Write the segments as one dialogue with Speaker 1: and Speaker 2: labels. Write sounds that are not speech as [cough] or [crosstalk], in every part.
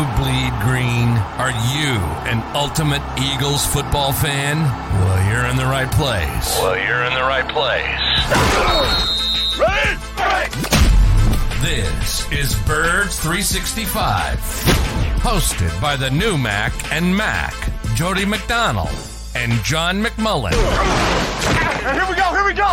Speaker 1: you bleed green? Are you an ultimate Eagles football fan? Well, you're in the right place. Well, you're in the right place. This is Birds 365, hosted by the new Mac and Mac, Jody McDonald and John McMullen.
Speaker 2: Here we go, here we go.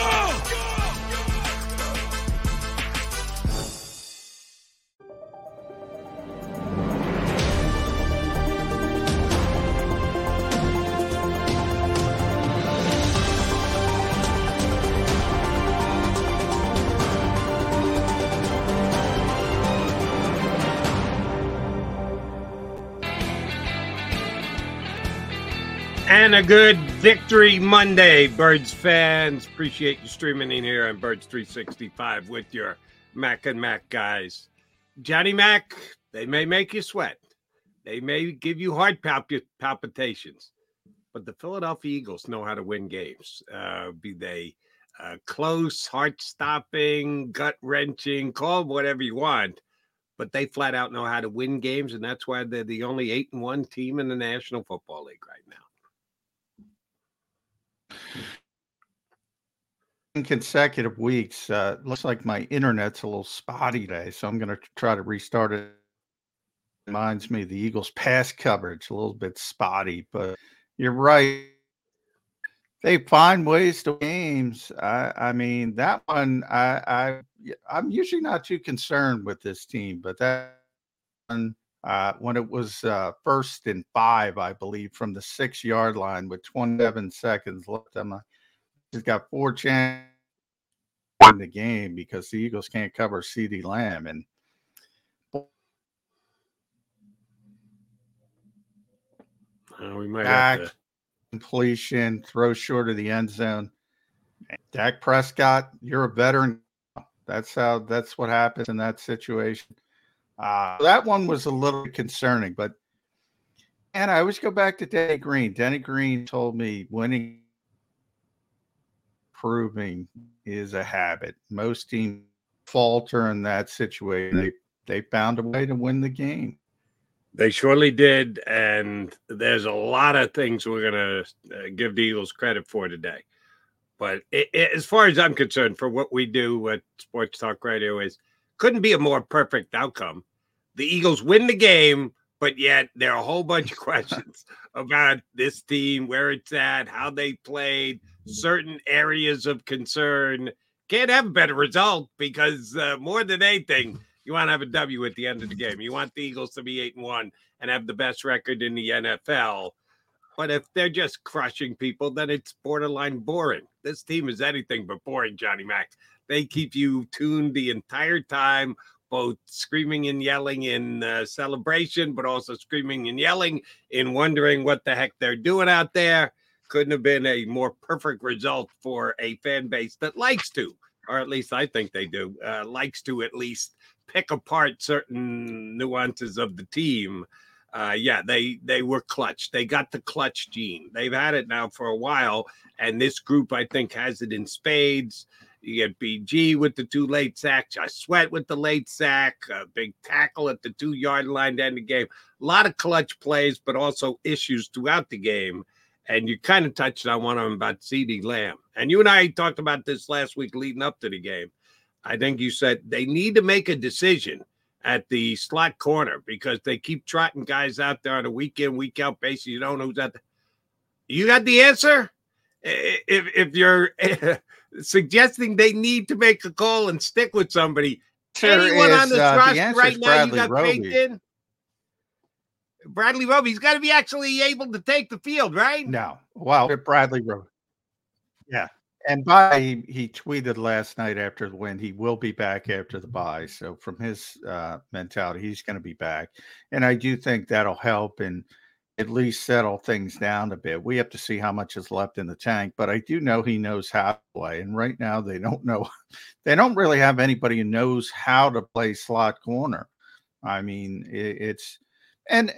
Speaker 3: And a good victory Monday, Birds fans. Appreciate you streaming in here on Birds 365 with your Mac and Mac guys. Johnny Mac, they may make you sweat. They may give you heart palp- palpitations, but the Philadelphia Eagles know how to win games. Uh, be they uh, close, heart stopping, gut wrenching, call whatever you want, but they flat out know how to win games, and that's why they're the only eight and one team in the National Football League right.
Speaker 4: In consecutive weeks. Uh, looks like my internet's a little spotty today, so I'm going to try to restart it. Reminds me the Eagles' pass coverage, a little bit spotty, but you're right. They find ways to games. I, I mean, that one, I, I, I'm usually not too concerned with this team, but that one, uh, when it was uh, first and five, I believe, from the six yard line with 27 seconds left. I'm like, he's got four chances in the game because the Eagles can't cover CeeDee Lamb. And
Speaker 3: Uh, we might
Speaker 4: back,
Speaker 3: have to.
Speaker 4: completion, throw short of the end zone. Dak Prescott, you're a veteran. That's how. That's what happens in that situation. Uh, that one was a little concerning, but and I always go back to Denny Green. Denny Green told me winning, proving is a habit. Most teams falter in that situation. They they found a way to win the game.
Speaker 3: They surely did, and there's a lot of things we're gonna uh, give the Eagles credit for today. But it, it- as far as I'm concerned, for what we do at Sports Talk Radio, is couldn't be a more perfect outcome. The Eagles win the game, but yet there are a whole bunch of [laughs] questions about this team, where it's at, how they played, certain areas of concern. Can't have a better result because uh, more than anything, you want to have a W at the end of the game. You want the Eagles to be eight and one and have the best record in the NFL. But if they're just crushing people, then it's borderline boring. This team is anything but boring, Johnny Mac. They keep you tuned the entire time, both screaming and yelling in uh, celebration, but also screaming and yelling in wondering what the heck they're doing out there. Couldn't have been a more perfect result for a fan base that likes to, or at least I think they do, uh, likes to at least pick apart certain nuances of the team. Uh, yeah, they they were clutch. They got the clutch gene. They've had it now for a while, and this group I think has it in spades. You get BG with the two late sacks, I Sweat with the late sack, a big tackle at the two yard line to end the game. A lot of clutch plays, but also issues throughout the game. And you kind of touched on one of them about CeeDee Lamb. And you and I talked about this last week leading up to the game. I think you said they need to make a decision at the slot corner because they keep trotting guys out there on a week in, week out basis. You don't know who's out there. You got the answer? I- If, if you're [laughs] suggesting they need to make a call and stick with somebody,
Speaker 4: Sure
Speaker 3: anyone on
Speaker 4: is,
Speaker 3: the
Speaker 4: uh, the
Speaker 3: roster right
Speaker 4: is
Speaker 3: now you
Speaker 4: Bradley
Speaker 3: got baked
Speaker 4: Roby.
Speaker 3: in? Bradley Roby's got to be actually able to take the field, right?
Speaker 4: No. Well, Bradley Roby. Yeah. And by he, he tweeted last night after the win, he will be back after the bye. So from his uh, mentality, he's going to be back, and I do think that'll help and at least settle things down a bit. We have to see how much is left in the tank, but I do know he knows how to play. And right now, they don't know, [laughs] they don't really have anybody who knows how to play slot corner. I mean, it, it's and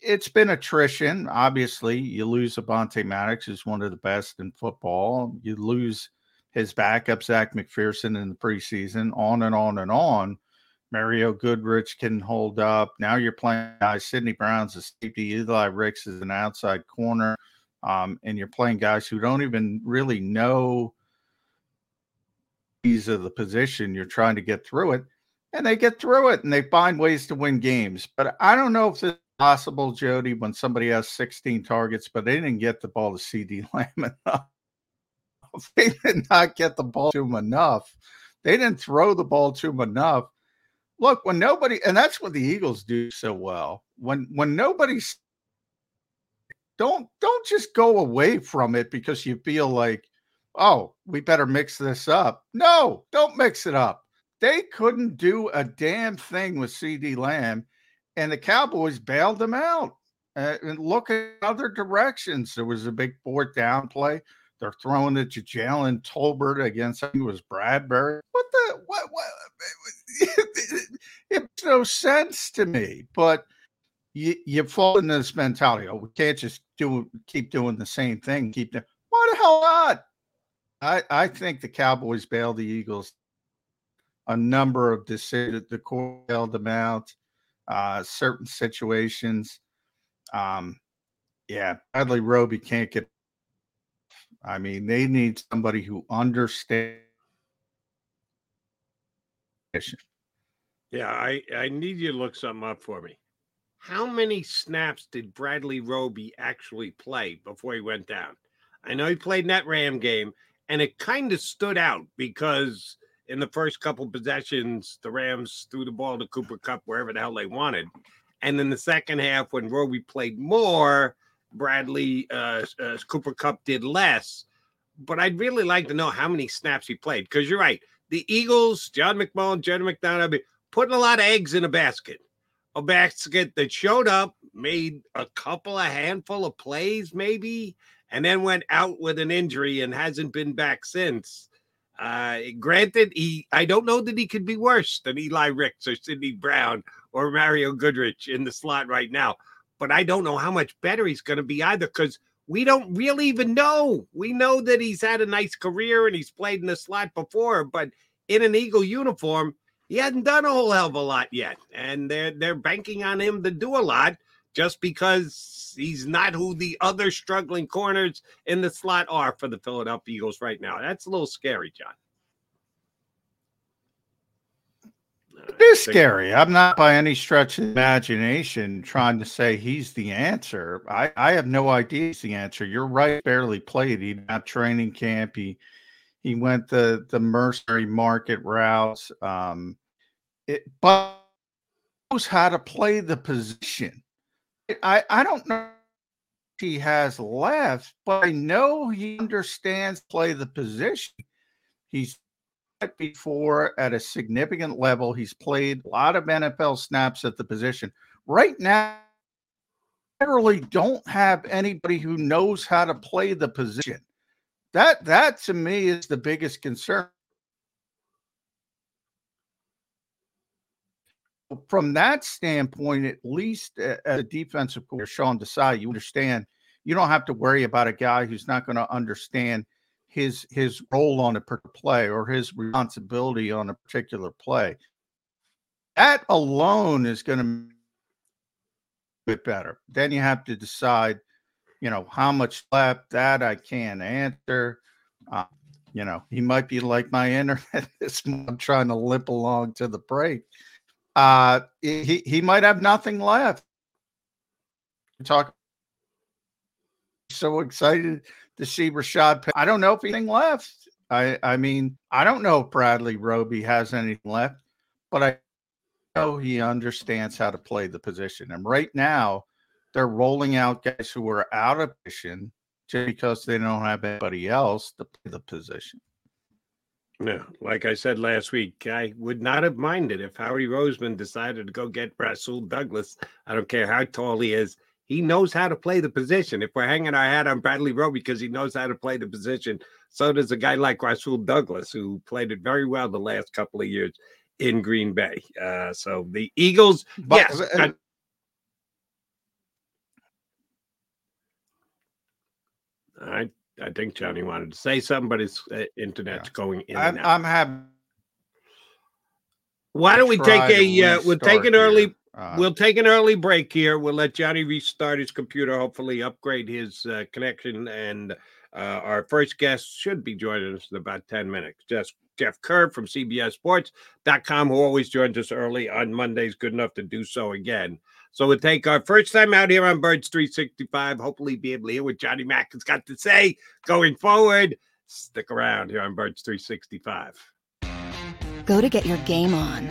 Speaker 4: it's been attrition. Obviously, you lose Avonte Maddox, who's one of the best in football. You lose his backup, Zech McPhearson, in the preseason, on and on and on. Mario Goodrich can hold up. Now you're playing guys. Sydney Brown's a safety. Eli Ricks is an outside corner. Um, and you're playing guys who don't even really know these are the position. You're trying to get through it. And they get through it and they find ways to win games. But I don't know if it's possible, Jody, when somebody has 16 targets, but they didn't get the ball to CeeDee [laughs] Lamb enough. they did not get the ball to him enough. They didn't throw the ball to him enough look when nobody and that's what the eagles do so well. When when nobody's don't don't just go away from it because you feel like oh we better mix this up. No don't mix it up. They couldn't do a damn thing with CeeDee Lamb and the cowboys bailed them out uh, and look at other directions. There was a big fourth down play they're throwing it to Jalen Tolbert against I think it was Bradberry. What the what what [laughs] it makes no sense to me. But you you fall into this mentality. Oh, we can't just do keep doing the same thing. Keep doing why the hell not? I I think the Cowboys bailed the Eagles a number of decisions. The court bailed them out. Uh, certain situations. Um, yeah, Bradley Roby can't get. I mean, they need somebody who understands
Speaker 3: yeah, I, I need you to look something up for me. How many snaps did Bradley Roby actually play before he went down? I know he played in that Ram game, and it kind of stood out because in the first couple possessions, the Rams threw the ball to Cooper Kupp wherever the hell they wanted. And in the second half, when Roby played more, Bradley uh, uh, Cooper Kupp did less. But I'd really like to know how many snaps he played because you're right the Eagles, John McMullen, Jody McDonald, putting a lot of eggs in a basket. A basket that showed up, made a couple, a handful of plays, maybe, and then went out with an injury and hasn't been back since. Uh, granted, he I don't know that he could be worse than Eli Ricks or Sydney Brown or Mario Goodrich in the slot right now, but I don't know how much better he's going to be either because we don't really even know. We know that he's had a nice career and he's played in the slot before, but in an Eagle uniform, he hasn't done a whole hell of a lot yet. And they're they're banking on him to do a lot just because he's not who the other struggling corners in the slot are for the Philadelphia Eagles right now. That's a little scary, John.
Speaker 4: It is scary. I'm not by any stretch of imagination trying to say he's the answer. I, I have no idea he's the answer. You're right, barely played. He not training camp. He he went the the mercenary market routes. Um it but knows how to play the position. I, I don't know he has left, but I know he understands play the position. He's before at a significant level. He's played a lot of NFL snaps at the position. Right now, I literally don't have anybody who knows how to play the position. That that to me is the biggest concern. From that standpoint, at least uh, as a defensive coordinator, Sean Desai, you understand you don't have to worry about a guy who's not going to understand – his his role on a play or his responsibility on a particular play. That alone is going to bit better. Then you have to decide, you know, how much left that I can answer. Uh, you know, he might be like my internet [laughs] this month, trying to limp along to the break. Uh, he he might have nothing left. Talk so excited to see Rashad. I don't know if anything left. I I mean, I don't know if Bradley Roby has anything left, but I know he understands how to play the position. And right now, they're rolling out guys who are out of position just because they don't have anybody else to play the position.
Speaker 3: Yeah, like I said last week, I would not have minded if Howie Roseman decided to go get Rasul Douglas. I don't care how tall he is. He knows how to play the position. If we're hanging our hat on Bradley Roby because he knows how to play the position, so does a guy like Rasul Douglas, who played it very well the last couple of years in Green Bay. Uh, so the Eagles, but, yes. I I think Johnny wanted to say something, but his uh, internet's yeah. going in.
Speaker 4: I'm, I'm happy.
Speaker 3: Why don't we take a? Uh, we'll take an early. Uh, we'll take an early break here. We'll let Johnny restart his computer. Hopefully, upgrade his uh, connection. And uh, our first guest should be joining us in about ten minutes. Just Jeff Kerr from CBSSports.com, who always joins us early on Mondays. Good enough to do so again. So we'll take our first time out here on Birds 365. Hopefully, be able to hear what Johnny Mack has got to say going forward. Stick around here on Birds 365.
Speaker 5: Go to get your game on.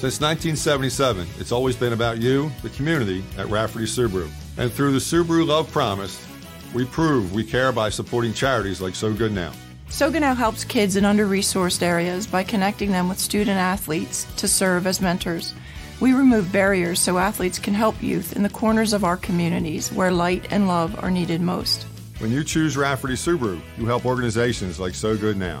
Speaker 6: Since 1977, it's always been about you, the community, at Rafferty Subaru. And through the Subaru Love Promise, we prove we care by supporting charities like So Good Now.
Speaker 7: So Good Now helps kids in under resourced areas by connecting them with student athletes to serve as mentors. We remove barriers so athletes can help youth in the corners of our communities where light and love are needed most.
Speaker 6: When you choose Rafferty Subaru, you help organizations like So Good Now.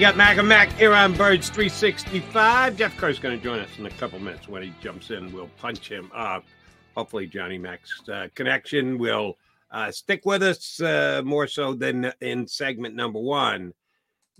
Speaker 3: You got Mac and Mac here on Birds 365. Jeff Kerr's going to join us in a couple minutes. When he jumps in, we'll punch him up. Hopefully, Johnny Mac's uh, connection will uh, stick with us uh, more so than in segment number one.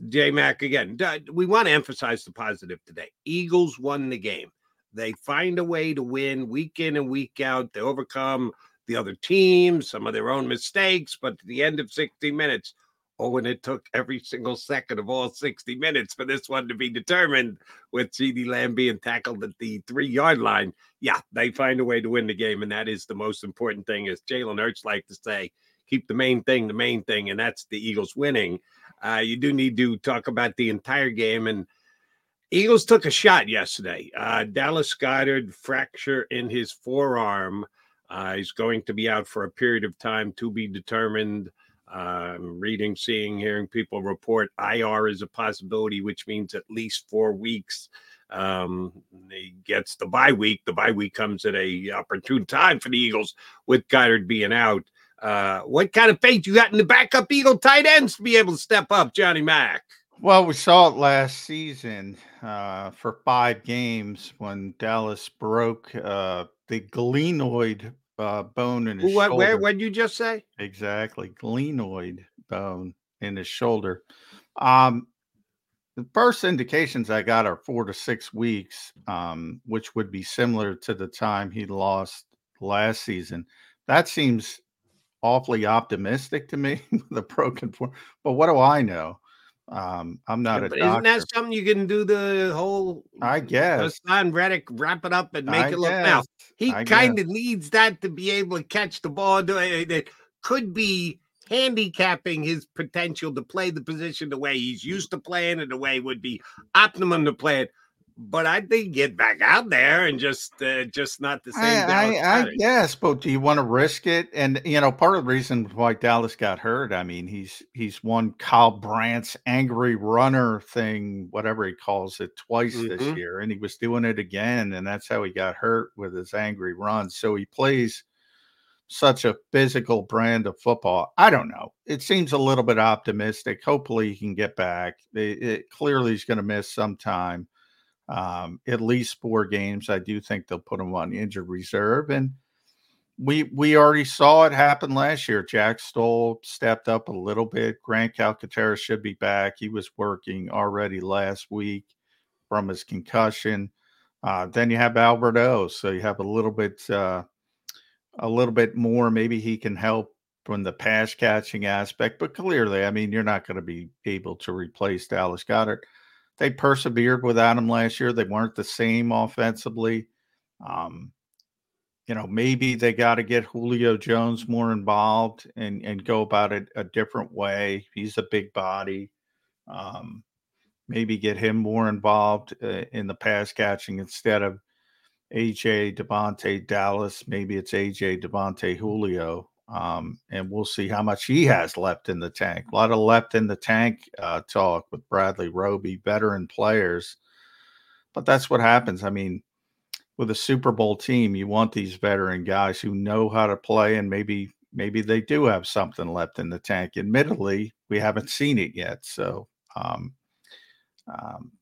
Speaker 3: J Mac, again, we want to emphasize the positive today. Eagles won the game. They find a way to win week in and week out. They overcome the other teams, some of their own mistakes, but at the end of 60 minutes, Oh, and it took every single second of all 60 minutes for this one to be determined with CeeDee Lamb being tackled at the three yard line. Yeah, they find a way to win the game. And that is the most important thing, as Jalen Hurts like to say, keep the main thing the main thing. And that's the Eagles winning. Uh, you do need to talk about the entire game. And Eagles took a shot yesterday. Uh, Dallas Goedert fracture in his forearm. Uh, he's going to be out for a period of time to be determined. Uh, reading, seeing, hearing people report IR is a possibility, which means at least four weeks. Um, he gets the bye week. The bye week comes at a opportune time for the Eagles with Goedert being out. Uh, what kind of faith you got in the backup Eagle tight ends to be able to step up, Johnny Mack?
Speaker 4: Well, we saw it last season uh, for five games when Dallas broke uh, the glenoid uh, bone in his
Speaker 3: What,
Speaker 4: shoulder.
Speaker 3: where, what did you just say?
Speaker 4: Exactly, glenoid bone in his shoulder. Um, the first indications I got are four to six weeks, um, which would be similar to the time he lost last season. That seems awfully optimistic to me, [laughs] the broken form. But what do I know? Um, I'm not
Speaker 3: Yeah,
Speaker 4: a
Speaker 3: but
Speaker 4: doctor.
Speaker 3: isn't that something you can do the whole
Speaker 4: I guess.
Speaker 3: Haason Reddick wrap it up and make
Speaker 4: I
Speaker 3: it look now? He kind of needs that to be able to catch the ball. Do it. That could be handicapping his potential to play the position the way he's used to playing and the way it would be optimum to play it. But I think get back out there and just uh, just not the same.
Speaker 4: I, I, I guess, but do you want to risk it? And you know, part of the reason why Dallas got hurt, I mean, he's he's won Kyle Brandt's angry runner thing, whatever he calls it, twice this
Speaker 3: Mhm.
Speaker 4: year, and he was doing it again, and that's how he got hurt with his angry run. So he plays such a physical brand of football. I don't know. It seems a little bit optimistic. Hopefully, he can get back. It, it- clearly, he's going to miss some time um, at least four games. I do think they'll put him on injured reserve, and we we already saw it happen last year. Jack Stoll stepped up a little bit. Grant Calcaterra should be back. He was working already last week from his concussion. Uh, then you have Albert O, so you have a little bit uh, a little bit more. Maybe he can help from the pass catching aspect, but clearly, I mean, you're not going to be able to replace Dallas Goedert they persevered without him last year. They weren't the same offensively. Um, you know, maybe they got to get Julio Jones more involved and and go about it a different way. He's a big body. Um, maybe get him more involved uh, in the pass catching instead of AJ DeVonta Dallas. Maybe it's AJ DeVonta Julio. Um, and we'll see how much he has left in the tank. A lot of left in the tank uh, talk with Bradley Roby, veteran players. But that's what happens. I mean, with a Super Bowl team, you want these veteran guys who know how to play, and maybe maybe they do have something left in the tank. Admittedly, we haven't seen it yet. So, um, um,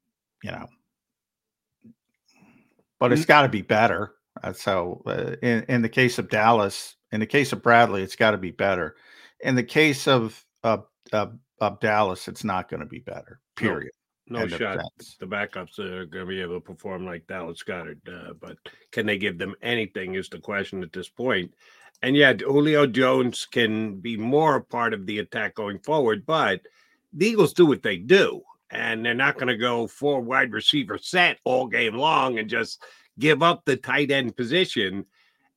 Speaker 4: you know, but it's got to be better. That's how. Uh, in in the case of Dallas, in the case of Bradley, it's got to be better. In the case of of of, of Dallas, it's not going to be better. Period.
Speaker 3: No
Speaker 4: of
Speaker 3: shot. The backups are going to be able to perform like Dallas Goedert, uh, but can they give them anything? Is the question at this point. And yeah, Julio Jones can be more a part of the attack going forward, but the Eagles do what they do, and they're not going to go four wide receiver set all game long and just give up the tight end position.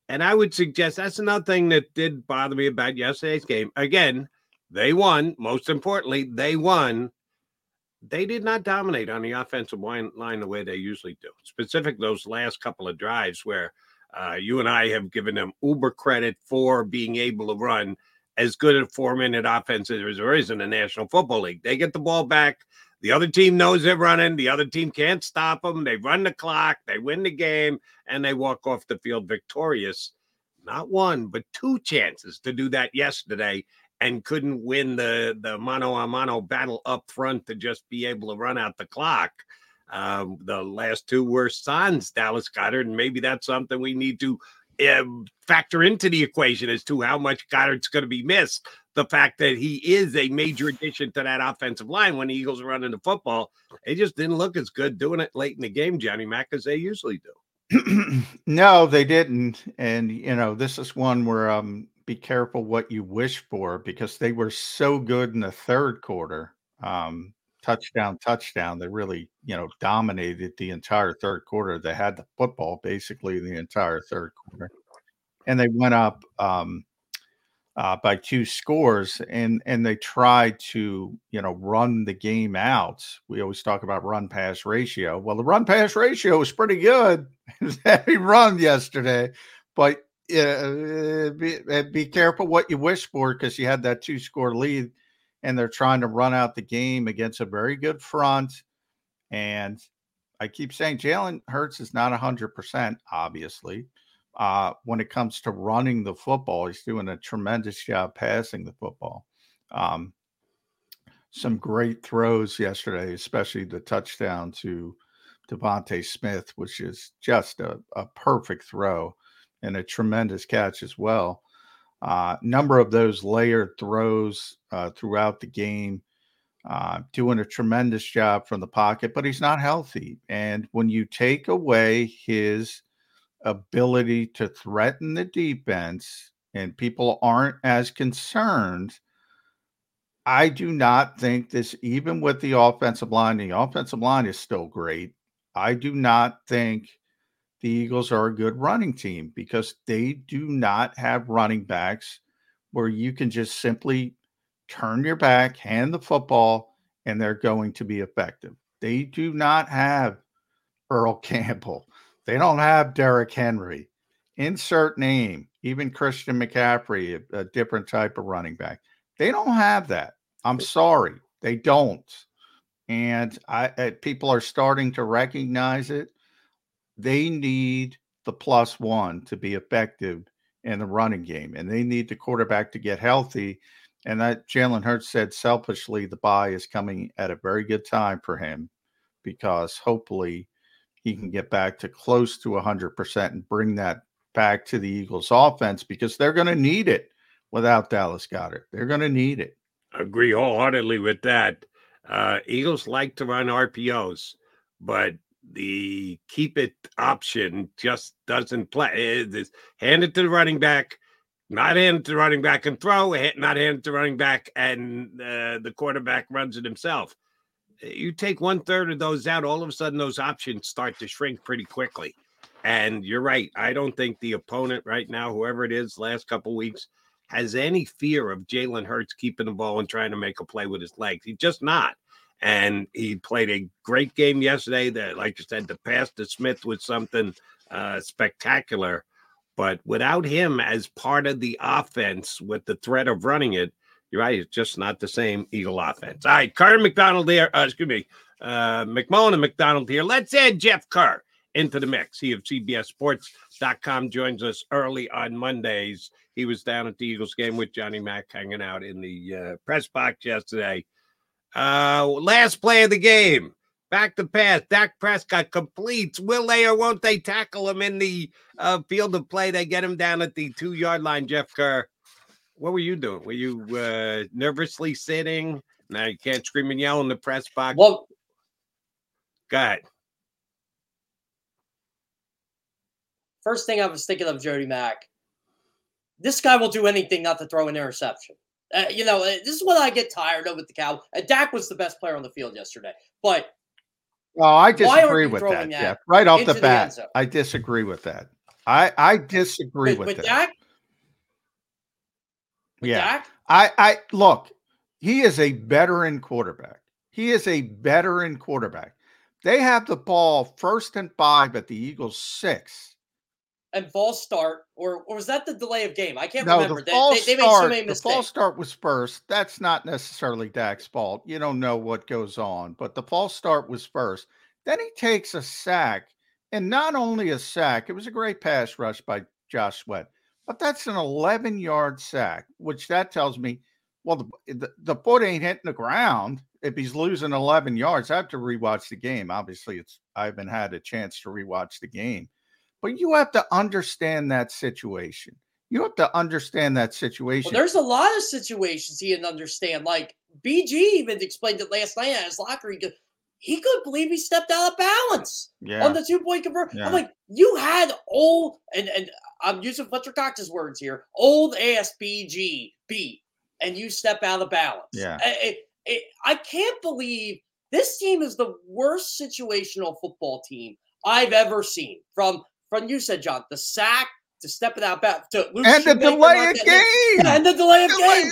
Speaker 3: And I would suggest that's another thing that did bother me about yesterday's game. Again, they won. Most importantly, they won they did not dominate on the offensive line, line the way they usually do. Specific those last couple of drives where uh, you and I have given them uber credit for being able to run as good a four minute offense as there is in the National Football League. They get the ball back. The other team knows they're running. The other team can't stop them. They run the clock. They win the game, and they walk off the field victorious. Not one, but two chances to do that yesterday and couldn't win the the mano a mano battle up front to just be able to run out the clock. Um, the last two were Sans Dallas Goedert, and maybe that's something we need to um, factor into the equation as to how much Goedert's going to be missed. The fact that he is a major addition to that offensive line when the Eagles are running the football, they just didn't look as good doing it late in the game, Johnny Mack, as they usually do. [clears throat]
Speaker 4: no, they didn't. And you know, this is one where um be careful what you wish for because they were so good in the third quarter. Um touchdown, touchdown. They really, you know, dominated the entire third quarter. They had the football basically the entire third quarter. And they went up um uh, by two scores and and they tried to you know run the game out we always talk about run pass ratio well the run pass ratio was pretty good [laughs] it heavy run yesterday but yeah, be, be careful what you wish for because you had that two score lead and they're trying to run out the game against a very good front. And I keep saying Jalen Hurts is not 100%, obviously. Uh, when it comes to running the football, he's doing a tremendous job passing the football. Um, some great throws yesterday, especially the touchdown to DeVonta Smith, which is just a, a perfect throw and a tremendous catch as well. Uh, number of those layered throws uh, throughout the game, uh, doing a tremendous job from the pocket, but he's not healthy. And when you take away his ability to threaten the defense, and people aren't as concerned, I do not think this, even with the offensive line, the offensive line is still great. I do not think the Eagles are a good running team because they do not have running backs where you can just simply turn your back, hand the football, and they're going to be effective. They do not have Earl [laughs] Campbell. They don't have Derrick Henry. Insert name, even Christian McCaffrey, a, a different type of running back. They don't have that. I'm sorry, they don't. And I, I people are starting to recognize it they need the plus one to be effective in the running game, and they need the quarterback to get healthy. And that Jalen Hurts said selfishly, the bye is coming at a very good time for him because hopefully he can get back to close to 100% and bring that back to the Eagles offense because they're going to need it without Dallas Goedert. They're going to need it.
Speaker 3: Agree wholeheartedly with that. Uh, Eagles like to run RPOs, but the keep it option just doesn't play. It's hand it to the running back, not hand it to the running back and throw, not hand it to running back and uh, the quarterback runs it himself. You take one third of those out, all of a sudden those options start to shrink pretty quickly. And you're right. I don't think the opponent right now, whoever it is, last couple weeks, has any fear of Jalen Hurts keeping the ball and trying to make a play with his legs. He's just not and he played a great game yesterday. That, like you said, the pass to Smith was something uh, spectacular. But without him as part of the offense, with the threat of running it, you're right. It's just not the same Eagle offense. All right, Carter McDonald here. Uh, excuse me, uh, McMullen and McDonald here. Let's add Jeff Kerr into the mix. He of CBSSports.com joins us early on Mondays. He was down at the Eagles game with Johnny Mack hanging out in the uh, press box yesterday. Uh, last play of the game. Back to pass. Dak Prescott completes. Will they or won't they tackle him in the uh, field of play? They get him down at the two yard line, Jeff Kerr. What were you doing? Were you uh, nervously sitting? Now you can't scream and yell in the press box.
Speaker 8: Well,
Speaker 3: go ahead.
Speaker 8: First thing I was thinking of Jody Mack. This guy will do anything not to throw an interception. Uh, you know, uh, this is what I get tired of with the Cow. Uh, Dak was the best player on the field yesterday, but
Speaker 4: well, I disagree with that. that. Yeah, right off the bat, the I disagree with that. I I disagree with, with.
Speaker 8: Dak.
Speaker 4: With yeah, Dak? I I look. He is a veteran quarterback. He is a veteran quarterback. They have the ball first and five at the Eagles six
Speaker 8: and false start, or, or was that the delay of game? I can't
Speaker 4: no,
Speaker 8: remember.
Speaker 4: The false they, they, they start, made so mistakes. The false start was first. That's not necessarily Dak's fault. You don't know what goes on, but the false start was first. Then he takes a sack, and not only a sack, it was a great pass rush by Josh Sweat, but that's an 11 yard sack, which that tells me, well, the, the, the foot ain't hitting the ground. If he's losing 11 yards, I have to rewatch the game. Obviously, it's I haven't had a chance to rewatch the game but you have to understand that situation. You have to understand that situation.
Speaker 8: Well, there's a lot of situations he didn't understand. Like BG even explained it last night at his locker. He, could, he couldn't believe he stepped out of balance yeah. on the two point conversion. Yeah. I'm like, you had old, and, and I'm using Fletcher Cox's words here old ass BG beat, and you step out of balance.
Speaker 4: Yeah.
Speaker 8: I, can't believe this team is the worst situational football team I've ever seen from from you said, John, the sack to step it out back to
Speaker 4: Luke and the delay of game,
Speaker 8: yeah, and the delay of delay, game.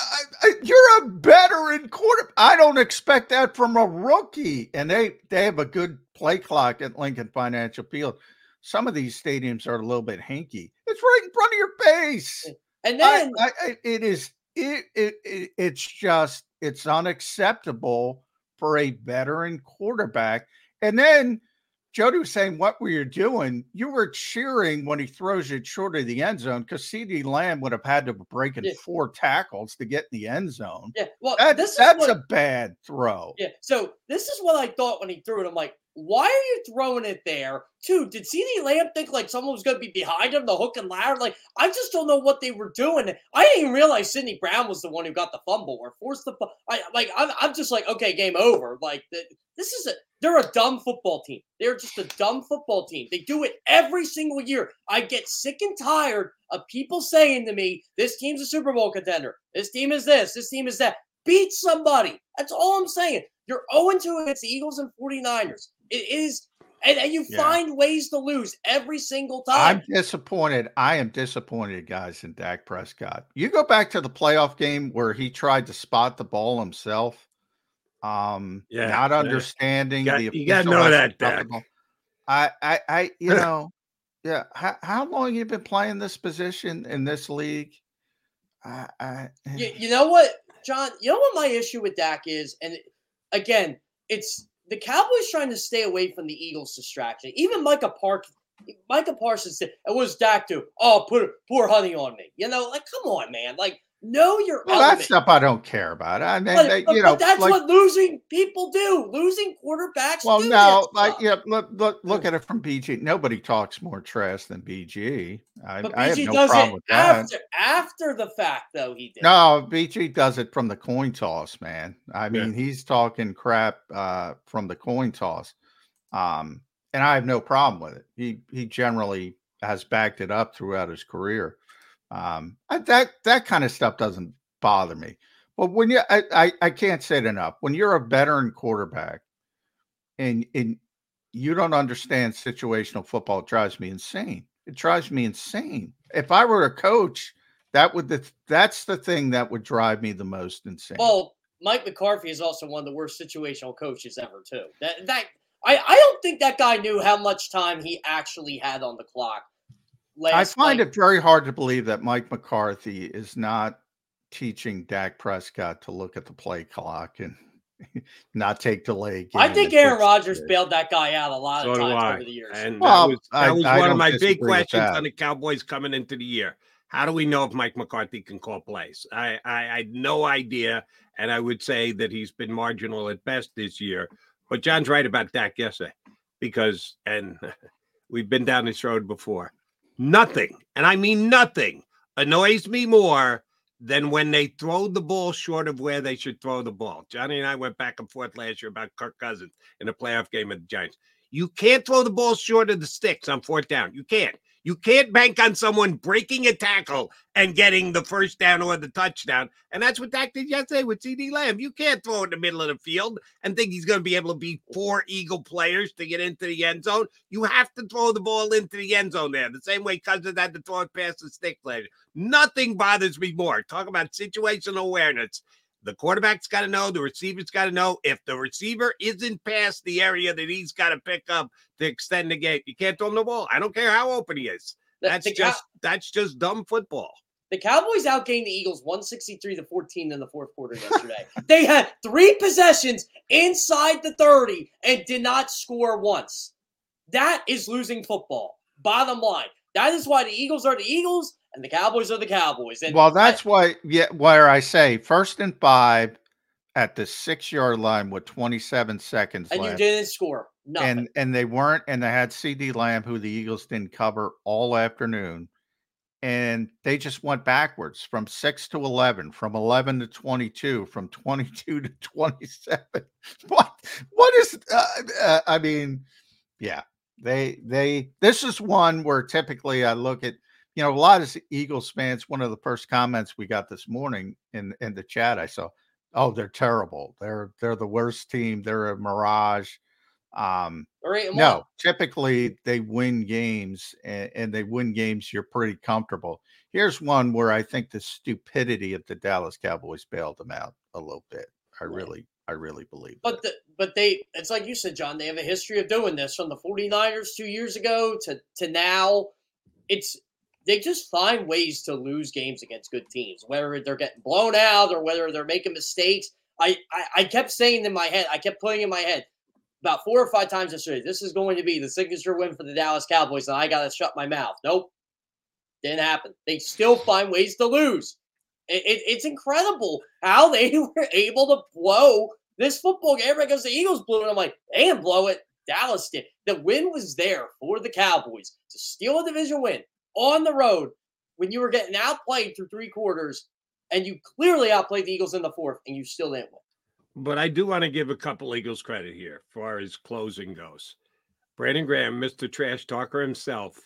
Speaker 4: I, I, you're a veteran quarter. I don't expect that from a rookie. And they they have a good play clock at Lincoln Financial Field. Some of these stadiums are a little bit hanky. It's right in front of your face.
Speaker 8: And then
Speaker 4: I, I, it is it, it, it it's just it's unacceptable for a veteran quarterback. And then Jody was saying, What were you doing? You were cheering when he throws it short of the end zone because CeeDee Lamb would have had to break in
Speaker 8: Yeah.
Speaker 4: four tackles to get in the end zone.
Speaker 8: Yeah, well,
Speaker 4: That-
Speaker 8: this
Speaker 4: that's
Speaker 8: what-
Speaker 4: a bad throw.
Speaker 8: Yeah. So this is what I thought when he threw it. I'm like, why are you throwing it there? Two, did CeeDee Lamb think like someone was going to be behind him, the hook and ladder? Like, I just don't know what they were doing. I didn't even realize Sydney Brown was the one who got the fumble or forced the. I like. I'm, I'm just like, okay, game over. Like, th- this is a. They're a dumb football team. They're just a dumb football team. They do it every single year. I get sick and tired of people saying to me, "This team's a Super Bowl contender. This team is this. This team is that." Beat somebody. That's all I'm saying. You're 0 2 against the Eagles and 49ers. It is, and, and you
Speaker 4: Yeah.
Speaker 8: find ways to lose every single time.
Speaker 4: I'm disappointed. I am disappointed, guys, in Dak Prescott. You go back to the playoff game where he tried to spot the ball himself. Um,
Speaker 3: Yeah,
Speaker 4: not
Speaker 3: yeah.
Speaker 4: understanding
Speaker 3: You got-
Speaker 4: the
Speaker 3: you gotta know that,
Speaker 4: stop
Speaker 3: Dak.
Speaker 4: I, I, I, you [laughs] know, yeah. How, how long you been playing this position in this league? I, I,
Speaker 8: You, you know what, John? You know what my issue with Dak is, and again, it's the Cowboys trying to stay away from the Eagles' distraction. Even Micah Park, Micah Parsons said, "It was Dak do? Oh, put poor honey on me." You know, like come on, man. Like know your
Speaker 4: well,
Speaker 8: element.
Speaker 4: that stuff I don't care about. I mean,
Speaker 8: But,
Speaker 4: they-
Speaker 8: but-
Speaker 4: you know,
Speaker 8: that's
Speaker 4: like,
Speaker 8: what losing people do. Losing quarterbacks.
Speaker 4: Well,
Speaker 8: do
Speaker 4: no, like
Speaker 8: stuff.
Speaker 4: yeah, look, look, look at it from BG. Nobody talks more trash than BG. I,
Speaker 8: But
Speaker 4: I have
Speaker 8: BG
Speaker 4: no
Speaker 8: does
Speaker 4: problem
Speaker 8: it
Speaker 4: with that.
Speaker 8: after after the fact, though. He did.
Speaker 4: No, BG does it from the coin toss, man. I
Speaker 3: Yeah.
Speaker 4: mean, he's talking crap uh, from the coin toss, um, and I have no problem with it. He he generally has backed it up throughout his career. Um, I, that that kind of stuff doesn't bother me. But when you, I, I I can't say it enough. When you're a veteran quarterback, and and you don't understand situational football, it drives me insane. It drives me insane. If I were a coach, that would the that's the thing that would drive me the most insane.
Speaker 8: Well, Mike McCarthy is also one of the worst situational coaches ever, too. That that I, I don't think that guy knew how much time he actually had on the clock. Last
Speaker 4: I find
Speaker 8: night.
Speaker 4: it very hard to believe that Mike McCarthy is not teaching Dak Prescott to look at the play clock and [laughs] not take delay.
Speaker 8: I think Aaron
Speaker 4: fix
Speaker 8: Rodgers
Speaker 4: it.
Speaker 8: bailed that guy out a lot
Speaker 3: So
Speaker 8: of times over the years.
Speaker 3: And
Speaker 4: Well,
Speaker 3: that was,
Speaker 4: I-
Speaker 3: was
Speaker 4: I
Speaker 3: one of my big questions on the Cowboys coming into the year. How do we know if Mike McCarthy can call plays? I, I, I had no idea, and I would say that he's been marginal at best this year. But John's right about Dak yesterday, because and [laughs] we've been down this road before. Nothing, and I mean nothing, annoys me more than when they throw the ball short of where they should throw the ball. Johnny and I went back and forth last year about Kirk Cousins in a playoff game of the Giants. You can't throw the ball short of the sticks on fourth down. You can't. You can't bank on someone breaking a tackle and getting the first down or the touchdown. And that's what Dak did yesterday with CeeDee Lamb. You can't throw in the middle of the field and think he's going to be able to beat four Eagle players to get into the end zone. You have to throw the ball into the end zone there, the same way Cousins had to throw it past the stick later. Nothing bothers me more. Talk about situational awareness. The quarterback's got to know, the receiver's got to know. If the receiver isn't past the area that he's got to pick up to extend the game, you can't throw him the ball. I don't care how open he is.
Speaker 8: The-
Speaker 3: That's
Speaker 8: the Cow-
Speaker 3: just that's just dumb football.
Speaker 8: The Cowboys outgained the Eagles 163 to 14 in the fourth quarter yesterday. [laughs] they had three possessions inside the 30 and did not score once. That is losing football. Bottom line. That is why the Eagles are the Eagles and the Cowboys are the Cowboys. And
Speaker 4: Well, that's why, yeah, where I say first and five at the six yard line with 27 seconds
Speaker 8: and you didn't score. Nothing.
Speaker 4: and and they weren't, and they had CeeDee Lamb, who the Eagles didn't cover all afternoon, and they just went backwards from six to eleven, from eleven to twenty-two, from twenty-two to twenty-seven. [laughs] What what is? Uh, uh, I mean, yeah, they they. This is one where typically I look at. You know, a lot of Eagles fans. One of the first comments we got this morning in in the chat, I saw, "Oh, they're terrible. They're they're the worst team. They're a mirage." Um,
Speaker 8: They're eight and
Speaker 4: no,
Speaker 8: one.
Speaker 4: typically they win games and, and they win games you're pretty comfortable. Here's one where I think the stupidity of the Dallas Cowboys bailed them out a little bit. I really, I really believe.
Speaker 8: But the, but they it's like you said, John, they have a history of doing this from the 49ers two years ago to to now. It's they just find ways to lose games against good teams, whether they're getting blown out or whether they're making mistakes. I, I, I kept saying in my head, I kept putting in my head about four or five times yesterday, this is going to be the signature win for the Dallas Cowboys, and I got to shut my mouth. Nope. Didn't happen. They still find ways to lose. It, it, it's incredible how [laughs] they were able to blow this football game. because the Eagles blew it. I'm like, they didn't blow it. Dallas did. The win was there for the Cowboys to steal a division win on the road when you were getting outplayed through three quarters and you clearly outplayed the Eagles in the fourth and you still didn't win.
Speaker 3: But I do want to give a couple Eagles credit here as far as closing goes. Brandon Graham, Mr. Trash Talker himself,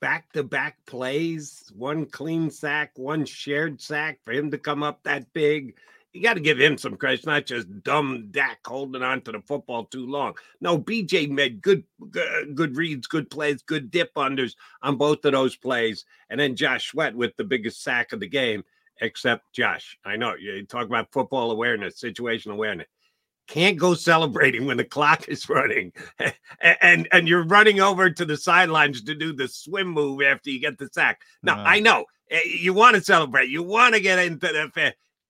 Speaker 3: back to back plays, one clean sack, one shared sack for him to come up that big. You got to give him some credit. It's not just dumb Dak holding on to the football too long. No, BJ made good, good reads, good plays, good dip unders on both of those plays. And then Josh Sweat with the biggest sack of the game, except Josh. I know you talk about football awareness, situation awareness can't go celebrating when the clock is running [laughs] and and you're running over to the sidelines to do the swim move after you get the sack. Now, uh, I know eh, you want to celebrate. You want to get into the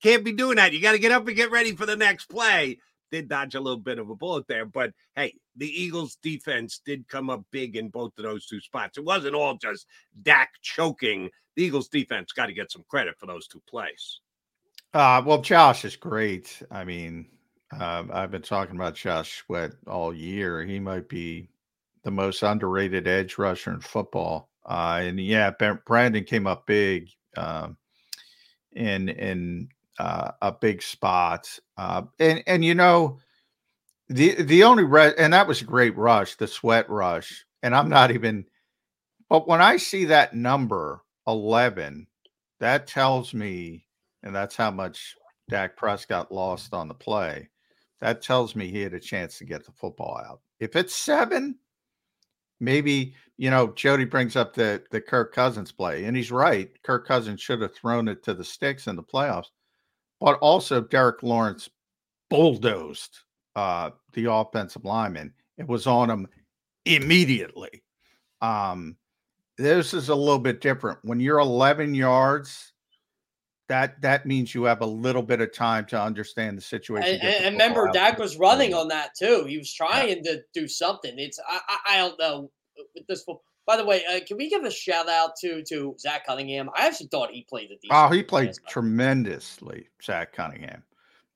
Speaker 3: can't be doing that. You got to get up and get ready for the next play. Did dodge a little bit of a bullet there, but hey, the Eagles defense did come up big in both of those two spots. It wasn't all just Dak choking. The Eagles defense got to get some credit for those two plays.
Speaker 4: Uh, well, Josh is great. I mean, uh, I've been talking about Josh Sweat all year. He might be the most underrated edge rusher in football. Uh, and yeah, Brandon came up big um, in in uh, a big spot. Uh, and and you know the the only re- and that was a great rush, the sweat rush. And I'm not even. But when I see that number eleven, that tells me, and that's how much Dak Prescott lost on the play that tells me he had a chance to get the football out. If it's seven, maybe you know Jody brings up the the Kirk Cousins play, and he's right. Kirk Cousins should have thrown it to the sticks in the playoffs, but also Derek Lawrence bulldozed uh, the offensive lineman. It was on him immediately. Um, this is a little bit different. When you're 11 yards that that means you have a little bit of time to understand the situation.
Speaker 8: And, and remember, Dak was running on that too. He was trying yeah. to do something. It's I, I, don't know with this. By the way, uh, can we give a shout out to to Zach Cunningham? I actually thought he played the.
Speaker 4: Oh, he played tremendously, Zach Cunningham.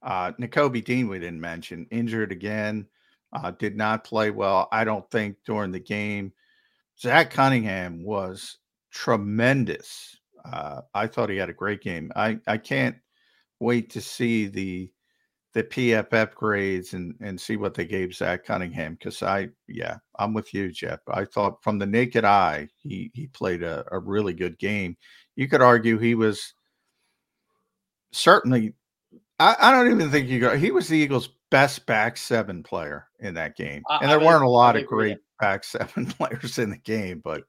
Speaker 4: Uh, Dean, we didn't mention, injured again. Uh, did not play well. I don't think during the game. Zach Cunningham was tremendous uh, I thought he had a great game. I, I can't wait to see the the PFF grades and and see what they gave Zach Cunningham because I yeah I'm with you Jeff. I thought from the naked eye he he played a, a really good game. You could argue he was certainly I, I don't even think you go he was the Eagles' best back seven player in that game, and there weren't a lot of great back seven [laughs] players in the game, but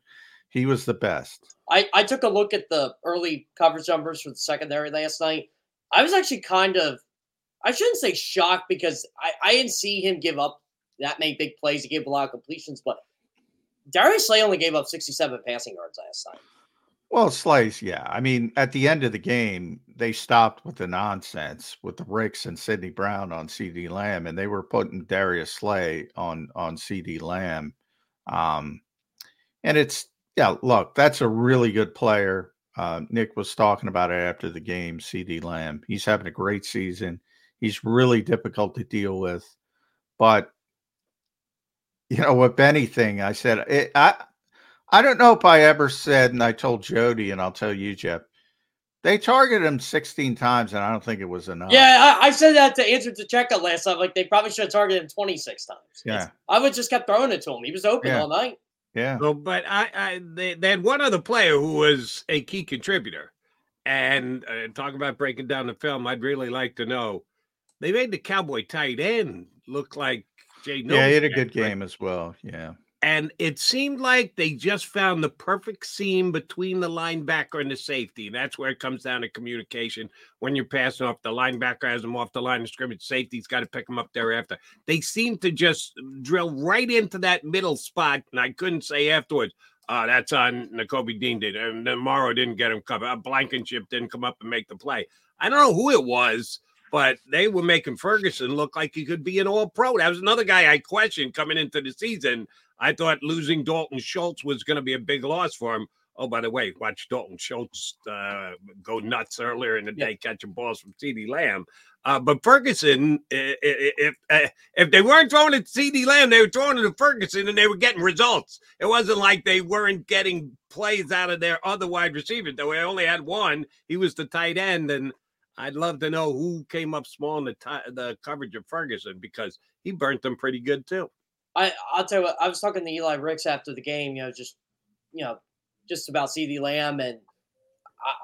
Speaker 4: he was the best.
Speaker 8: I, I took a look at the early coverage numbers for the secondary last night. I was actually kind of, I shouldn't say shocked because I, I didn't see him give up that many big plays. He gave a lot of completions, but Darius Slay only gave up 67 passing yards last night.
Speaker 4: Well, Slay's, yeah. I mean, at the end of the game, they stopped with the nonsense with the Ricks and Sydney Brown on CeeDee Lamb, and they were putting Darius Slay on on CeeDee Lamb. Um, and it's yeah, look, that's a really good player. Uh, Nick was talking about it after the game. CeeDee Lamb, he's having a great season. He's really difficult to deal with, but you know, with anything, I said it, I. I don't know if I ever said, and I told Jody, and I'll tell you, Jeff. They targeted him 16 times, and I don't think it was enough.
Speaker 8: Yeah, I, I said that to answer to checkout last time. Like they probably should have targeted him 26 times.
Speaker 4: Yeah,
Speaker 8: I would just kept throwing it to him. He was open yeah. all night.
Speaker 4: Yeah.
Speaker 3: So, but I, I they, they had one other player who was a key contributor, and uh, talk about breaking down the film. I'd really like to know. They made the Cowboy tight end look like Jay.
Speaker 4: Yeah, he had a good game as well. Yeah.
Speaker 3: And it seemed like they just found the perfect seam between the linebacker and the safety. That's where it comes down to communication. When you're passing off, the linebacker has them off the line of scrimmage. Safety's got to pick them up thereafter. They seem to just drill right into that middle spot. And I couldn't say afterwards, uh, that's on Nakobe Dean did, and then Morrow didn't get him covered. Uh, Blankenship didn't come up and make the play. I don't know who it was, but they were making Ferguson look like he could be an All Pro. That was another guy I questioned coming into the season. I thought losing Dalton Schultz was going to be a big loss for him. Oh, by the way, watch Dalton Schultz uh, go nuts earlier in the day catching balls from CeeDee Lamb. Uh, but Ferguson, if if, uh, if they weren't throwing it to CeeDee Lamb, they were throwing it to Ferguson, and they were getting results. It wasn't like they weren't getting plays out of their other wide receivers. Though we only had one, he was the tight end, and I'd love to know who came up small in the t- the coverage of Ferguson because he burnt them pretty good too.
Speaker 8: I I'll tell you what. I was talking to Eli Ricks after the game. You know, just you know, just about CeeDee Lamb, and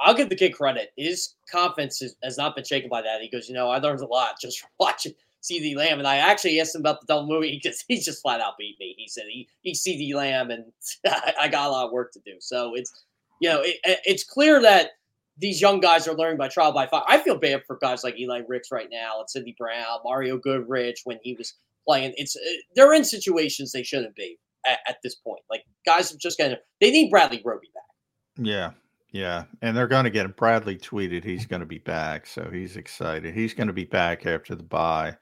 Speaker 8: I, will give the kid credit. His confidence has not been shaken by that. He goes, you know, I learned a lot just from [laughs] watching CeeDee Lamb, and I actually asked him about the double movie [laughs] because he just flat out beat me. He said he he's CeeDee Lamb, and [laughs] I got a lot of work to do. So it's you know, it, it's clear that these young guys are learning by trial by fire. I feel bad for guys like Eli Ricks right now, and Sydney Brown, Mario Goodrich when he was playing. It's uh, they're in situations they shouldn't be at, at this point. Like guys have just of they need Bradley Roby back.
Speaker 4: Yeah, yeah, and they're going to get him. Bradley tweeted he's going to be back, so he's excited. He's going to be back after the bye.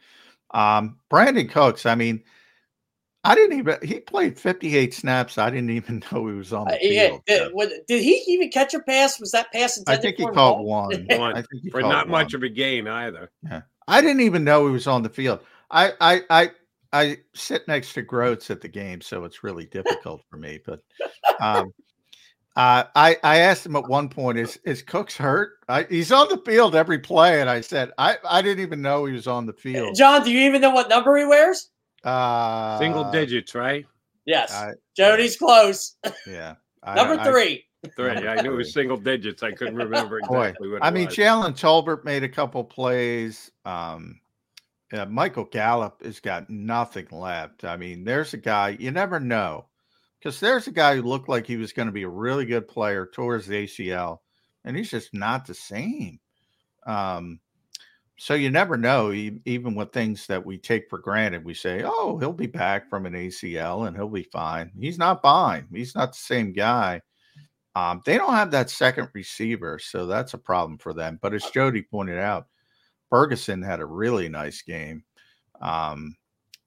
Speaker 4: Um, Brandin Cooks, I mean, I didn't even. He played 58 snaps. I didn't even [laughs] know he was on the uh, field.
Speaker 8: Yeah, did, did he even catch a pass? Was that pass intended [laughs]
Speaker 4: I think he caught one.
Speaker 3: one. I think for not one. much of a gain either.
Speaker 4: Yeah, I didn't even know he was on the field. I I I I sit next to Grotz at the game, so it's really difficult for me. But um, uh, I I asked him at one point, "Is is Cooks hurt?" I, he's on the field every play, and I said, "I I didn't even know he was on the field."
Speaker 8: John, do you even know what number he wears?
Speaker 4: Uh,
Speaker 3: Single digits, right?
Speaker 8: Yes. I, Jody's close. [laughs]
Speaker 4: Yeah.
Speaker 8: number three.
Speaker 3: Three. I knew it was single digits. I couldn't remember exactly
Speaker 4: Boy,
Speaker 3: what.
Speaker 4: I mean,
Speaker 3: was.
Speaker 4: Jalen Tolbert made a couple plays. Um, uh, Michael Gallup has got nothing left. I mean, there's a guy you never know because there's a guy who looked like he was going to be a really good player towards the ACL, and he's just not the same. Um, so you never know, even with things that we take for granted. We say, "Oh, he'll be back from an ACL and he'll be fine." He's not fine. He's not the same guy. Um, they don't have that second receiver, so that's a problem for them. But as Jody pointed out, Ferguson had a really nice game, um,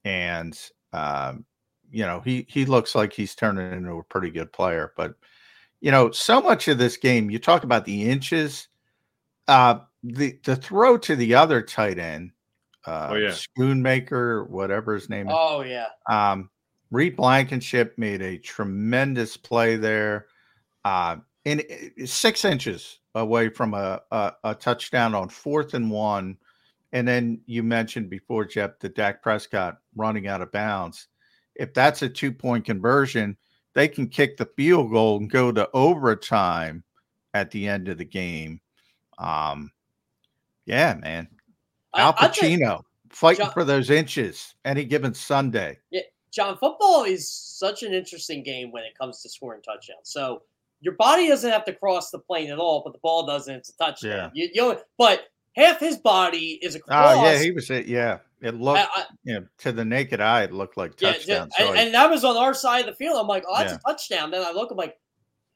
Speaker 4: and um, you know he he looks like he's turning into a pretty good player. But you know, so much of this game, you talk about the inches. Uh, the the throw to the other tight end, uh,
Speaker 3: oh yeah,
Speaker 4: Schoonmaker, whatever his name is.
Speaker 8: Oh yeah.
Speaker 4: Um, Reed Blankenship made a tremendous play there, uh, in six inches away from a, a, a touchdown on fourth and one. And then you mentioned before, Jeff, the Dak Prescott running out of bounds. If that's a two point conversion, they can kick the field goal and go to overtime at the end of the game. Um, yeah, man. Al Pacino fighting John, for those inches any given Sunday.
Speaker 8: Yeah, John, football is such an interesting game when it comes to scoring touchdowns. So your body doesn't have to cross the plane at all, but the ball doesn't. It's a touchdown. Yeah. You, you know, but half his body is across.
Speaker 4: Oh yeah, he was it. Yeah, it looked. I, I, you know, to the naked eye, it looked like touchdown.
Speaker 8: Yeah, and, and, that was on our side of the field. I'm like, oh, that's yeah. a touchdown. Then I look, I'm like,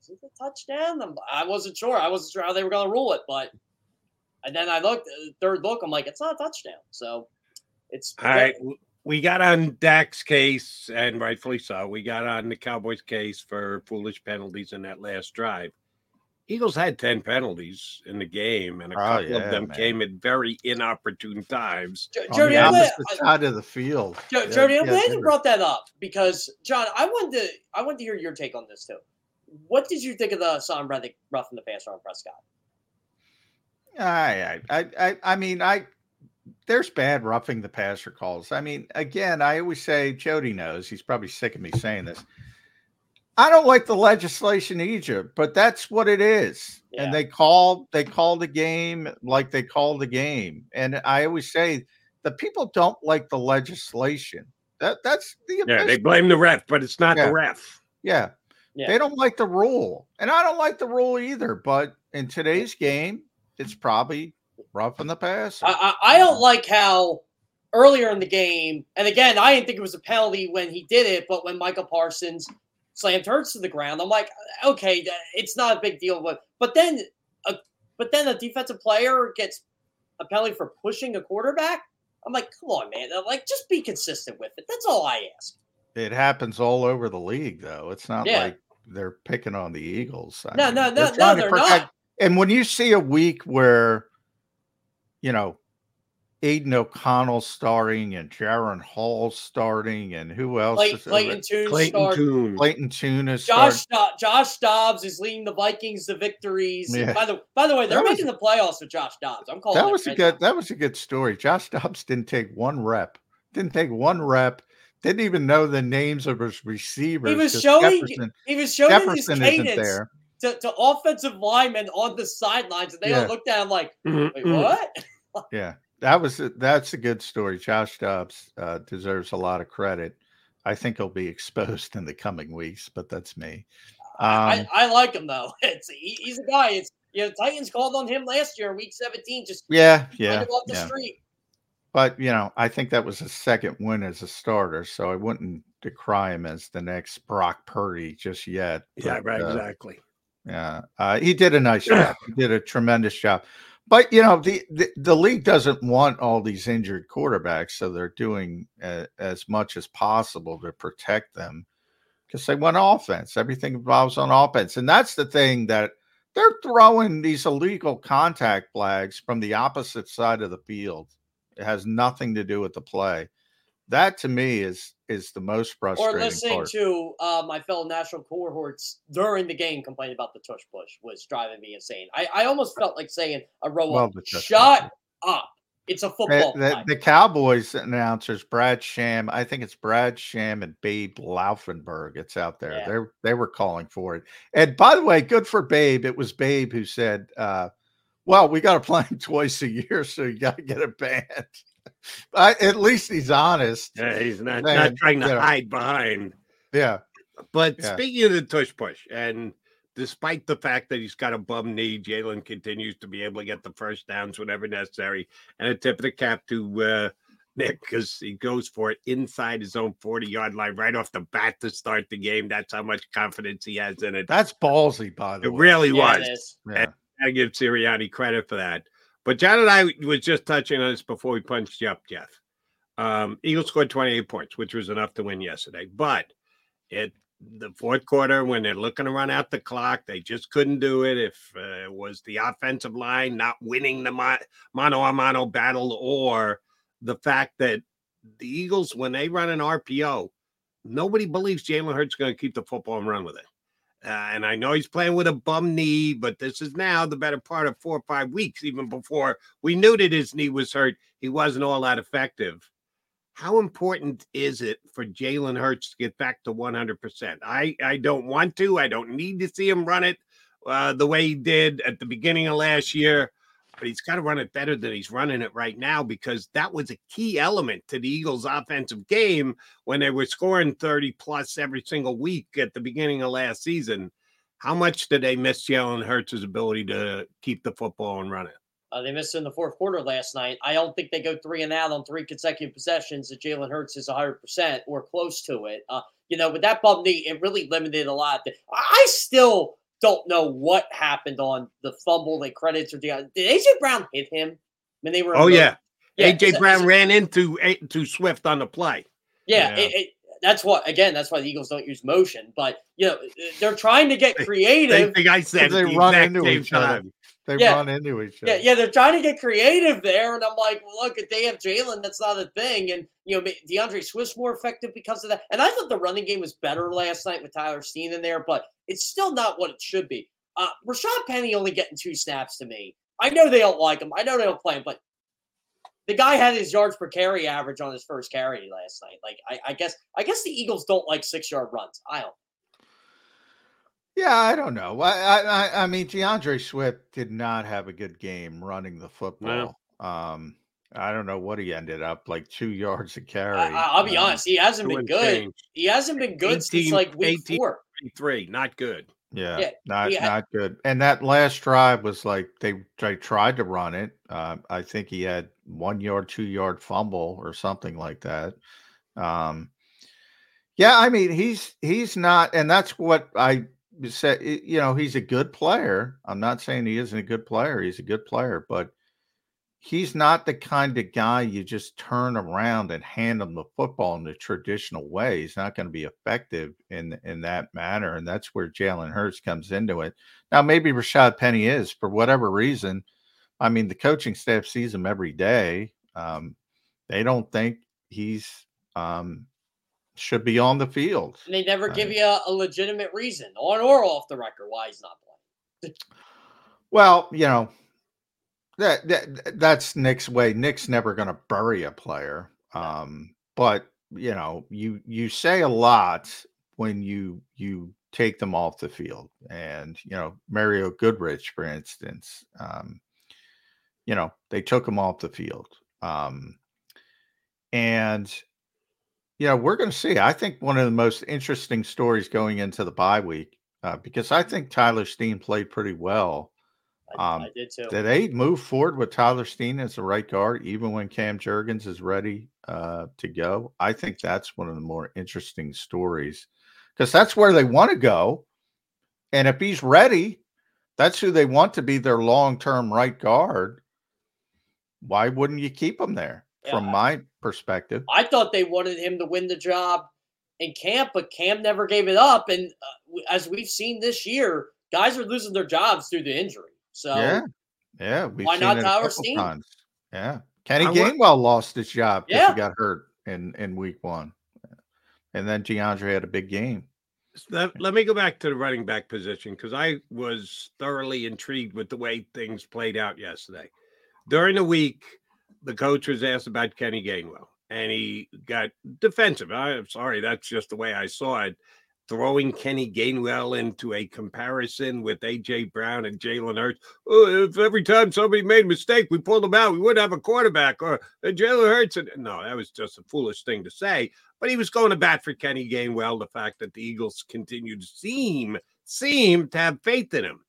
Speaker 8: is it a touchdown? I'm, I was not sure. I wasn't sure how they were going to rule it, but and then I looked uh, third look. I'm like, it's not a touchdown. So it's
Speaker 3: all right we got on Dak's case, and rightfully so. We got on the Cowboys' case for foolish penalties in that last drive. Eagles had 10 penalties in the game, and a oh, couple yeah, of them man. came at very inopportune times.
Speaker 4: Jody, on the opposite side of the field.
Speaker 8: Jody, I'm glad you brought that up because, John, I wanted to I wanted to hear your take on this too. What did you think of the Son Reddick roughing the passer on Prescott?
Speaker 4: I, I, I, I mean, I there's bad roughing the passer calls. I mean, again, I always say Jody knows. He's probably sick of me saying this. I don't like the legislation either, but that's what it is. Yeah. And they call they call the game like they call the game. And I always say the people don't like the legislation. That that's the
Speaker 3: yeah. They blame the ref, but it's not
Speaker 4: yeah.
Speaker 3: the ref.
Speaker 4: Yeah. yeah, they don't like the rule, and I don't like the rule either. But in today's game, it's probably rough in the past.
Speaker 8: I, I, I don't like how earlier in the game, and again, I didn't think it was a penalty when he did it, but when Micah Parsons slammed Hurts to the ground. I'm like, okay, it's not a big deal, but but then a but then a defensive player gets a penalty for pushing a quarterback. I'm like, come on, man, like just be consistent with it. That's all I ask.
Speaker 4: It happens all over the league, though. It's not yeah. like they're picking on the Eagles.
Speaker 8: I no, mean, no, no, no, they're not.
Speaker 4: And when you see a week where, you know, Aidan O'Connell starting and Jaren Hall starting and who else?
Speaker 8: Clay, Clayton Tune.
Speaker 4: Uh, Clayton Tune. Clayton Tune is
Speaker 8: Josh Do- Josh Dobbs is leading the Vikings to victories. Yeah. By the by the way, they're that making was, the playoffs with Josh Dobbs. I'm calling
Speaker 4: that was a good now. that was a good story. Josh Dobbs didn't take one rep. Didn't take one rep. Didn't even know the names of his receivers.
Speaker 8: He was showing. Jefferson, he was showing Jefferson his cadence there. To, to offensive linemen on the sidelines, and they yeah. all looked at him like, mm-hmm. "Wait, what?" [laughs]
Speaker 4: yeah, that was a, that's a good story. Josh Dobbs uh, deserves a lot of credit. I think he'll be [laughs] exposed in the coming weeks, but that's me.
Speaker 8: Um, I, I, like him though. [laughs] It's he, he's a guy. It's you know Titans called on him last year, week seventeen. Just
Speaker 4: yeah, yeah,
Speaker 8: off the
Speaker 4: yeah.
Speaker 8: street.
Speaker 4: But you know, I think that was a second win as a starter, so I wouldn't decry him as the next Brock Purdy just yet.
Speaker 3: Yeah, right, uh, exactly.
Speaker 4: Yeah, uh, he did a nice job. He did a tremendous job. But you know, the, the, the league doesn't want all these injured quarterbacks, so they're doing uh, as much as possible to protect them because they want offense. Everything involves on offense, and that's the thing that they're throwing these illegal contact flags from the opposite side of the field. It has nothing to do with the play that to me is is the most frustrating.
Speaker 8: Or listening
Speaker 4: part.
Speaker 8: to uh, my fellow national cohorts during the game complain about the tush push was driving me insane. I, I almost felt like saying a row well, shut up. It's a football.
Speaker 4: The, the, the, Cowboys announcers, Brad Sham, I think it's Brad Sham and Babe Laufenberg. It's out there. Yeah. They they were calling for it. And by the way, good for Babe. It was Babe who said, uh, "Well, we got to play him [laughs] twice a year, so you got to get it banned." I, at least he's honest.
Speaker 3: Yeah, he's not, not trying to hide behind.
Speaker 4: Yeah.
Speaker 3: But
Speaker 4: yeah.
Speaker 3: speaking of the tush push, and despite the fact that he's got a bum knee, Jalen continues to be able to get the first downs whenever necessary. And a tip of the cap to uh, Nick because he goes for it inside his own 40 yard line right off the bat to start the game. That's how much confidence he has in it.
Speaker 4: That's ballsy, by the
Speaker 3: it
Speaker 4: way.
Speaker 3: It really was. It yeah. I give Sirianni credit for that. But John and I was just touching on this before we punched you up, Jeff. Um, Eagles scored 28 points, which was enough to win yesterday. But it the fourth quarter, when they're looking to run out the clock, they just couldn't do it. If uh, it was the offensive line not winning the mano a mano battle, or the fact that the Eagles, when they run an RPO, nobody believes Jalen Hurts going to keep the football and run with it. Uh, and I know he's playing with a bum knee, but this is now the better part of four or five weeks, even before we knew that his knee was hurt. He wasn't all that effective. How important is it for Jalen Hurts to get back to 100%? I, I don't want to. I don't need to see him run it uh, the way he did at the beginning of last year but he's got to run it better than he's running it right now because that was a key element to the Eagles' offensive game when they were scoring 30 plus every single week at the beginning of last season. How much did they miss Jalen Hurts' ability to keep the football and run it?
Speaker 8: Uh, they missed in the fourth quarter last night. I don't think they go three and out on three consecutive possessions that Jalen Hurts is 100% or close to it. Uh, you know, with that bump knee, it really limited a lot. I still don't know what happened on the fumble. They credit to Did AJ Brown hit him when they were?
Speaker 3: Oh yeah. yeah. AJ Brown ran into into Swift on the play.
Speaker 8: Yeah, yeah. It, it, that's what again. That's why the Eagles don't use motion. But you know, they're trying to get creative.
Speaker 3: Same thing I said.
Speaker 4: They
Speaker 3: the
Speaker 4: run into each other. They yeah. run into each other.
Speaker 8: Yeah, yeah, they're trying to get creative there, and I'm like, well, look, if they have Jalen, that's not a thing. And you know, D'Andre Swift's more effective because of that. And I thought the running game was better last night with Tyler Steen in there, but it's still not what it should be. Uh, Rashad Penny only getting two snaps to me. I know they don't like him. I know they don't play him, but the guy had his yards per carry average on his first carry last night. Like I, I guess I guess the Eagles don't like six yard runs. I don't.
Speaker 4: Yeah, I don't know. I, I, I mean, D'Andre Swift did not have a good game running the football. No. Um, I don't know what he ended up like two yards a carry.
Speaker 8: I, will be um, honest, he hasn't been good. Change. He hasn't been good 18, since like week 18, four.
Speaker 3: Three, not good.
Speaker 4: Yeah, yeah not yeah. not good. And that last drive was like they they tried to run it. Uh, I think he had one yard, two yard fumble or something like that. Um, Yeah, I mean he's he's not, and that's what I said. You know, he's a good player. I'm not saying he isn't a good player. He's a good player, but he's not the kind of guy you just turn around and hand him the football in the traditional way. He's not going to be effective in in that manner, and that's where Jalen Hurts comes into it. Now, maybe Rashad Penny is for whatever reason. I mean, the coaching staff sees him every day. Um, they don't think he's um, should be on the field.
Speaker 8: And they never give you a, a legitimate reason, on or off the record, why he's not playing.
Speaker 4: well, you know, that, that that's Nick's way. Nick's never going to bury a player. Um, but you know, you you say a lot when you you take them off the field, and you know Mario Goodrich, for instance, um, you know they took him off the field, um, and you know we're going to see. I think one of the most interesting stories going into the bye week uh, because I think Tyler Steen played pretty well
Speaker 8: I, um, I did too.
Speaker 4: Did they move forward with Tyler Steen as the right guard, even when Cam Jurgens is ready uh, to go? I think that's one of the more interesting stories because that's where they want to go. And if he's ready, that's who they want to be their long term right guard. Why wouldn't you keep him there? Yeah, from my perspective,
Speaker 8: I thought they wanted him to win the job in camp, but Cam never gave it up. And uh, as we've seen this year, guys are losing their jobs through the injury. So
Speaker 4: yeah, yeah.
Speaker 8: why not Tyler Steen? Times.
Speaker 4: Yeah, Kenny I Gainwell lost his job because yeah. he got hurt in in week one, and then D'Andre had a big game.
Speaker 3: Let, let me go back to the running back position because I was thoroughly intrigued with the way things played out yesterday. During the week, the coach was asked about Kenny Gainwell, and he got defensive. I'm sorry, that's just the way I saw it throwing Kenny Gainwell into a comparison with AJ Brown and Jalen Hurts. Oh, if every time somebody made a mistake, we pulled them out, we would have a quarterback or uh, Jalen Hurts. And no, that was just a foolish thing to say. But he was going to bat for Kenny Gainwell. The fact that the Eagles continued to seem seem to have faith in him.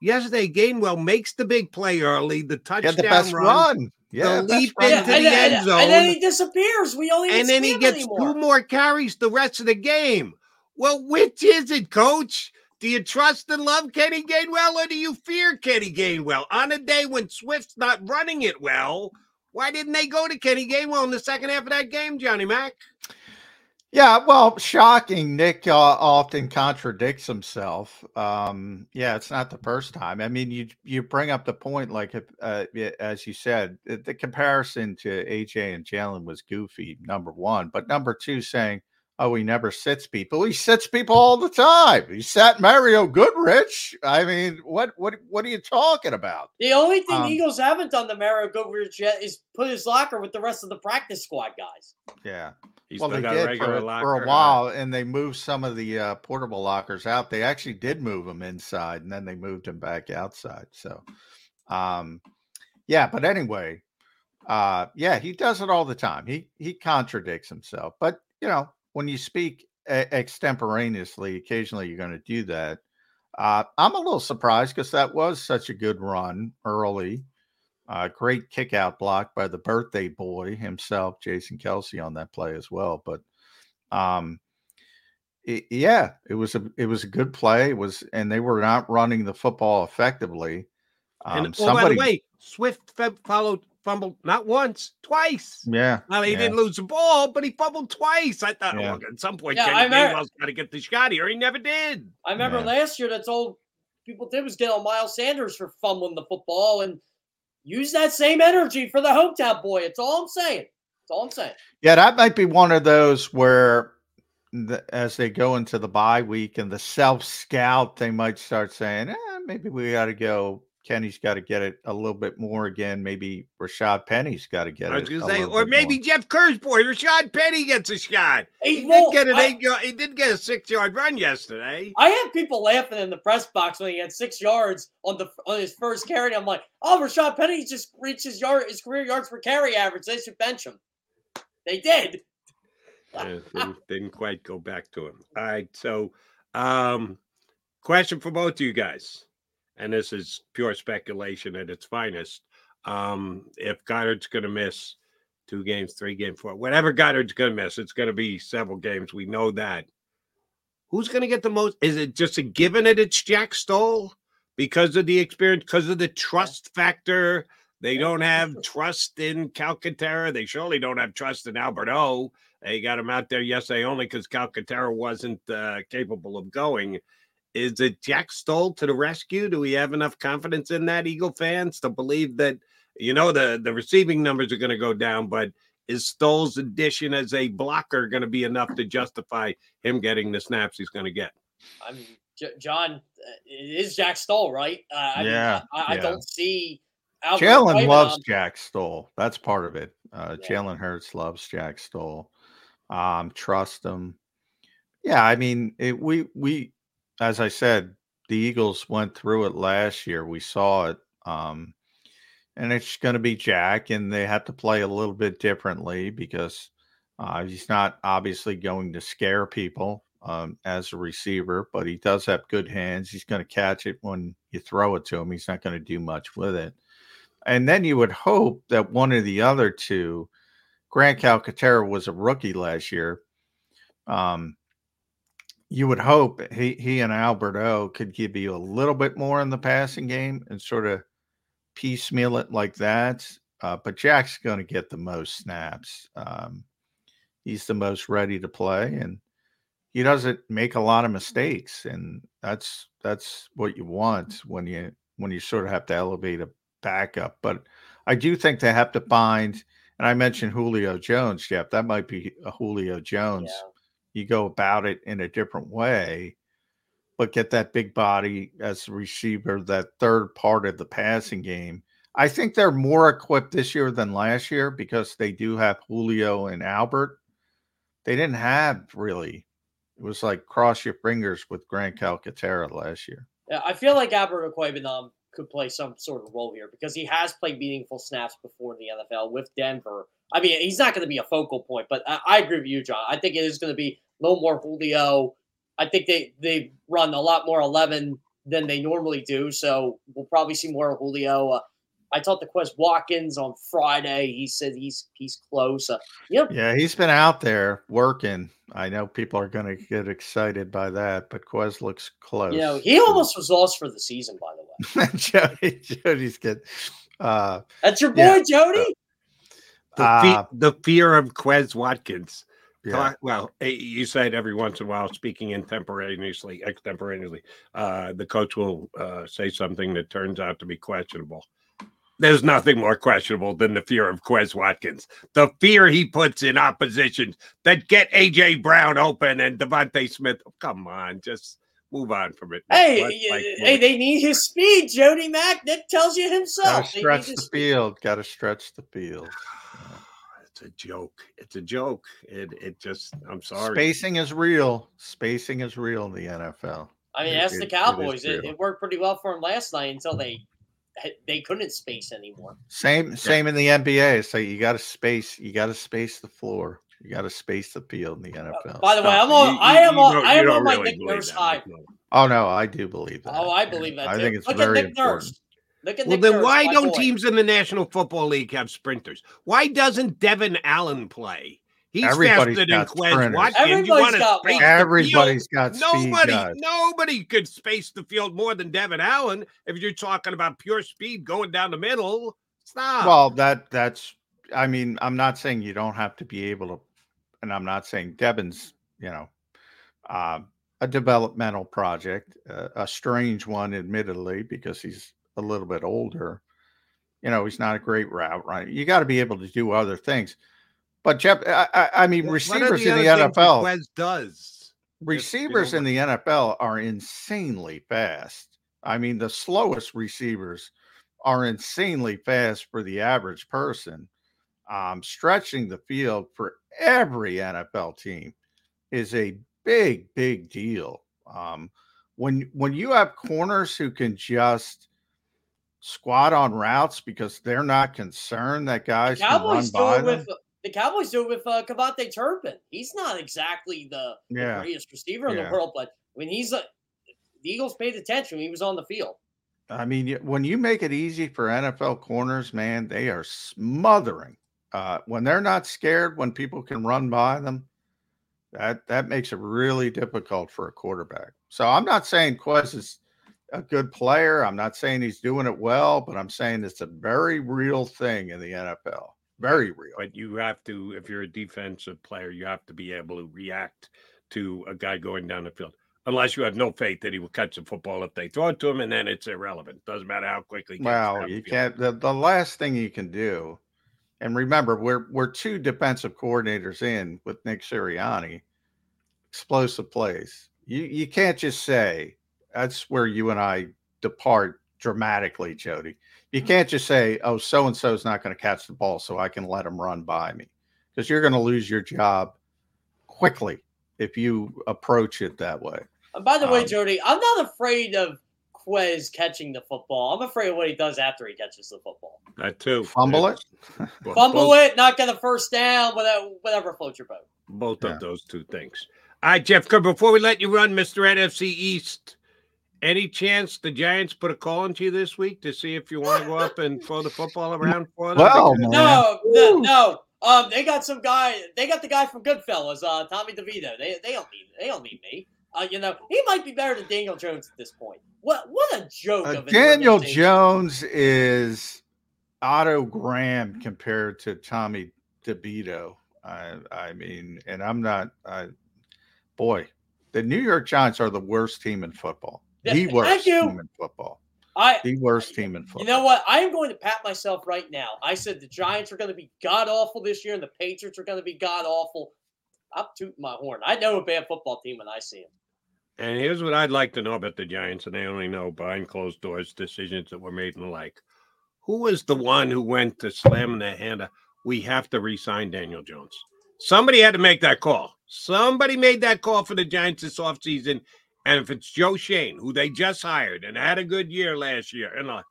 Speaker 3: Yesterday, Gainwell makes the big play early, the touchdown
Speaker 4: the best
Speaker 3: run.
Speaker 4: run. Yeah,
Speaker 3: the leap into and, the and, end zone,
Speaker 8: and then he disappears. We only
Speaker 3: and then he gets
Speaker 8: anymore.
Speaker 3: two more carries the rest of the game. Well, which is it, coach? Do you trust and love Kenny Gainwell or do you fear Kenny Gainwell? On a day when Swift's not running it well, why didn't they go to Kenny Gainwell in the second half of that game, Johnny Mack?
Speaker 4: Yeah, well, shocking. Nick uh, often contradicts himself. Um, yeah, it's not the first time. I mean, you you bring up the point, like uh, as you said, the comparison to AJ and Jalen was goofy. Number one, but number two, saying Oh, he never sits people. He sits people all the time. He sat Mario Goodrich. I mean, what what what are you talking about?
Speaker 8: The only thing um, the Eagles haven't done to Mario Goodrich yet is put his locker with the rest of the practice squad guys.
Speaker 4: Yeah. He's well, they did for, for, a while, and they moved some of the uh, portable lockers out. They actually did move them inside, and then they moved them back outside. So, um, yeah. But anyway, uh, yeah, he does it all the time. He he contradicts himself, but you know, when you speak extemporaneously, occasionally you're going to do that. Uh, I'm a little surprised because that was such a good run early. Uh, great kick out block by the birthday boy himself, Jason Kelce, on that play as well. But um, it, yeah, it was a it was a good play. It was, and they were not running the football effectively.
Speaker 3: Um, and oh, somebody, by the way, Swift followed fumbled not once, twice.
Speaker 4: Yeah.
Speaker 3: Now he
Speaker 4: yeah.
Speaker 3: didn't lose the ball, but he fumbled twice. I thought, yeah. oh, at some point, yeah, Kenny Gainwell's got to get the shot here. He never did.
Speaker 8: I remember yeah. last year that's all people did was get on Miles Sanders for fumbling the football and use that same energy for the hometown boy. It's all I'm saying. It's all I'm saying.
Speaker 4: Yeah, that might be one of those where the, as they go into the bye week and the self scout, they might start saying, eh, maybe we got to go Kenny's got to get it a little bit more again. Maybe Rashad Penny's got to get
Speaker 3: I was
Speaker 4: it.
Speaker 3: Gonna say, or maybe more. Jeff Kerr's boy, Rashad Penny gets a shot. He, he did get an I, eight yard, he did get a six yard run yesterday.
Speaker 8: I had people laughing in the press box when he had six yards on the on his first carry. I'm like, oh, Rashad Penny just reached his yard his career yards per carry average. They should bench him. They did.
Speaker 3: uh, didn't, didn't quite go back to him. All right, so um, question for both of you guys and this is pure speculation at its finest. Um, if Goedert's going to miss two games, three games, four, whatever Goedert's going to miss, it's going to be several games. We know that. Who's going to get the most? Is it just a given that it's Jack Stoll because of the experience, because of the trust factor? They don't have trust in Calcaterra. They surely don't have trust in Albert O. They got him out there yesterday only because Calcaterra wasn't uh, capable of going. Is it Jack Stoll to the rescue? Do we have enough confidence in that, Eagle fans, to believe that you know the the receiving numbers are going to go down, but is Stoll's addition as a blocker going to be enough to justify him getting the snaps he's going to get?
Speaker 8: I mean, J- John, uh, it is Jack Stoll, right? Uh, I
Speaker 4: yeah,
Speaker 8: mean, I, I don't see. Albert
Speaker 4: Jalen loves
Speaker 8: on-
Speaker 4: Jack Stoll. That's part of it. Uh, Jalen Hurts loves Jack Stoll. Um, trust him. Yeah, I mean, it, we we, as I said, the Eagles went through it last year. We saw it, um, and it's going to be Jack, and they have to play a little bit differently because uh, he's not obviously going to scare people um, as a receiver, but he does have good hands. He's going to catch it when you throw it to him. He's not going to do much with it. And then you would hope that one of the other two, Grant Calcaterra was a rookie last year. Um, you would hope he he and Albert O could give you a little bit more in the passing game and sort of piecemeal it like that. Uh, but Jack's going to get the most snaps. Um, he's the most ready to play, and he doesn't make a lot of mistakes, and that's that's what you want when you when you sort of have to elevate a backup. But I do think they have to find, and I mentioned Julio Jones, Jeff. That might be a Julio Jones. You go about it in a different way, but get that big body as a receiver, that third part of the passing game. I think they're more equipped this year than last year because they do have Julio and Albert. They didn't have really. It was like cross your fingers with Grant Calcaterra last year.
Speaker 8: Yeah, I feel like Albert Okwuegbunam could play some sort of role here because he has played meaningful snaps before in the NFL with Denver. I mean, he's not going to be a focal point, but I, I agree with you, John. I think it is going to be a little more Julio. I think they they run a lot more eleven than they normally do, so we'll probably see more of Julio. Uh, I talked to Quez Watkins on Friday. He said he's he's close. Uh, you know,
Speaker 4: Yeah, he's been out there working. I know people are going to get excited by that, but Quez looks close.
Speaker 8: you know, he almost was lost for the season. By the way, [laughs]
Speaker 4: Jody, Jody's good. Uh,
Speaker 8: that's your boy
Speaker 4: yeah.
Speaker 8: Jody.
Speaker 3: The,
Speaker 4: Uh,
Speaker 3: the fear of Quez Watkins.
Speaker 4: Yeah.
Speaker 3: Talk- well, you said every once in a while, speaking intemporaneously, extemporaneously, uh, the coach will uh, say something that turns out to be questionable. There's nothing more questionable than the fear of Quez Watkins. The fear he puts in oppositions that get AJ Brown open and DeVonta Smith. Oh, come on, just move on from it.
Speaker 8: Hey,
Speaker 3: Let-
Speaker 8: y-
Speaker 3: like,
Speaker 8: hey, they need his speed, Jody Mack. That tells you himself.
Speaker 4: Got
Speaker 8: himself.
Speaker 4: to stretch the field. Got to stretch the field.
Speaker 3: It's a joke. It's a joke. It it just. I'm sorry.
Speaker 4: Spacing is real. Spacing is real in the NFL.
Speaker 8: I mean,
Speaker 4: It-
Speaker 8: that's the Cowboys. It, it worked pretty well for them last night until they they couldn't space anymore.
Speaker 4: Same same in the NBA. So you got to space. You got to space the floor. You got to space the field in the uh, NFL.
Speaker 8: By the way, I'm
Speaker 4: it.
Speaker 8: on.
Speaker 4: You-
Speaker 8: I am
Speaker 4: you
Speaker 8: on.
Speaker 4: don't-
Speaker 8: I am
Speaker 4: don't
Speaker 8: on my
Speaker 4: really
Speaker 8: Nick
Speaker 4: believe
Speaker 8: Nurse high.
Speaker 4: Oh no, I do believe that.
Speaker 8: Oh, I believe that.
Speaker 4: I think it's
Speaker 8: Look
Speaker 4: very
Speaker 8: at Nick
Speaker 4: important.
Speaker 8: Nurse. Look at
Speaker 3: Well,
Speaker 8: Nick
Speaker 3: then why
Speaker 8: my
Speaker 3: don't
Speaker 8: boy.
Speaker 3: teams in the National Football League have sprinters? Why doesn't Devin Allen play? He's
Speaker 4: Everybody's
Speaker 3: faster than
Speaker 4: got
Speaker 3: Quez
Speaker 4: sprinters.
Speaker 3: Watkins. You
Speaker 8: Everybody's
Speaker 3: want to
Speaker 8: got
Speaker 3: space
Speaker 8: one.
Speaker 3: the
Speaker 4: Everybody's
Speaker 3: field?
Speaker 4: got speed
Speaker 3: nobody.
Speaker 4: guys.
Speaker 3: Nobody could space the field more than Devin Allen. If you're talking about pure speed going down the middle, stop.
Speaker 4: Well, that that's. I mean, I'm not saying you don't have to be able to, and I'm not saying Devin's, you know, uh, a developmental project, uh, a strange one, admittedly, because he's a little bit older. You know, he's not a great route runner. You got to be able to do other things. But Jeff, I, I, I mean, receivers in the NFL,
Speaker 3: Quez does.
Speaker 4: receivers in the NFL are insanely fast. I mean, the slowest receivers are insanely fast for the average person. Um, stretching the field for every NFL team is a big, big deal. Um, when when you have corners who can just squat on routes because they're not concerned that guys can run
Speaker 8: Cowboys do
Speaker 4: by
Speaker 8: it
Speaker 4: them.
Speaker 8: with the Cowboys do it with uh, KaVontae Turpin. He's not exactly the, the greatest receiver in
Speaker 4: Yeah.
Speaker 8: the world, but when he's a, the Eagles paid attention he was on the field.
Speaker 4: I mean, when you make it easy for NFL corners, man, they are smothering Uh, when they're not scared, when people can run by them, that that makes it really difficult for a quarterback. So I'm not saying Quez is a good player. I'm not saying he's doing it well, but I'm saying it's a very real thing in the NFL. Very real.
Speaker 3: But you have to, if you're a defensive player, you have to be able to react to a guy going down the field. Unless you have no faith that he will catch the football if they throw it to him, and then it's irrelevant. Doesn't matter how quickly.
Speaker 4: Well, you can't. The, the last thing you can do, and remember, we're we're two defensive coordinators in with Nick Sirianni. Explosive plays. You you can't just say that's where you and I depart dramatically, Jody. You can't just say, "Oh, so and so is not going to catch the ball, so I can let him run by me," because you're going to lose your job quickly if you approach it that way.
Speaker 8: And by the um, way, Jody, I'm not afraid of Quez catching the football. I'm afraid of what he does after he catches the football.
Speaker 3: That too.
Speaker 4: Fumble it. [laughs]
Speaker 8: Fumble it, not get a first down, whatever, whatever floats your boat.
Speaker 3: Both yeah. of those two things. All right, Jeff, before we let you run, Mr. NFC East, any chance the Giants put a call into you this week to see if you want to go up and throw the football [laughs] around for them?
Speaker 4: Well,
Speaker 8: no, no, no. Um, they got some guy. They got the guy from Goodfellas, uh, Tommy DeVito. They they don't need they don't need me. Uh, you know, he might be better than Daniel Jones at this point. What what a joke! Uh,
Speaker 4: Daniel Jones is Otto Graham compared to Tommy DeVito. I I mean, and I'm not. I, boy, the New York Giants are the worst team in football. The worst team in football.
Speaker 8: I
Speaker 4: the worst team in football.
Speaker 8: You know what? I am going to pat myself right now. I said the Giants are going to be god awful this year, and the Patriots are going to be god awful. I'm tooting my horn. I know a bad football team when I see them.
Speaker 3: And here's what I'd like to know about the Giants, and I only know behind closed doors decisions that were made and the like. Who was the one who went to slam the hand? Of, we have to re-sign Daniel Jones. Somebody had to make that call. Somebody made that call for the Giants this offseason, and if it's Joe Schoen, who they just hired and had a good year last year, and uh,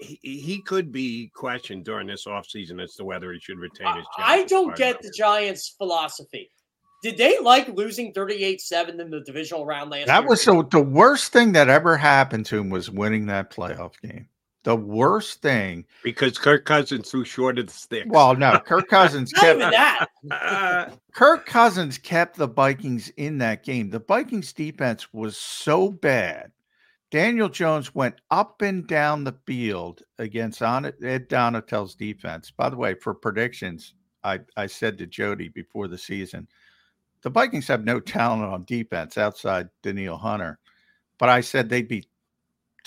Speaker 3: he, he could be questioned during this offseason as to whether he should retain his job.
Speaker 8: I don't get the Giants' philosophy. Did they like losing 38-7 in the divisional round last
Speaker 4: that
Speaker 8: year?
Speaker 4: That was the, the worst thing that ever happened to him was winning that playoff game. The worst thing
Speaker 3: because Kirk Cousins threw short of the stick.
Speaker 4: Well, no, Kirk [laughs] Cousins kept
Speaker 8: that. [laughs]
Speaker 4: Kirk Cousins kept the Vikings in that game. The Vikings defense was so bad. Daniel Jones went up and down the field against Ed Donatell's defense. By the way, for predictions, I, I said to Jody before the season, the Vikings have no talent on defense outside Danielle Hunter. But I said they'd be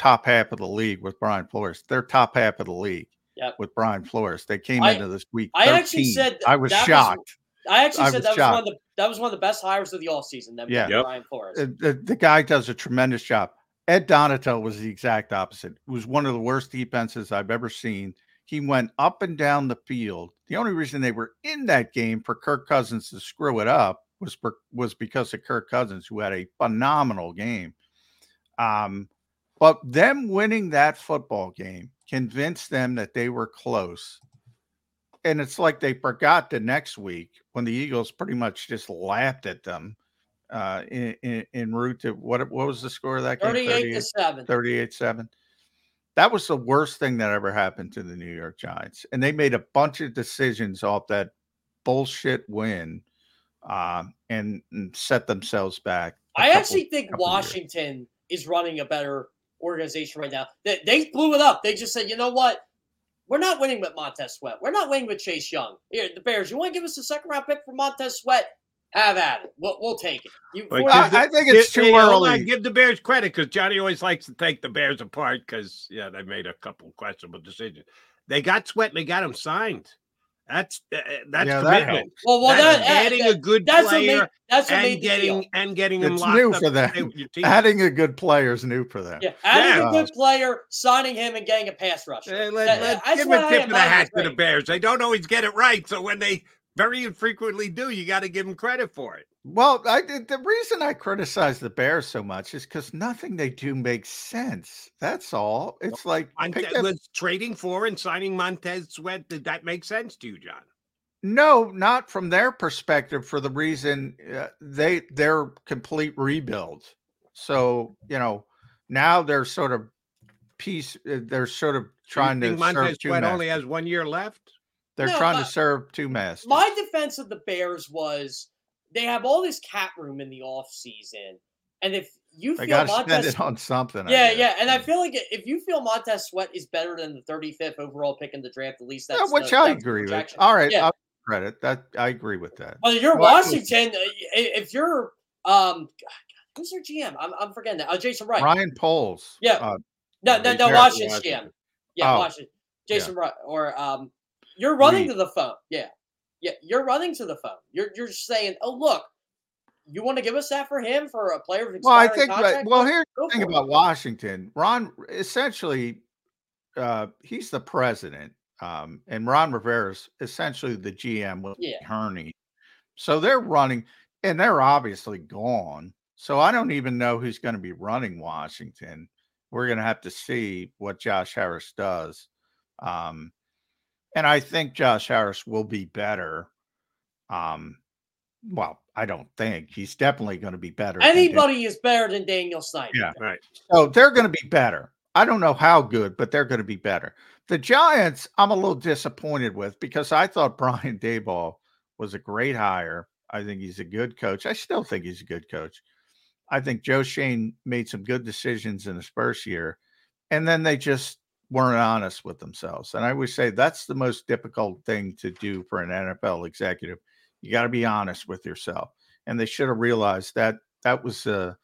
Speaker 4: top half of the league with Brian Flores. They're top half of the league
Speaker 8: yep.
Speaker 4: with Brian Flores. They came I, into this week.
Speaker 8: I actually said
Speaker 4: I was shocked.
Speaker 8: Was, I actually I said that shocked. was one of the that was one of the best hires of the all season. That yeah, yep. Brian Flores.
Speaker 4: The, the, the, guy does a tremendous job. Ed Donatell was the exact opposite. It was one of the worst defenses I've ever seen. He went up and down the field. The only reason they were in that game for Kirk Cousins to screw it up was for, was because of Kirk Cousins, who had a phenomenal game. Um, but them winning that football game convinced them that they were close. And it's like they forgot the next week when the Eagles pretty much just laughed at them uh, in, in, in route to what what was the score of that game?
Speaker 8: 38 to 7.
Speaker 4: 38 7. That was the worst thing that ever happened to the New York Giants. And they made a bunch of decisions off that bullshit win uh, and, and, set themselves back.
Speaker 8: I couple, actually think Washington is running a better organization right now. They, they blew it up. They just said, you know what? We're not winning with Montez Sweat. We're not winning with Chase Young. Here, the Bears, you want to give us a second round pick for Montez Sweat? Have at it. We'll, we'll take it. You,
Speaker 4: I, I, think it's too early.
Speaker 3: give the Bears credit because Johnny always likes to take the Bears apart because, yeah, they made a couple questionable decisions. They got Sweat and they got him signed. That's uh, that's yeah, commitment. That
Speaker 8: well, well,
Speaker 3: that's
Speaker 8: that,
Speaker 3: adding
Speaker 8: that,
Speaker 3: a good
Speaker 8: that's
Speaker 3: player
Speaker 8: what made, that's what
Speaker 3: and
Speaker 8: made
Speaker 3: getting and getting
Speaker 4: it's
Speaker 3: him
Speaker 4: new for them. Adding a good player is new for them.
Speaker 8: Yeah, adding yeah. a good player, signing him, and getting a pass rush.
Speaker 3: Hey, let, let, give a tip of the hat to the Bears. They don't always get it right, so when they very infrequently do, you got to give them credit for it.
Speaker 4: Well, I the reason I criticize the Bears so much is because nothing they do makes sense. That's all. It's like
Speaker 3: Montez, was trading for and signing Montez Sweat. Did that make sense to you, John?
Speaker 4: No, not from their perspective. For the reason uh, they they're complete rebuild. So you know now they're sort of piece. Uh, they're sort of trying to.
Speaker 3: Montez Sweat only has one year left.
Speaker 4: They're
Speaker 8: No,
Speaker 4: trying
Speaker 8: uh,
Speaker 4: to serve two masters.
Speaker 8: My defense of the Bears was they have all this cat room in the off season, and if you
Speaker 4: They
Speaker 8: feel
Speaker 4: got to spend
Speaker 8: Montez,
Speaker 4: it on something.
Speaker 8: Yeah, yeah, and I feel like if you feel Montez Sweat is better than the 35th overall pick in the draft, at least
Speaker 4: Yeah,
Speaker 8: that's
Speaker 4: which
Speaker 8: the,
Speaker 4: I
Speaker 8: that's
Speaker 4: agree with. All right,
Speaker 8: yeah.
Speaker 4: I'll credit that. I agree with that.
Speaker 8: Well, you're
Speaker 4: Well,
Speaker 8: Washington. uh, If you're um, who's their GM? I'm, I'm forgetting that. Uh, Jason Wright.
Speaker 4: Ryan Poles.
Speaker 8: Yeah.
Speaker 4: uh,
Speaker 8: No, no, no.
Speaker 4: Washington.
Speaker 8: GM. Yeah,
Speaker 4: Oh,
Speaker 8: Washington. Jason Wright. Or um, you're running to the phone. Yeah, yeah. You're running to the phone. You're you're saying, oh look, you want to give us that for him for a player
Speaker 4: Well, I think. Well, here's
Speaker 8: go
Speaker 4: the thing
Speaker 8: for it.
Speaker 4: about Washington. Ron essentially, uh, he's the president, um, and Ron Rivera's essentially the GM with
Speaker 8: Yeah.
Speaker 4: Herney. So they're running, and they're obviously gone. So I don't even know who's going to be running Washington. We're going to have to see what Josh Harris does. Um, and I think Josh Harris will be better. Um, well, I don't think he's definitely going to be better.
Speaker 8: Anybody is better than Daniel Snyder.
Speaker 4: Yeah.
Speaker 3: Right.
Speaker 4: So they're going to be better. I don't know how good, but they're going to be better. The Giants, I'm a little disappointed with because I thought [laughs] Brian Daboll was a great hire. I think he's a good coach. I still think he's a good coach. I think Joe Schoen made some good decisions in his first year, and then they just weren't honest with themselves. And I would say that's the most difficult thing to do for an NFL executive. You got to be honest with yourself. And they should have realized that that was a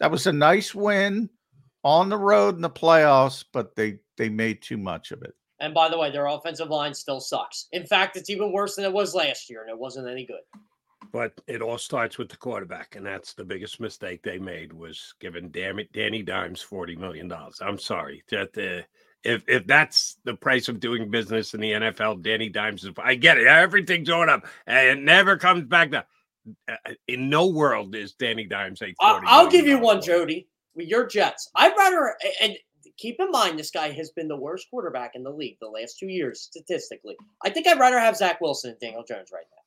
Speaker 4: that was a nice win on the road in the playoffs, but they they made too much of it.
Speaker 8: And by the way, their offensive line still sucks. In fact, it's even worse than it was last year, and it wasn't any good.
Speaker 3: But it all starts with the quarterback, and that's the biggest mistake they made was giving damn it Danny Dimes forty million dollars. I'm sorry that uh, if if that's the price of doing business in the NFL, Danny Dimes is. I get it. Everything's going up, and it never comes back down. Uh, In no world is Danny Dimes a
Speaker 8: I'll,
Speaker 3: forty.
Speaker 8: I'll give you
Speaker 3: dollar
Speaker 8: one, Jody. With your Jets, I'd rather and keep in mind this guy has been the worst quarterback in the league the last two years statistically. I think I'd rather have Zach Wilson and Daniel Jones right now.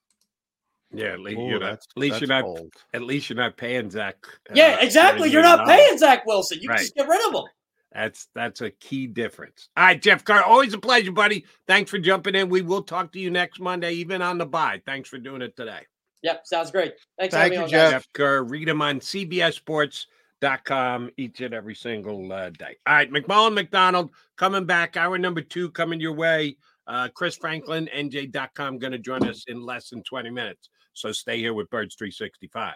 Speaker 3: Yeah, at least,
Speaker 4: Ooh,
Speaker 3: you're not, at least you're not.
Speaker 4: bold.
Speaker 3: At least you're not paying Zach. uh,
Speaker 8: yeah, exactly. You're not
Speaker 3: million.
Speaker 8: paying Zach Wilson. You can just get rid of him.
Speaker 3: That's that's a key difference. All right, Jeff Kerr, always a pleasure, buddy. Thanks for jumping in. We will talk to you next Monday, even on the bye. Thanks for doing it today.
Speaker 8: Yep, sounds great. Thanks, for
Speaker 4: Thank
Speaker 8: having me
Speaker 4: you,
Speaker 8: on,
Speaker 4: Jeff.
Speaker 8: guys.
Speaker 3: Jeff Kerr, read him on CBSSports.com each and every single uh, day. All right, McMullen McDonald coming back. Hour number two coming your way. Uh, Chris Franklin, NJ.com, going to join us in less than 20 minutes. So stay here with Birds 365.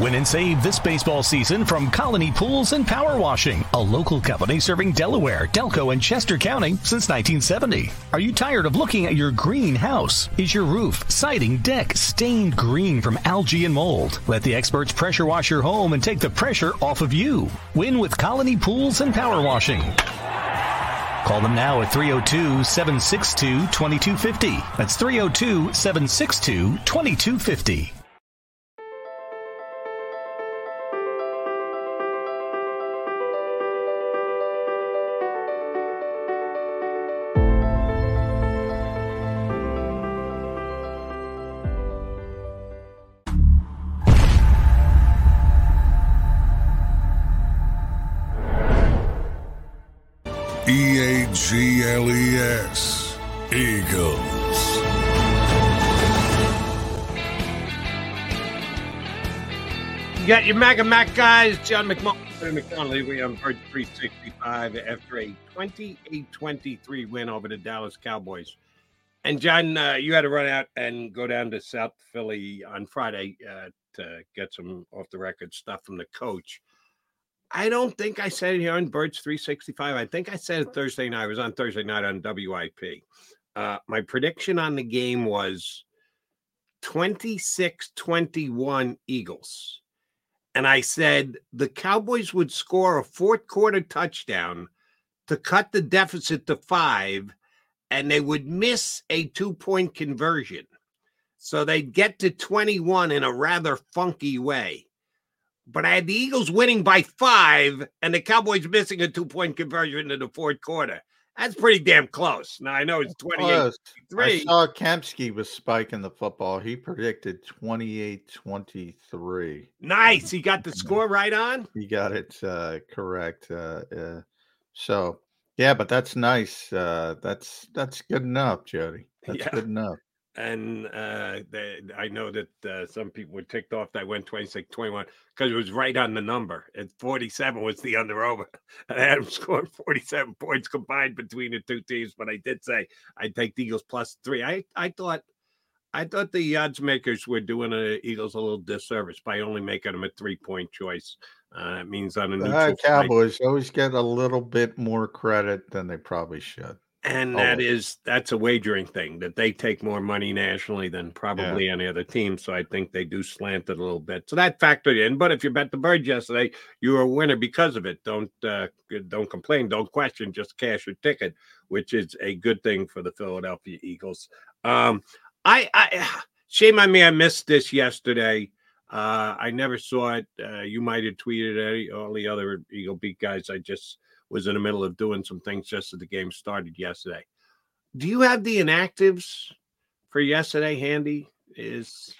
Speaker 9: Win and save this baseball season from Colony Pools and Power Washing, a local company serving Delaware, Delco, and Chester County since 1970. Are you tired of looking at your green house? Is your roof, siding, deck stained green from algae and mold? Let the experts pressure wash your home and take the pressure off of you. Win with Colony Pools and Power Washing. Call them now at 302 762 2250. That's 302 762 2250.
Speaker 10: G L E S. Eagles.
Speaker 3: You got your Mac and Mac guys, John and McConnelly. We on Bird 365 after a 28-23 win over the Dallas Cowboys. And John, uh, you had to run out and go down to South Philly on Friday uh, to get some off the record stuff from the coach. I don't think I said it here on Birds 365. I think I said it Thursday night. I was on Thursday night on WIP. Uh, my prediction on the game was 26 21 Eagles. And I said the Cowboys would score a fourth quarter touchdown to cut the deficit to five, and they would miss a two point conversion. So they'd get to 21 in a rather funky way but I had the Eagles winning by five and the Cowboys missing a two point conversion in the fourth quarter. That's pretty damn close. Now I know it's 28 3.
Speaker 4: I saw Kempski was spiking the football. He predicted 28 23.
Speaker 3: Nice. He got the score right on.
Speaker 4: He got it uh, correct. Uh, uh, so, yeah, but that's nice. Uh, that's that's good enough, Jody. That's
Speaker 3: Yeah.
Speaker 4: good enough.
Speaker 3: And uh, they, I know that uh, some people were ticked off that I went 26 21 because it was right on the number. And 47 was the under over. And [laughs] I had them scoring 47 points combined between the two teams. But I did say I'd take the Eagles plus three. I, I thought. I thought the odds makers were doing the Eagles a little disservice by only making them a three point choice. Uh, it means on a neutral
Speaker 4: Uh,
Speaker 3: site.
Speaker 4: Cowboys always get a little bit more credit than they probably should.
Speaker 3: And that
Speaker 4: Always.
Speaker 3: is that's a wagering thing that they take more money nationally than probably any other team. So I think they do slant it a little bit. So that factored in. But if you bet the bird yesterday, you were a winner because of it. Don't uh, don't complain, don't question, just cash your ticket, which is a good thing for the Philadelphia Eagles. Um, I, I [sighs] shame on me, I missed this yesterday. Uh, I never saw it. Uh, you might have tweeted it. All the other Eagle Beat guys. I just was in the middle of doing some things just as the game started yesterday. Do you have the inactives for yesterday handy? Is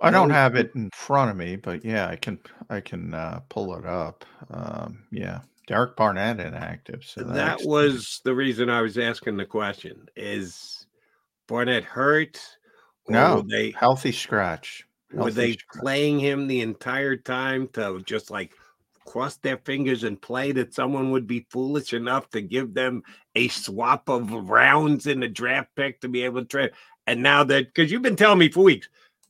Speaker 4: I don't have it in front of me, but yeah, I can I can uh, pull it up. Um, yeah, Derek Barnett inactive. So that,
Speaker 3: that was the reason I was asking the question. Is Barnett hurt? Or
Speaker 4: no
Speaker 3: they
Speaker 4: healthy scratch.
Speaker 3: were they
Speaker 4: scratch.
Speaker 3: playing him the entire time to just like cross their fingers and play that someone would be foolish enough to give them a swap of rounds in the draft pick to be able to trade? And now that because you've been telling me for weeks,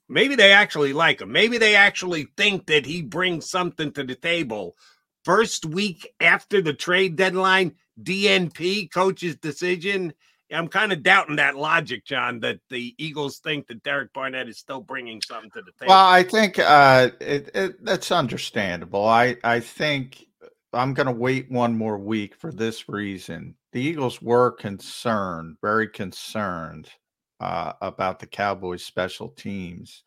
Speaker 3: maybe they actually like him. Maybe they actually think that he brings something to the table. First week after the trade deadline, DNP coach's decision. I'm kind of doubting that logic, John, that the Eagles think that Derek Barnett is still bringing something to the table.
Speaker 4: Well, I think uh, it, it, that's understandable. I I think I'm going to wait one more week for this reason. The Eagles were concerned, very concerned uh, about the Cowboys' special teams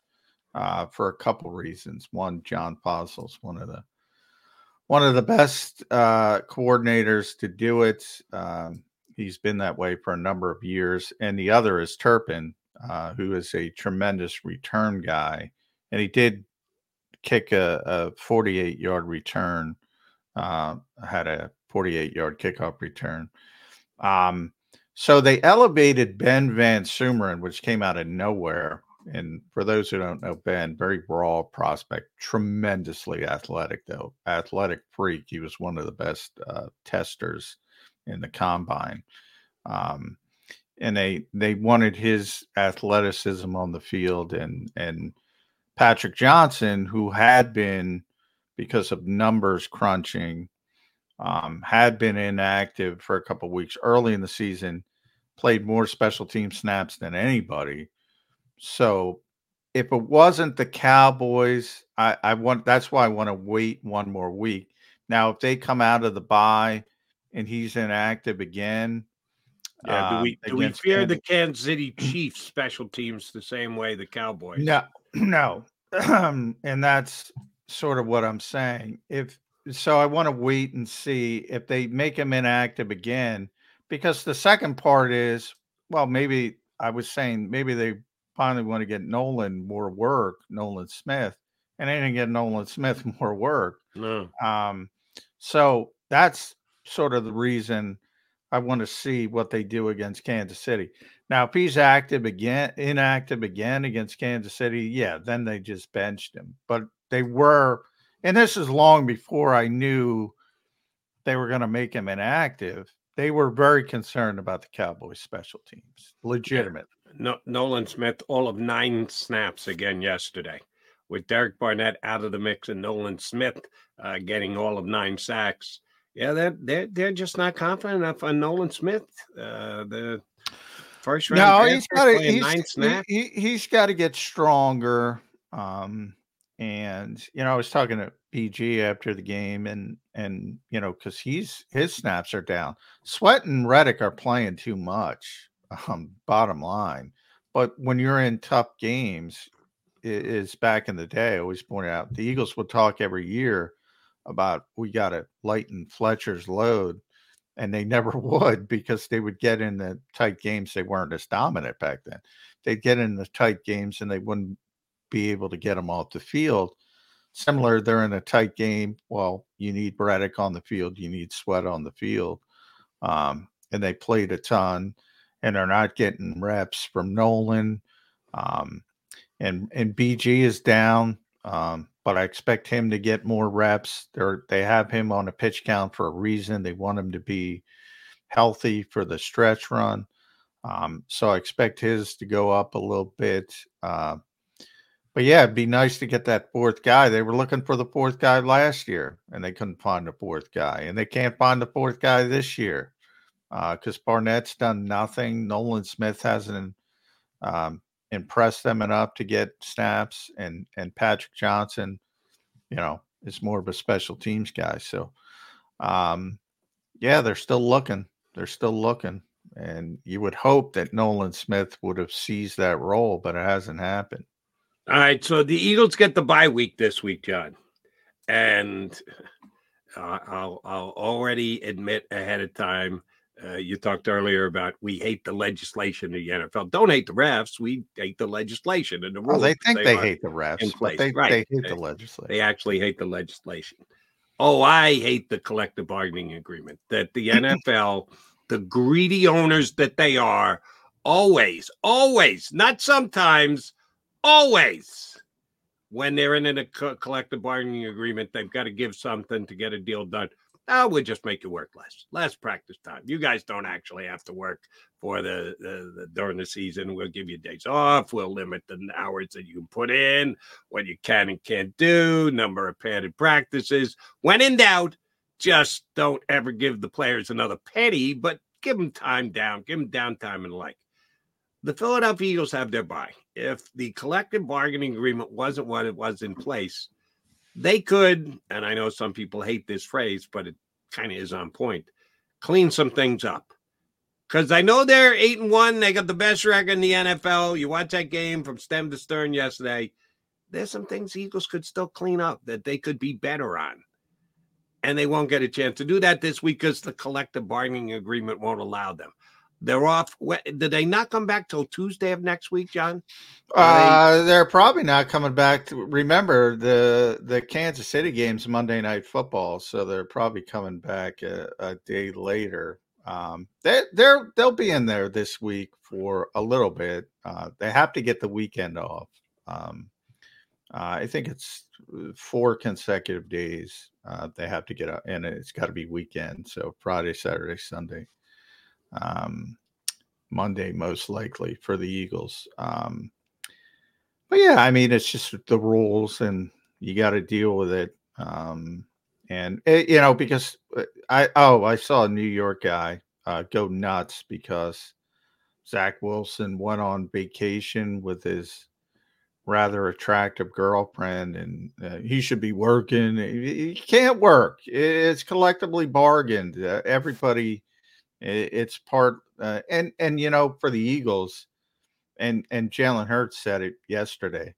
Speaker 4: uh, for a couple reasons. One, John Fassel's one of the one of the best uh, coordinators to do it. Um, he's been that way for a number of years, and the other is Turpin, uh, who is a tremendous return guy, and he did kick a, a 48 yard return. Uh, had a 48 yard kickoff return. Um, so they elevated Ben VanSumeren, which came out of nowhere. And for those who don't know Ben, very raw prospect, tremendously athletic, though athletic freak. He was one of the best uh, testers in the combine. Um, and they they wanted his athleticism on the field and and Patrick Johnson, who had been because of numbers crunching, um, had been inactive for a couple weeks early in the season, played more special team snaps than anybody. So if it wasn't the Cowboys, I, I want that's why I want to wait one more week. Now, if they come out of the bye and he's inactive again,
Speaker 3: yeah, do we um, do we fear Kansas. the Kansas City [clears throat] Chiefs special teams the same way the Cowboys?
Speaker 4: No, [clears throat] no, [clears throat] and that's sort of what I'm saying. If so, I want to wait and see if they make him inactive again, because the second part is, well, maybe I was saying maybe they finally want to get Nolan more work, Nolan Smith, and they didn't get Nolan Smith [laughs] more work.
Speaker 3: No.
Speaker 4: Um, so that's sort of the reason I want to see what they do against Kansas City. Now, if he's active again, inactive again against Kansas City, yeah, then they just benched him. But they were, and this is long before I knew they were going to make him inactive. They were very concerned about the Cowboys special teams, legitimate.
Speaker 3: No, Nolan Smith, all of nine snaps again yesterday, with Derek Barnett out of the mix and Nolan Smith uh, getting all of nine sacks. Yeah, they're they're they're just not confident enough on Nolan Smith. Uh, the first round.
Speaker 4: No, he's got to he's, he, he's got to get stronger. Um, and you know, I was talking to BG after the game, and and you know, because he's his snaps are down. Sweat and Reddick are playing too much. Um, bottom line, but when you're in tough games, it is back in the day. I always pointed out the Eagles would talk every year about we got to lighten Fletcher's load, and they never [laughs] would because they would get in the tight games. They weren't as dominant back then. They'd get in the tight games and they wouldn't be able to get them off the field. Similar, they're in a tight game. Well, you need Reddick on the field, you need Sweat on the field, um, and they played a ton, and they're not getting reps from Nolan. Um, and and BG is down. Um, but I expect him to get more reps. They're, they have him on a pitch count for a reason. They want him to be healthy for the stretch run. Um, so I expect his to go up a little bit. Uh, but yeah, it'd be nice to get that fourth guy. They were looking for the fourth guy last year and they couldn't find the fourth guy. And they can't find the fourth guy this year because uh, Barnett's done nothing. Nolan Smith hasn't um, impress them enough to get snaps and and Patrick Johnson, you know, is more of a special teams guy. So um yeah, they're still looking. They're still looking. And you would hope that Nolan Smith would have seized that role, but it hasn't happened.
Speaker 3: All right. So the Eagles get the bye week this week, John. And uh, I'll, I'll already admit ahead of time uh, you talked earlier about we hate the legislation of the NFL. Don't hate the refs. We hate the legislation and the rules.
Speaker 4: Oh, they think they, they hate the refs. They, right. they hate the legislation.
Speaker 3: They actually hate the legislation. Oh, I hate the collective bargaining agreement that the [clears throat] NFL, the greedy owners that they are, always, always, not sometimes, always, when they're in a collective bargaining agreement, they've got to give something to get a deal done oh, we'll just make you work less, less practice time. You guys don't actually have to work for the, the, the, during the season. We'll give you days off. We'll limit the hours that you can put in, what you can and can't do, number of padded practices. When in doubt, just don't ever give the players another penny, but give them time down, give them downtime and like. The Philadelphia Eagles have their bye. If the collective bargaining agreement wasn't what it was in place, they could, and I know some people hate this phrase, but it kind of is on point, clean some things up. Because I know they're eight and one, they got the best record in the NFL. You watch that game from stem to stern yesterday. There's some things Eagles could still clean up that they could be better on. And they won't get a chance to do that this week because the collective bargaining agreement won't allow them. They're off. Did they not come back till Tuesday of next week, John?
Speaker 4: Uh, they... are probably not coming back. To, remember the the Kansas City game's Monday Night Football, so they're probably coming back a, a day later. Um, they they're they'll be in there this week for a little bit. Uh, they have to get the weekend off. Um, uh, I think it's four consecutive days uh, they have to get out, and it's got to be weekend. So Friday, Saturday, Sunday um, Monday, most likely for the Eagles. Um, but yeah, I mean, it's just the rules, and you got to deal with it. Um, and it, you know, because uh, I oh, I saw a New York guy uh, go nuts because Zach Wilson went on vacation with his rather attractive girlfriend and uh, he should be working he can't work it's collectively bargained uh, everybody it's part uh, and and you know for the eagles and and jalen hurts said it yesterday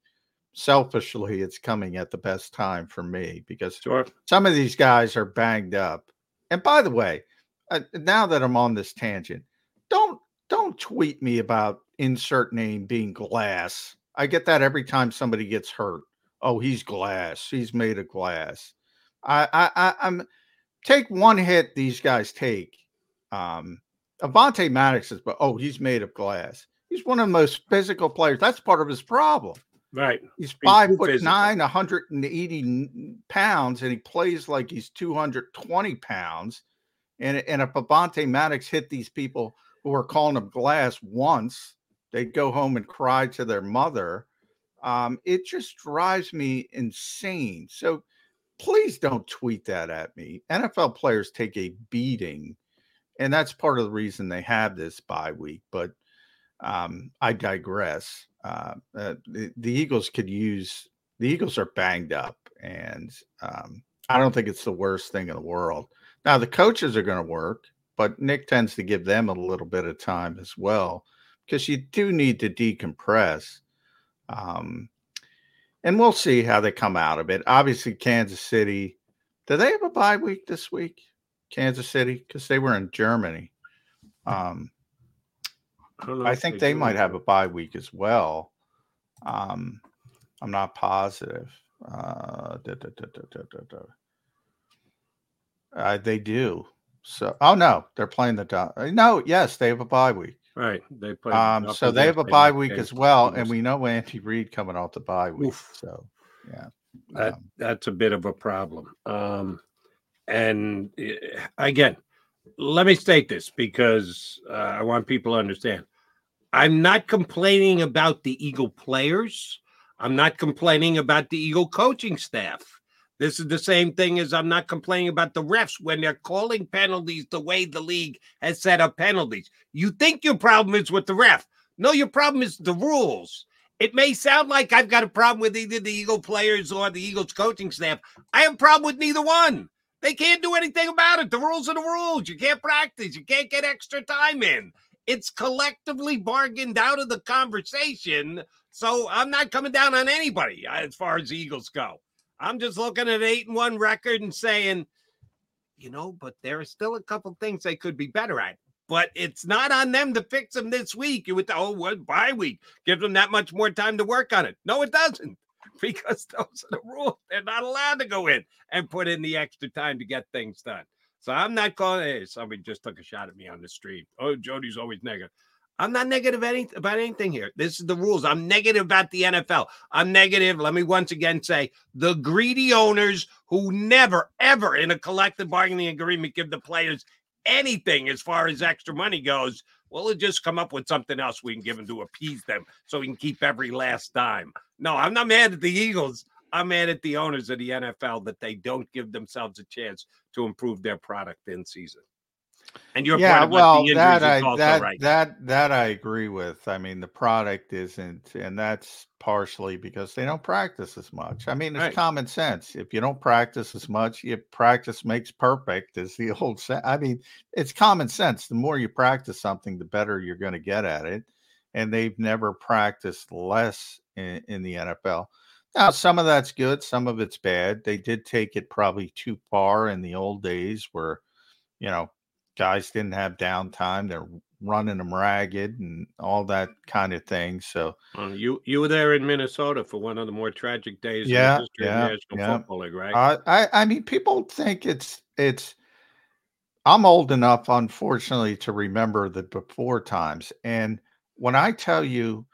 Speaker 4: selfishly it's coming at the best time for me because
Speaker 3: sure.
Speaker 4: some of these guys are banged up and by the way uh, now that i'm on this tangent don't don't tweet me about insert name being glass I get that every time somebody gets hurt. Oh, he's glass. He's made of glass. I, I, I I'm take one hit these guys take. Um, Avonte Maddox is, but oh, he's made of glass. He's one of the most physical players. That's part of his problem.
Speaker 3: Right.
Speaker 4: He's five foot physical. nine, 180 pounds, and he plays like he's 220 pounds. And, and if Avonte Maddox hit these people who are calling him glass once, they'd go home and cry to their mother. Um, it just drives me insane. So please don't tweet that at me. NFL players take a beating, and that's part of the reason they have this bye week. But um, I digress. Uh, uh, the, the, Eagles could use the Eagles are banged up, and um, I don't think it's the worst thing in the world. Now the coaches are going to work, but Nick tends to give them a little bit of time as well because you do need to decompress. Um, and we'll see how they come out of it. Obviously, Kansas City. Do they have a bye week this week? Kansas City, because they were in Germany. Um, I, I think they, they might have a bye week as well. Um, I'm not positive. Uh, da, da, da, uh, they do. So, oh no, they're playing the. No, yes, they have a bye week.
Speaker 3: Right. They play.
Speaker 4: Um, so they have a bye week as well, and we know Andy Reid coming off the bye week. Oof. So yeah,
Speaker 3: that um, that's a bit of a problem. Um, and eh, again, let me state this because uh, I want people to understand. I'm not complaining about the Eagle players. I'm not complaining about the Eagle coaching staff. This is the same thing as I'm not complaining about the refs when they're calling penalties the way the league has set up penalties. You think your problem is with the ref. No, your problem is the rules. It may sound like I've got a problem with either the Eagle players or the Eagles coaching staff. I have a problem with neither one. They can't do anything about it. The rules are the rules. You can't practice. You can't get extra time in. It's collectively bargained out of the conversation. So I'm not coming down on anybody uh, as far as the Eagles go. I'm just looking at eight and one record and saying, you know, but there are still a couple things they could be better at. But it's not on them to fix them this week. You would oh, what bye week gives them that much more time to work on it. No, it doesn't, [laughs] because those are the rules. They're not allowed to go in and put in the extra time to get things done. So I'm not calling. Hey, somebody just took a shot at me on the street. Oh, Jody's always negative. I'm not negative any, about anything here. This is the rules. I'm negative about the NFL. I'm negative. Let me once again say the greedy owners who never, ever in a collective bargaining agreement give the players anything as far as extra money goes. Well, we'll just come up with something else we can give them to appease them so we can keep every last dime. No, I'm not mad at the Eagles. I'm mad at the owners of the NFL that they don't give themselves a chance to improve their product in season. And you're
Speaker 4: yeah, well, that I that right. that that I agree with. I mean, the product isn't, and that's partially because they don't practice as much. I mean, it's right. common sense. If you don't practice as much, you practice makes perfect. Is the [laughs] old say? I mean, it's common sense. The more you practice something, the better you're going to get at it. And they've never practiced less in, in the NFL. Now, some of that's good, some of it's bad. They did take it probably too far in the old days, where you know guys didn't have downtime. They're running them ragged and all that kind of thing. So
Speaker 3: you you were there in Minnesota for one of the more tragic days
Speaker 4: yeah,
Speaker 3: in the history
Speaker 4: yeah,
Speaker 3: National
Speaker 4: yeah.
Speaker 3: Football League, right?
Speaker 4: Uh, I I mean, people think it's it's. I'm old enough, unfortunately, to remember the before times, and when I tell you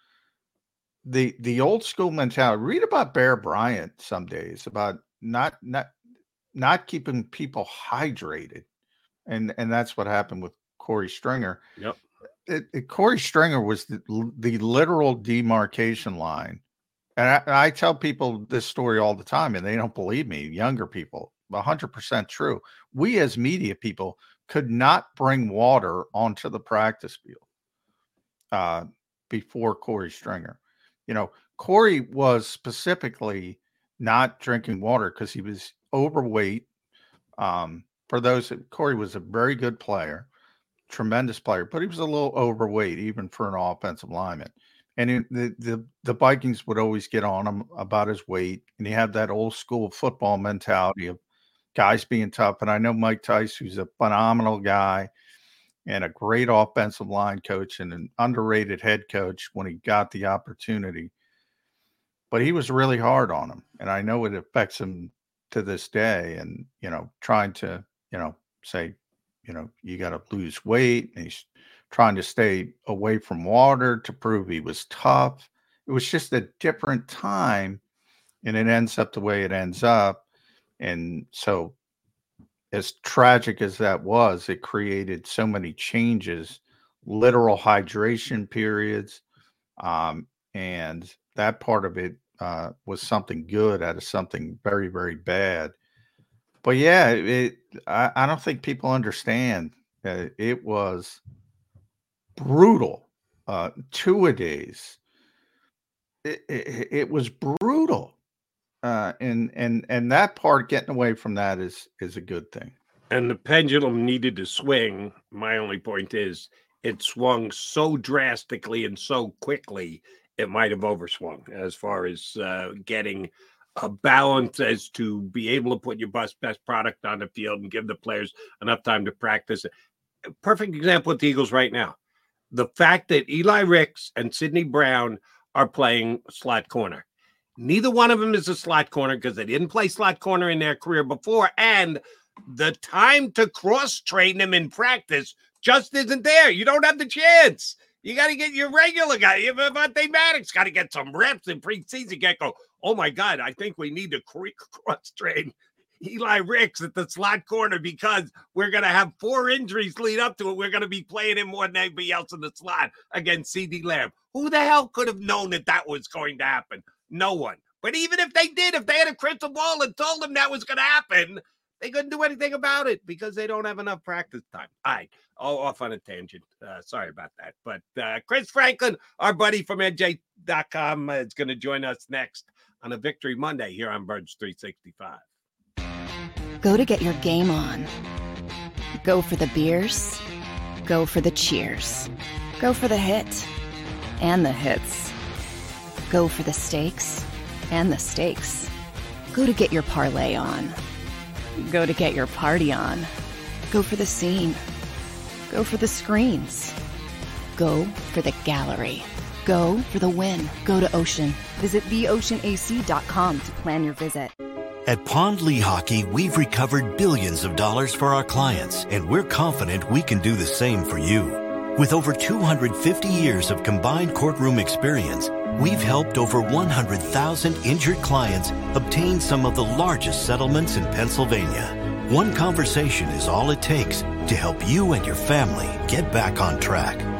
Speaker 4: the the old school mentality, read about Bear Bryant some days about not not not keeping people hydrated and and that's what happened with Korey Stringer.
Speaker 3: Yep.
Speaker 4: It, it, Korey Stringer was the, the literal demarcation line And I, I, tell people this story all the time, and they don't believe me. Younger people, 100% true. We as media people could not bring water onto the practice field uh, before Korey Stringer. You know, Korey was specifically not drinking water because he was overweight. Um, for those, Korey was a very good player, tremendous player, but he was a little overweight even for an offensive lineman. And the, the the Vikings would always get on him about his weight, and he had that old school football mentality of guys being tough. And I know Mike Tice, who's a phenomenal guy and a great offensive line coach and an underrated head coach when he got the opportunity. But he was really hard on him. And I know it affects him to this day. And, you know, trying to, you know, say, you know, you got to lose weight. And he's trying to stay away from water to prove he was tough. It was just a different time. And it ends up the way it ends up. And so, as tragic as that was, it created so many changes, literal hydration periods. Um, and that part of it uh, was something good out of something very, very bad. But yeah, it, I, I don't think people understand. that it was brutal. Uh, two a days. It, it, it was brutal uh, and and and that part getting away from that is is a good thing.
Speaker 3: And the pendulum needed to swing. My only point is it swung so drastically and so quickly it might have overswung as far as uh, getting a balance as to be able to put your best best product on the field and give the players enough time to practice. Perfect example with the Eagles right now. The fact that Eli Ricks and Sydney Brown are playing slot corner Neither one of them is a slot corner because they didn't play slot corner in their career before. And the time to cross train them in practice just isn't there. You don't have the chance. You got to get your regular guy. Avonte Maddox got to get some reps in preseason. Get go. Oh my God, I think we need to [laughs] cross train Eli Ricks at the slot corner because we're going to have four injuries lead up to it. We're going to be playing him more than anybody else in the slot against CeeDee Lamb. Who the hell could have known that that was going to happen? No one. But even if they did, if they had a crystal ball and told them that was going to happen, they couldn't do anything about it because they don't have enough practice time. All right. Oh, off on a tangent. Uh, sorry about that. But uh, Chris Franklin, our buddy from NJ.com, uh, is going to join us next on a Victory Monday here on Birds 365.
Speaker 11: Go to get your game on. Go for the beers. Go for the cheers. Go for the hit and the hits. Go for the stakes and the stakes. Go to get your parlay on. Go to get your party on. Go for the scene. Go for the screens. Go for the gallery. Go for the win. Go to Ocean. Visit theoceanac.com to plan your visit.
Speaker 12: At Pond Lehocky, we've recovered billions of dollars for our clients, and we're confident we can do the same for you. With over 250 years of combined courtroom experience, we've helped over 100,000 injured clients obtain some of the largest settlements in Pennsylvania. One conversation is all it takes to help you and your family get back on track.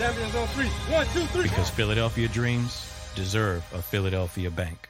Speaker 2: Champions on three. One, two, three.
Speaker 13: Because Philadelphia dreams deserve a Philadelphia bank.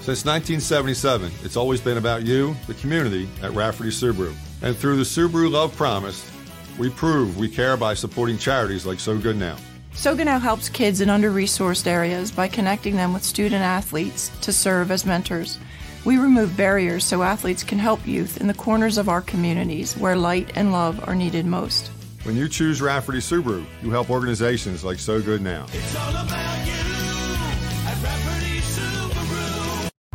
Speaker 6: Since 1977, it's always been about you, the community, at Rafferty Subaru. And through the Subaru Love Promise, We prove we care by supporting charities like So Good Now.
Speaker 14: So Good Now helps kids in under resourced areas by connecting them with student athletes to serve as mentors. We remove barriers so athletes can help youth in the corners of our communities where light and love are needed most.
Speaker 6: When you choose Rafferty Subaru, you help organizations like So Good Now.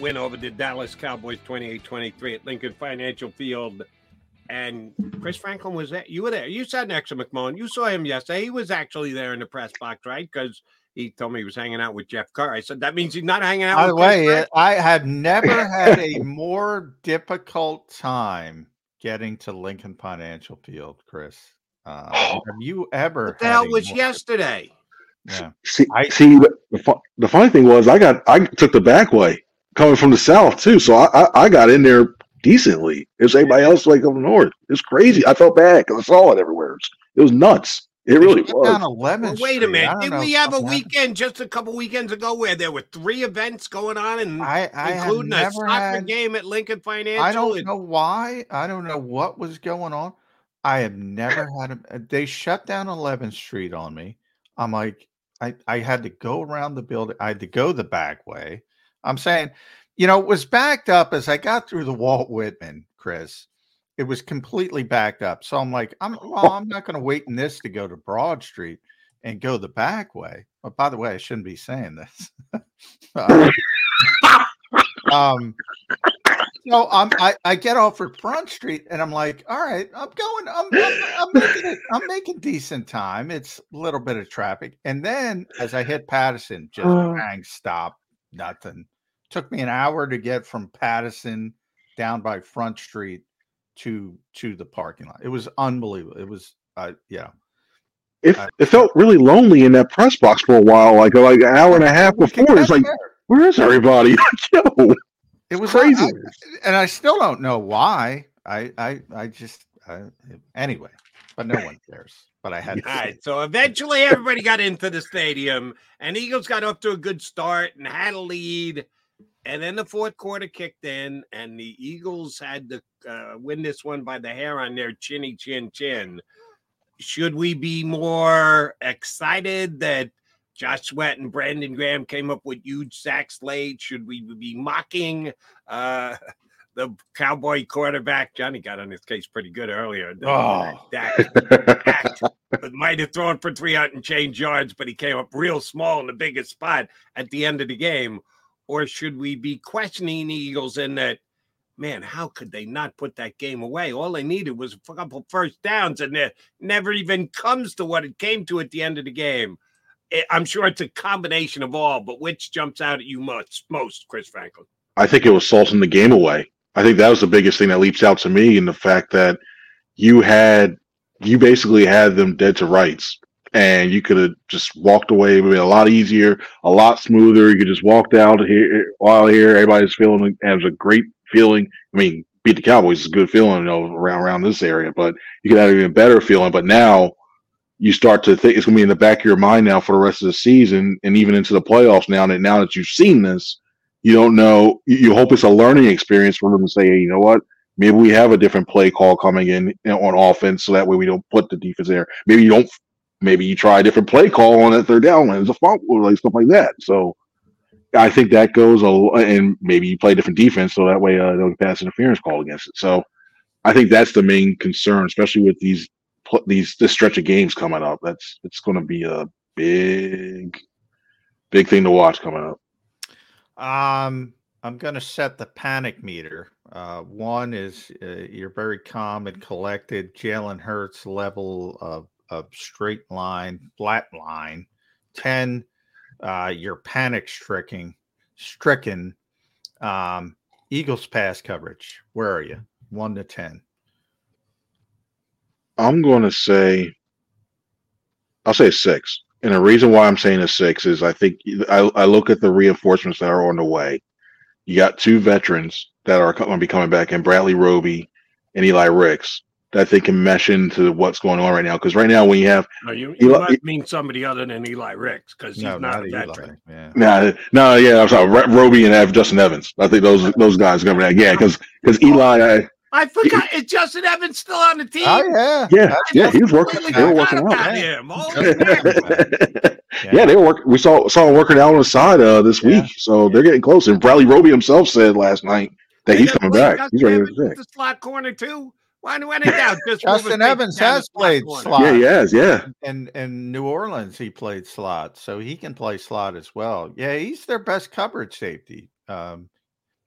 Speaker 3: win over the Dallas Cowboys 28 23 at Lincoln Financial Field. And Chris Franklin was there. You were there. You sat next to McMullen. You saw him yesterday. He was actually there in the press box, right? Because he told me he was hanging out with Jeff Kerr. I said, that means he's not hanging out
Speaker 4: By the
Speaker 3: with Chris
Speaker 4: way,
Speaker 3: Franklin?
Speaker 4: I have never [laughs] had a more difficult time getting to Lincoln Financial Field, Chris. Uh, have you ever?
Speaker 3: What the hell was
Speaker 4: more-
Speaker 3: yesterday?
Speaker 4: Yeah.
Speaker 15: See, see the, the funny thing was, I got I took the back way coming from the south too, so I I, I got in there decently. It was everybody else like up north. It was crazy. I felt bad because I saw it everywhere. It was, it was nuts. It really was.
Speaker 4: down 11th
Speaker 3: Well, wait a
Speaker 4: Street. I
Speaker 3: minute. Did we have a
Speaker 4: something happened.
Speaker 3: weekend just a couple weekends ago where there were three events going on, and
Speaker 4: I- I
Speaker 3: including a soccer
Speaker 4: had-
Speaker 3: game at Lincoln Financial?
Speaker 4: I don't
Speaker 3: and-
Speaker 4: know why. I don't know what was going on. I have never [coughs] had a. Uh, they shut down 11th Street on me. I'm like, I, I had to go around the building. I had to go the back way. I'm saying, you know, it was backed up as I got through the Walt Whitman, Chris. It was completely backed up. So I'm like, I'm well, I'm not going to wait in this to go to Broad Street and go the back way. But by the way, I shouldn't be saying this. [laughs] Uh, um, so I'm, I, I get off at Front Street and I'm like, all right, I'm going, I'm, I'm, I'm making it, I'm making decent time. It's a little bit of traffic. And then as I hit Patterson, just
Speaker 15: Oh.
Speaker 4: bang, stop, nothing. Took me an hour to get from Patterson down by Front Street to to the parking lot. It was unbelievable. It was, uh, yeah.
Speaker 15: It, it felt really lonely in that press box for a while, like like an hour and a half before. It's like, where is everybody? [laughs] Yo,
Speaker 4: It was
Speaker 15: crazy.
Speaker 4: I- I- and I still don't know why. I I I just I, anyway, but no one cares. But I had [laughs] to
Speaker 3: All
Speaker 4: say
Speaker 3: right. So eventually everybody got into the stadium and Eagles got off to a good start and had a lead. And then the fourth quarter kicked in and the Eagles had to uh, win this one by the hair on their chinny chin chin. Should we be more excited that Josh Sweat and Brandon Graham came up with huge sacks late? Should we be mocking uh, [laughs] the Cowboy quarterback? Johnny got on his case pretty good earlier.
Speaker 4: Oh. [laughs]
Speaker 3: Dak but might have thrown for 300 and change yards, but he came up real small in the biggest spot at the end of the game. Or should we be questioning the Eagles in that, man, how could they not put that game away? All they needed was a couple first downs, and it never even comes to what it came to at the end of the game. I- I'm sure it's a combination of all, but which jumps out at you most, most Chris Franklin?
Speaker 15: I think it was salting the game away. I think that was the biggest thing that leaps out to me, in the fact that you had you basically had them dead to rights, and you could have just walked away. It would be a lot easier, a lot smoother. You could just walked out here while here. Everybody's feeling it a great feeling. I mean, beat the Cowboys is a good feeling, you know, around around this area, but you could have an even better feeling. But now you start to think it's going to be in the back of your mind now for the rest of the season and even into the playoffs now that now that you've seen this you don't know you, you hope it's a learning experience for them to say hey you know what maybe we have a different play call coming in on offense so that way we don't put the defense there maybe you don't maybe you try a different play call on that third down when it's a fumble or like stuff like that so I think that goes a and maybe you play different defense so that way uh, no pass interference call against it. So I think that's the main concern, especially with these these this stretch of games coming up. That's it's going to be a big big thing to watch coming up.
Speaker 4: Um, I'm going to set the panic meter. Uh, one is uh, you're very calm and collected. Jalen Hurts level of, of straight line, flat line. 10, uh, you're panic stricken, stricken. Um, Eagles pass coverage. Where are you? One to 10.
Speaker 15: I'm going to say I'll say six. And the reason why I'm saying a six is I think I, I look at the reinforcements that are on the way. You got two veterans that are going to be coming back, and Bradley Roby and Eli Ricks that they can mesh into what's going on right now. Because right now, when you have
Speaker 3: No, you, you
Speaker 15: Eli-
Speaker 3: might mean somebody other than Eli Ricks because he's
Speaker 4: No,
Speaker 3: not,
Speaker 4: not
Speaker 3: a
Speaker 4: Eli,
Speaker 3: veteran.
Speaker 4: Yeah.
Speaker 15: No, no, yeah, I'm sorry, Ro- Roby and Ev, Justin Evans. I think those those guys are going to be yeah, because because Eli, I,
Speaker 3: I forgot. Is Justin Evans still on the team?
Speaker 4: Oh yeah.
Speaker 15: yeah, yeah, he was working.
Speaker 3: Completely
Speaker 15: They were working out.
Speaker 3: about him. Holy crap. [laughs]
Speaker 15: Yeah, they were working. We saw saw him working out on the side uh, this week, so they're getting close. And Bradley Roby himself said last night that he's coming back.
Speaker 3: Justin
Speaker 15: He's ready to
Speaker 3: Evans the slot corner too. Why do any doubt? Just
Speaker 4: Justin Evans has played
Speaker 3: corner.
Speaker 4: slot.
Speaker 15: Yeah, he has. Yeah,
Speaker 4: and in New Orleans, he played slot, so he can play slot as well. Yeah, he's their best coverage safety. Um,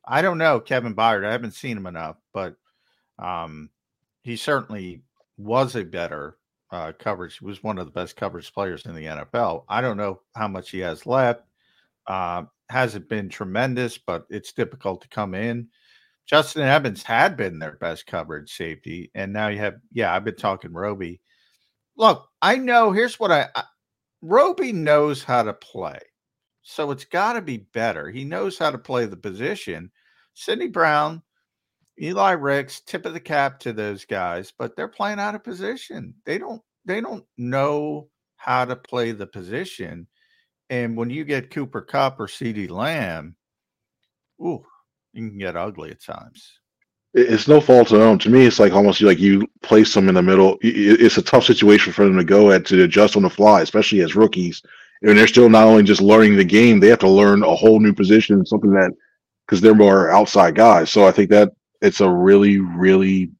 Speaker 4: I don't know Kevin Byard. I haven't seen him enough, but um, he certainly was a better uh, coverage. He was one of the best coverage players in the NFL. I don't know how much he has left. Uh, hasn't been tremendous, but it's difficult to come in. Justin Evans had been their best coverage safety, and now you have yeah. I've been talking Roby. Look, I know. Here's what I, I Roby knows how to play, so it's got to be better. He knows how to play the position. Sydney Brown, Eli Ricks, tip of the cap to those guys, but they're playing out of position. They don't. They don't know how to play the position. And when you get Cooper Kupp or CeeDee Lamb, ooh, you can get ugly at times.
Speaker 15: It's no fault of their own. To me, it's like almost like you place them in the middle. It's a tough situation for them to go at to adjust on the fly, especially as rookies. And they're still not only just learning the game, they have to learn a whole new position, something that because they're more outside guys. So I think that it's a really, really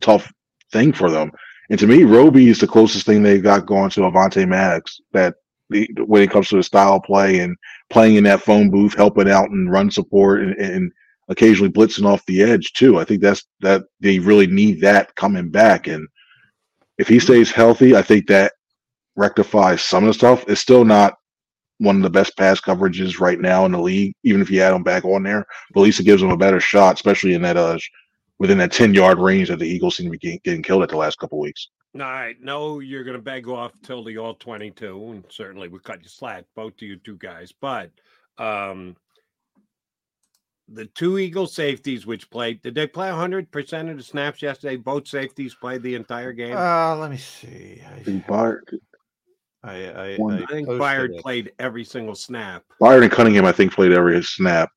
Speaker 15: tough thing for them. And to me, Roby is the closest thing they've got going to Avonte Maddox that when it comes to the style play and playing in that phone booth, helping out and run support and, and occasionally blitzing off the edge too. I think that's that they really need that coming back. And if he stays healthy, I think that rectifies some of the stuff. It's still not one of the best pass coverages right now in the league, even if you add him back on there. But at least it gives him a better shot, especially in that uh within that ten yard range that the Eagles seem to be getting, getting killed at the last couple weeks.
Speaker 3: All right, no, you're going to beg off till the all 22, and certainly we cut you slack, both of you two guys. But um, the two Eagle safeties, which played, did they play 100% of the snaps yesterday? Both safeties played the entire game.
Speaker 4: Uh, let me see.
Speaker 15: I think Byard,
Speaker 4: I I,
Speaker 15: One-
Speaker 3: I think Byard
Speaker 4: it.
Speaker 3: played every single snap.
Speaker 15: Byard and Cunningham, I think, played every snap.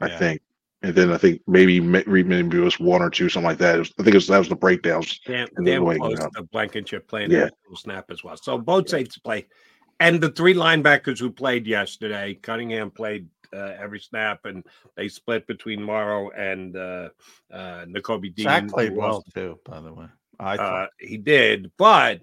Speaker 15: I
Speaker 4: Yeah.
Speaker 15: think. And then I think maybe maybe maybe it was one or two, something like that. Was, I think it was, that was the breakdowns.
Speaker 3: Damn,
Speaker 15: and then
Speaker 3: damn
Speaker 15: the way it
Speaker 3: close
Speaker 15: went out.
Speaker 3: to Blankenship playing
Speaker 15: Yeah.
Speaker 3: every snap as well. So both safeties play. And the three linebackers who played yesterday, Cunningham played uh, every snap, and they split between Morrow and uh, uh, Nakobe Dean.
Speaker 4: Zach played well too, by the way. I
Speaker 3: Uh,
Speaker 4: thought.
Speaker 3: he did, but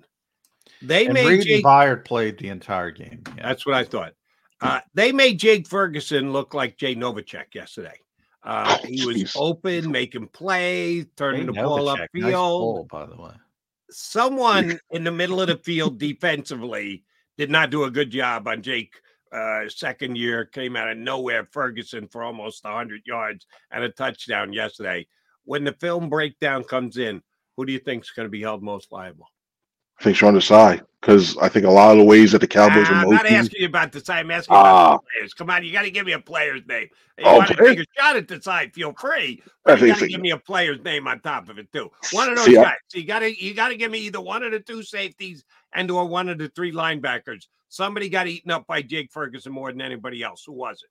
Speaker 3: they
Speaker 4: and
Speaker 3: made
Speaker 4: Reed
Speaker 3: Jake.
Speaker 4: Byard played the entire game. Yeah.
Speaker 3: That's what I thought. Uh, they made Jake Ferguson look like Jay Novacek yesterday. Uh, he was
Speaker 15: Jeez.
Speaker 3: open, making plays, turning
Speaker 4: Hey,
Speaker 3: the ball
Speaker 4: Novacek,
Speaker 3: upfield.
Speaker 4: nice goal, by the way.
Speaker 3: someone in the middle of the field [laughs] defensively did not do a good job on Jake. Uh, second year came out of nowhere. Ferguson for almost 100 yards and a touchdown yesterday. When the film breakdown comes in, who do you think is going to be held most liable?
Speaker 15: I think Sean Desai, because I think a lot of the ways that the Cowboys
Speaker 3: Ah,
Speaker 15: are
Speaker 3: I'm not asking you about Desai. I'm asking about
Speaker 15: Ah.
Speaker 3: the players. Come on, you got to give me a player's name. You
Speaker 15: Oh,
Speaker 3: want to take a shot at Desai? Feel free.
Speaker 15: I
Speaker 3: But you got to give me a player's name on top of it too. One of those
Speaker 15: See, I-
Speaker 3: guys. So you got to you got to give me either one of the two safeties and or one of the three linebackers. Somebody got eaten up by Jake Ferguson more than anybody else. Who was it?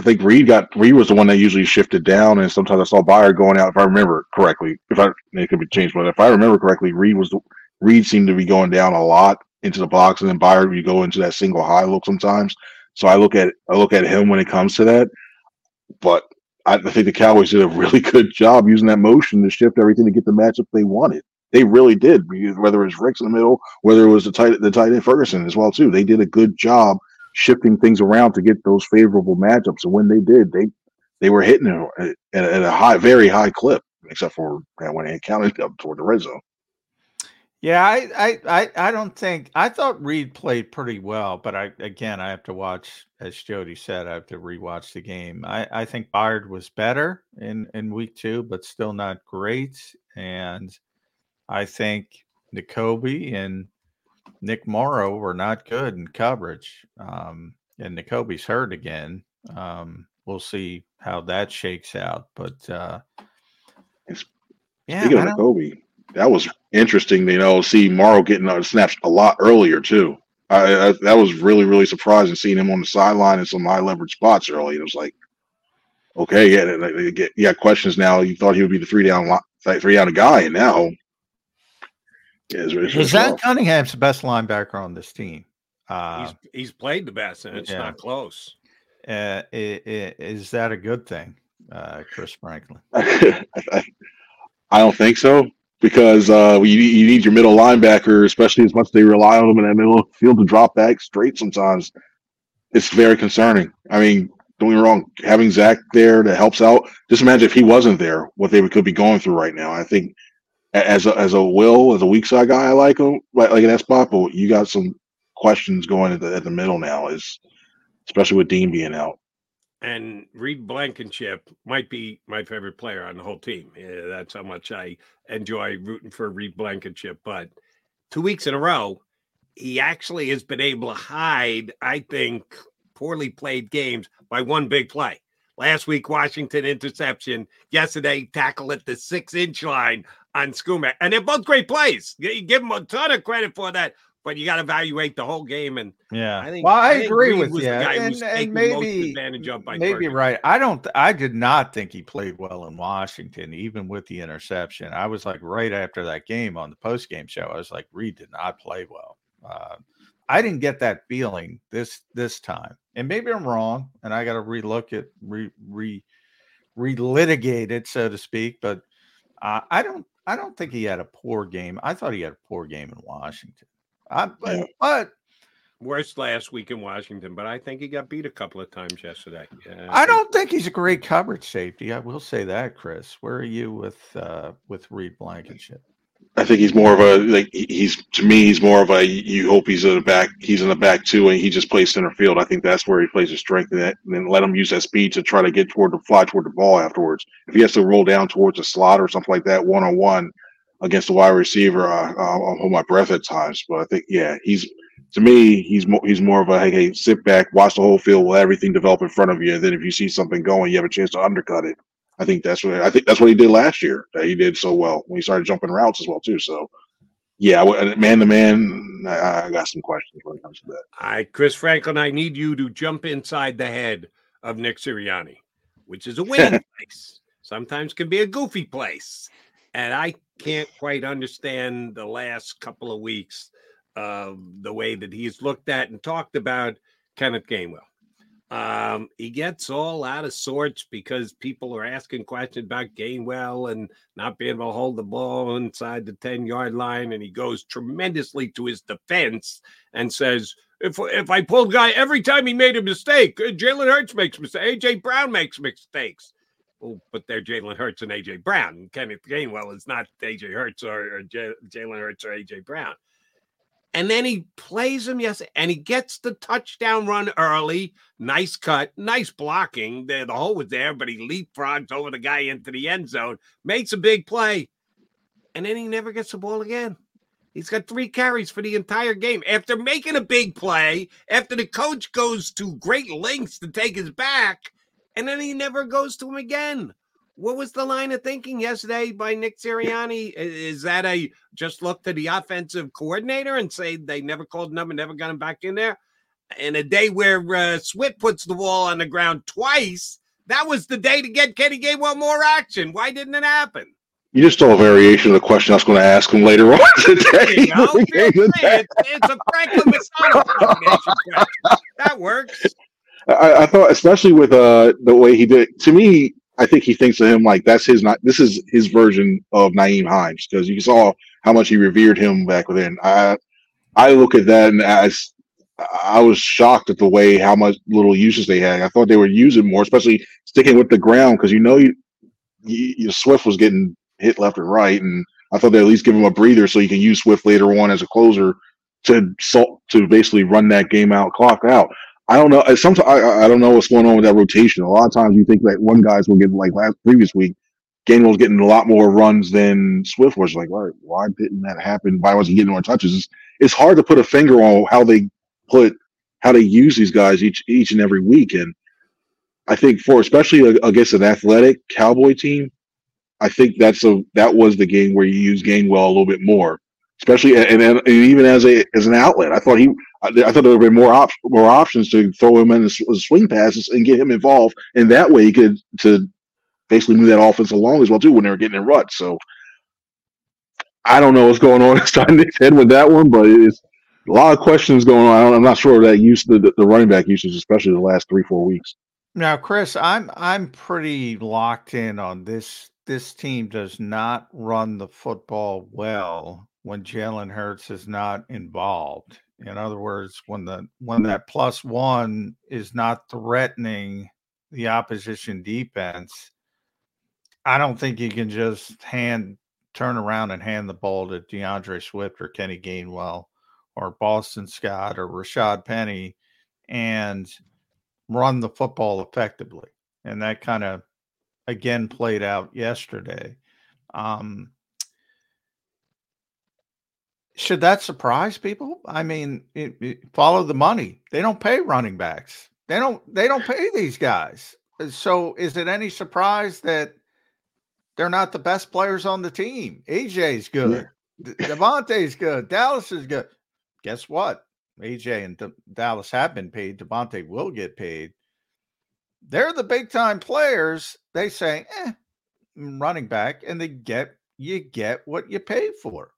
Speaker 15: I think Reed got Reed was the one that usually shifted down, and sometimes I saw Byard going out. If I remember correctly, if I it could be changed, but if I remember correctly, Reed was the Reed seemed to be going down a lot into the box, and then Byard would go into that single high look sometimes. So I look at I look at him when it comes to that, but I, think the Cowboys did a [laughs] really good job using that motion to shift everything to get the matchup they wanted. They really did. Whether it was Ricks in the middle, whether it was the tight the tight end Ferguson as well too, they did a good job shifting things around to get those favorable matchups. And when they did, they they were hitting it at, at a high, very high clip, except for when it counted up toward the red zone.
Speaker 4: Yeah, I, I, I, I don't think I thought Reed played pretty well, but I again I have to watch, as Jody said, I have to rewatch the game. I, I think Byard was better in in week two, but still not great. And I think Nakobe and Nick Morrow were not good in coverage. Um, and Nakobe's hurt again. Um, we'll see how that shakes out. But uh,
Speaker 15: yeah, speaking of Nakobe, that was interesting. You know, see Morrow getting uh, snaps a lot earlier too. I, I, that was really really surprising seeing him on the sideline in some high leverage spots early. It was like, okay, yeah, get you got questions now. You thought he would be the three down three down guy, and now
Speaker 4: yeah, it's, it's Zach Cunningham's the best linebacker on this team.
Speaker 3: Uh, he's he's played the best, and it's yeah. not close.
Speaker 4: Uh, is that a good thing, uh, Chris Franklin? [laughs]
Speaker 15: I, I don't think so because uh, you, you need your middle linebacker, especially as much they rely on them in that middle field to drop back straight sometimes. It's very concerning. I mean, don't get me wrong, having Zach there that helps out. Just imagine if he wasn't there, what they could be going through right now. I think as a, as a will, as a weak side guy, I like him, like, like that spot, but you got some questions going at the, at the middle now, is especially with Dean being out
Speaker 3: and Reed Blankenship might be my favorite player on the whole team. Yeah, that's how much I enjoy rooting for Reed Blankenship. But two weeks in a row, he actually has been able to hide, I think, poorly played games by one big play. Last week, Washington interception. Yesterday, tackle at the six inch line on Schoonmaker. And they're both great plays. You give him a ton of credit for that but you got to evaluate the whole game. And
Speaker 4: yeah, I think well, I, I agree with you. And, and maybe maybe right. I don't. I did not think he played well in Washington, even with the interception. I was like right after that game on the post game show. I was like, Reed did not play well. Uh, I didn't get that feeling this this time, and maybe I'm wrong, and I got to relook it, re re relitigate it, so to speak. But uh, I don't. I don't think he had a poor game. I thought he had a poor game in Washington. I, but, but
Speaker 3: worst last week in Washington, but I think he got beat a couple of times yesterday.
Speaker 4: I don't think he's a great coverage safety. I will say that, Chris. Where are you with uh, with Reed Blankenship?
Speaker 15: I think he's more of a like he's to me he's more of a you hope he's in the back he's in the back too and he just plays center field. I think that's where he plays his strength in that and then let him use that speed to try to get toward the fly toward the ball afterwards. If he has to roll down towards a slot or something like that one on one, against the wide receiver, uh, I'll hold my breath at times. But I think, yeah, he's to me, he's more he's more of a hey, hey, sit back, watch the whole field, let everything develop in front of you. And then if you see something going, you have a chance to undercut it. I think that's what I think that's what he did last year. That he did so well when he started jumping routes as well too. So, yeah, man to man, I got some questions when it comes to that.
Speaker 3: All right, Chris Franklin, I need you to jump inside the head of Nick Sirianni, which is a winning [laughs] place. Sometimes can be a goofy place, and I can't quite understand the last couple of weeks of the way that he's looked at and talked about Kenneth Gainwell. Um, he gets all out of sorts because people are asking questions about Gainwell and not being able to hold the ball inside the 10 yard line. And he goes tremendously to his defense and says, if, if I pulled guy every time he made a mistake, uh, Jalen Hurts makes mistakes, AJ Brown makes mistakes. Well, but they're Jalen Hurts and AJ Brown. Kenneth Gainwell is not AJ Hurts or, or J- Jalen Hurts or AJ Brown. And then he plays him, yes, and he gets the touchdown run early. Nice cut, nice blocking. The, the hole was there, but he leapfrogs over the guy into the end zone, makes a big play, and then he never gets the ball again. He's got three carries for the entire game. After making a big play, after the coach goes to great lengths to take his back, and then he never goes to him again. What was the line of thinking yesterday by Nick Sirianni? Is that a just look to the offensive coordinator and say they never called him up and never got him back in there? In a day where uh, Swift puts the ball on the ground twice, that was the day to get Kenny Gainwell more action. Why didn't it happen?
Speaker 15: You just stole a variation of the question I was going to ask him later on today. [laughs]
Speaker 3: it's, it's, a Franklin question. That works.
Speaker 15: I, I, thought, especially with uh, the way he did. To me, I think he thinks of him like that's his. Not this is his version of Nyheim Hines because you saw how much he revered him back then. I I look at that and as I was shocked at the way how much little uses they had. I thought they were using more, especially sticking with the ground because you know you, you, Swift was getting hit left and right, and I thought they at least give him a breather so you can use Swift later on as a closer to to basically run that game out, clock out. I don't know. Sometimes I, I don't know what's going on with that rotation. A lot of times you think that one guy's will get like last previous week Gainwell was getting a lot more runs than Swift was. Like, right, why didn't that happen? Why wasn't he getting more touches? It's, it's hard to put a finger on how they put how they use these guys each each and every week. And I think for especially against an athletic Cowboy team, I think that's a that was the game where you use Gainwell a little bit more, especially and, and, and even as a as an outlet. I thought he I, I thought there would be more op- more options to throw him in the swing passes and get him involved, and that way he could to basically move that offense along as well too when they were getting in ruts. So I don't know what's going on [laughs] inside Nick's head with that one, but it's a lot of questions going on. I'm not sure that use the the running back usage, especially the last three four weeks.
Speaker 4: Now, Chris, I'm I'm pretty locked in on this. This team does not run the football well when Jalen Hurts is not involved. In other words, when the when that plus one is not threatening the opposition defense, I don't think you can just hand turn around and hand the ball to D'Andre Swift or Kenny Gainwell or Boston Scott or Rashaad Penny and run the football effectively. And that kind of again played out yesterday. Um, should that surprise people? I mean, it, it, follow the money. They don't pay running backs. They don't. They don't pay these guys. So, is it any surprise that they're not the best players on the team? AJ's good. Yeah. DeVonta's good. Dallas is good. Guess what? AJ and D- Dallas have been paid. DeVonta will get paid. They're the big time players. They say, eh, mm, running back, and they get you get what you pay for.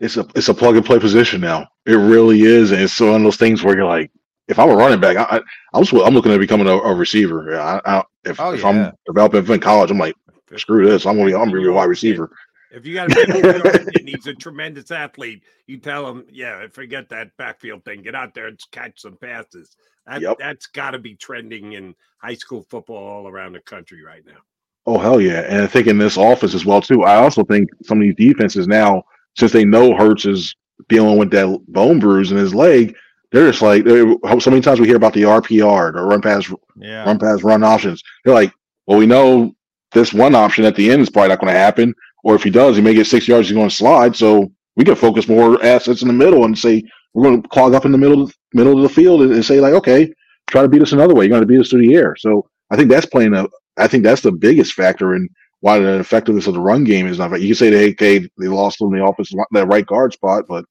Speaker 15: It's a it's a plug and play position now. It really is, and it's one of those things where you're like, if I'm a running back, I, I am I'm looking at becoming a, a receiver. I, I, if, oh, if yeah. I'm developing in college, I'm like, screw this. I'm gonna be I'm gonna be a wide receiver.
Speaker 3: If you got a and he's a tremendous athlete, you tell him, yeah, forget that backfield thing. Get out there and catch some passes. That, yep. That's got to be trending in high school football all around the country right now.
Speaker 15: Oh hell yeah! And I think in this office as well too. I also think some of these defenses now, since they know Hurts is dealing with that bone bruise in his leg, they're just like they're, so many times we hear about the RPR, or run pass, yeah. run pass, run options. They're like, well, we know this one option at the end is probably not going to happen. Or if he does, he may get six yards. He's going to slide. So we can focus more assets in the middle and say we're going to clog up in the middle middle of the field and, and say like, okay, try to beat us another way. You're going to beat us through the air. So I think that's playing a. I think that's the biggest factor in why the effectiveness of the run game is not. You can say they okay, they lost on the offensive that right guard spot, but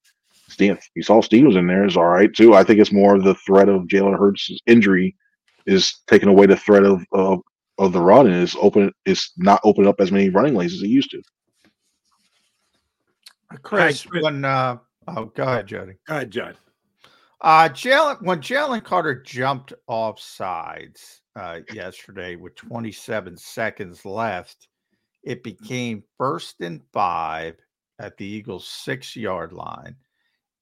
Speaker 15: Steen, you saw Steen was in there is all right too. I think it's more the threat of Jalen Hurts' injury is taking away the threat of, of of the run and is open is not opening up as many running lanes as it used to.
Speaker 4: Chris, when uh, oh, go ahead, Jody.
Speaker 3: Go ahead, John.
Speaker 4: Uh, Jalen, when Jalen Carter jumped off sides uh, yesterday with 27 seconds left, it mm-hmm. became first and five at the Eagles' six yard line.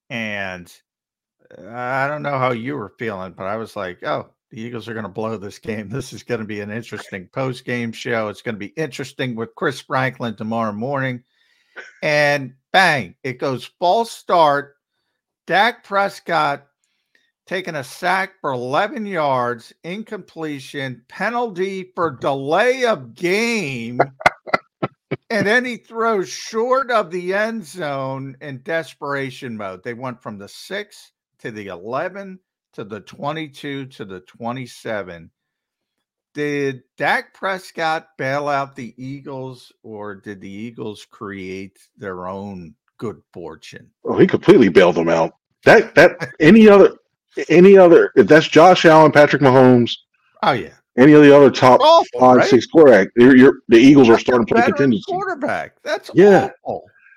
Speaker 4: And I don't know how you were feeling, but I was like, oh, the Eagles are going to blow this game. [laughs] This is going to be an interesting post game show. It's going to be interesting with Chris Franklin tomorrow morning. And bang, it goes false start. Dak Prescott taking a sack for 11 yards, incompletion, penalty for mm-hmm. delay of game. And then he throws short of the end zone in desperation mode. They went from the six to the 11 to the 22 to the 27. Did Dak Prescott bail out the Eagles, or did the Eagles create their own good fortune?
Speaker 15: Oh, he completely bailed them out. That that any other any other if that's Josh Allen, Patrick Mahomes.
Speaker 4: Oh yeah.
Speaker 15: Any of the other top awful, five, right? six quarterback, you're, you're, the Eagles that's are starting to play contingency.
Speaker 4: Quarterback, that's
Speaker 15: yeah.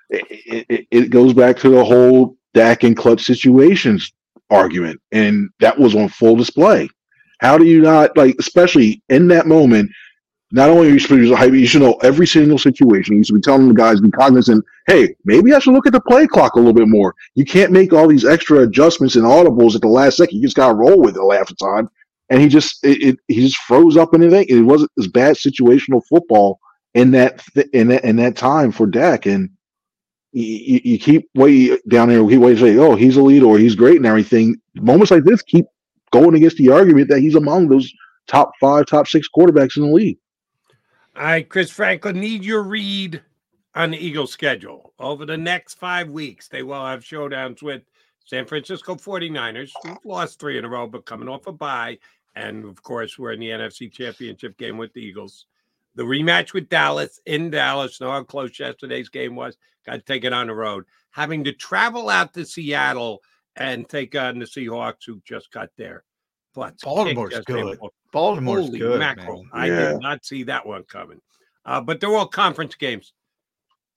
Speaker 15: It, it, it goes back to the whole Dak and clutch situations argument, and that was on full display. How do you not like, especially in that moment? Not only are you supposed to hype, you should know every single situation. You should be telling the guys, be cognizant. Hey, maybe I should look at the play clock a little bit more. You can't make all these extra adjustments and audibles at the last second. You just got to roll with it half the time. And he just, it, it, he just froze up and everything. It wasn't as bad situational football in that in that in that time for Dak. And you, you keep way down there. He waits say, "Oh, he's a leader or he's great and everything." Moments like this keep going against the argument that he's among those top five, top six quarterbacks in the league.
Speaker 3: All right, Chris Franklin, need your read on the Eagles schedule. Over the next five weeks, they will have showdowns with San Francisco 49ers, who've lost three in a row, but coming off a bye. And of course, we're in the NFC Championship game with the Eagles. The rematch with Dallas in Dallas. Know how close yesterday's game was. Got to take it on the road. Having to travel out to Seattle and take on the Seahawks, who just got there. But
Speaker 4: Baltimore's good. Baltimore's
Speaker 3: Holy
Speaker 4: good.
Speaker 3: mackerel!
Speaker 4: man.
Speaker 3: I did not see that one coming. Uh, but they're all conference games.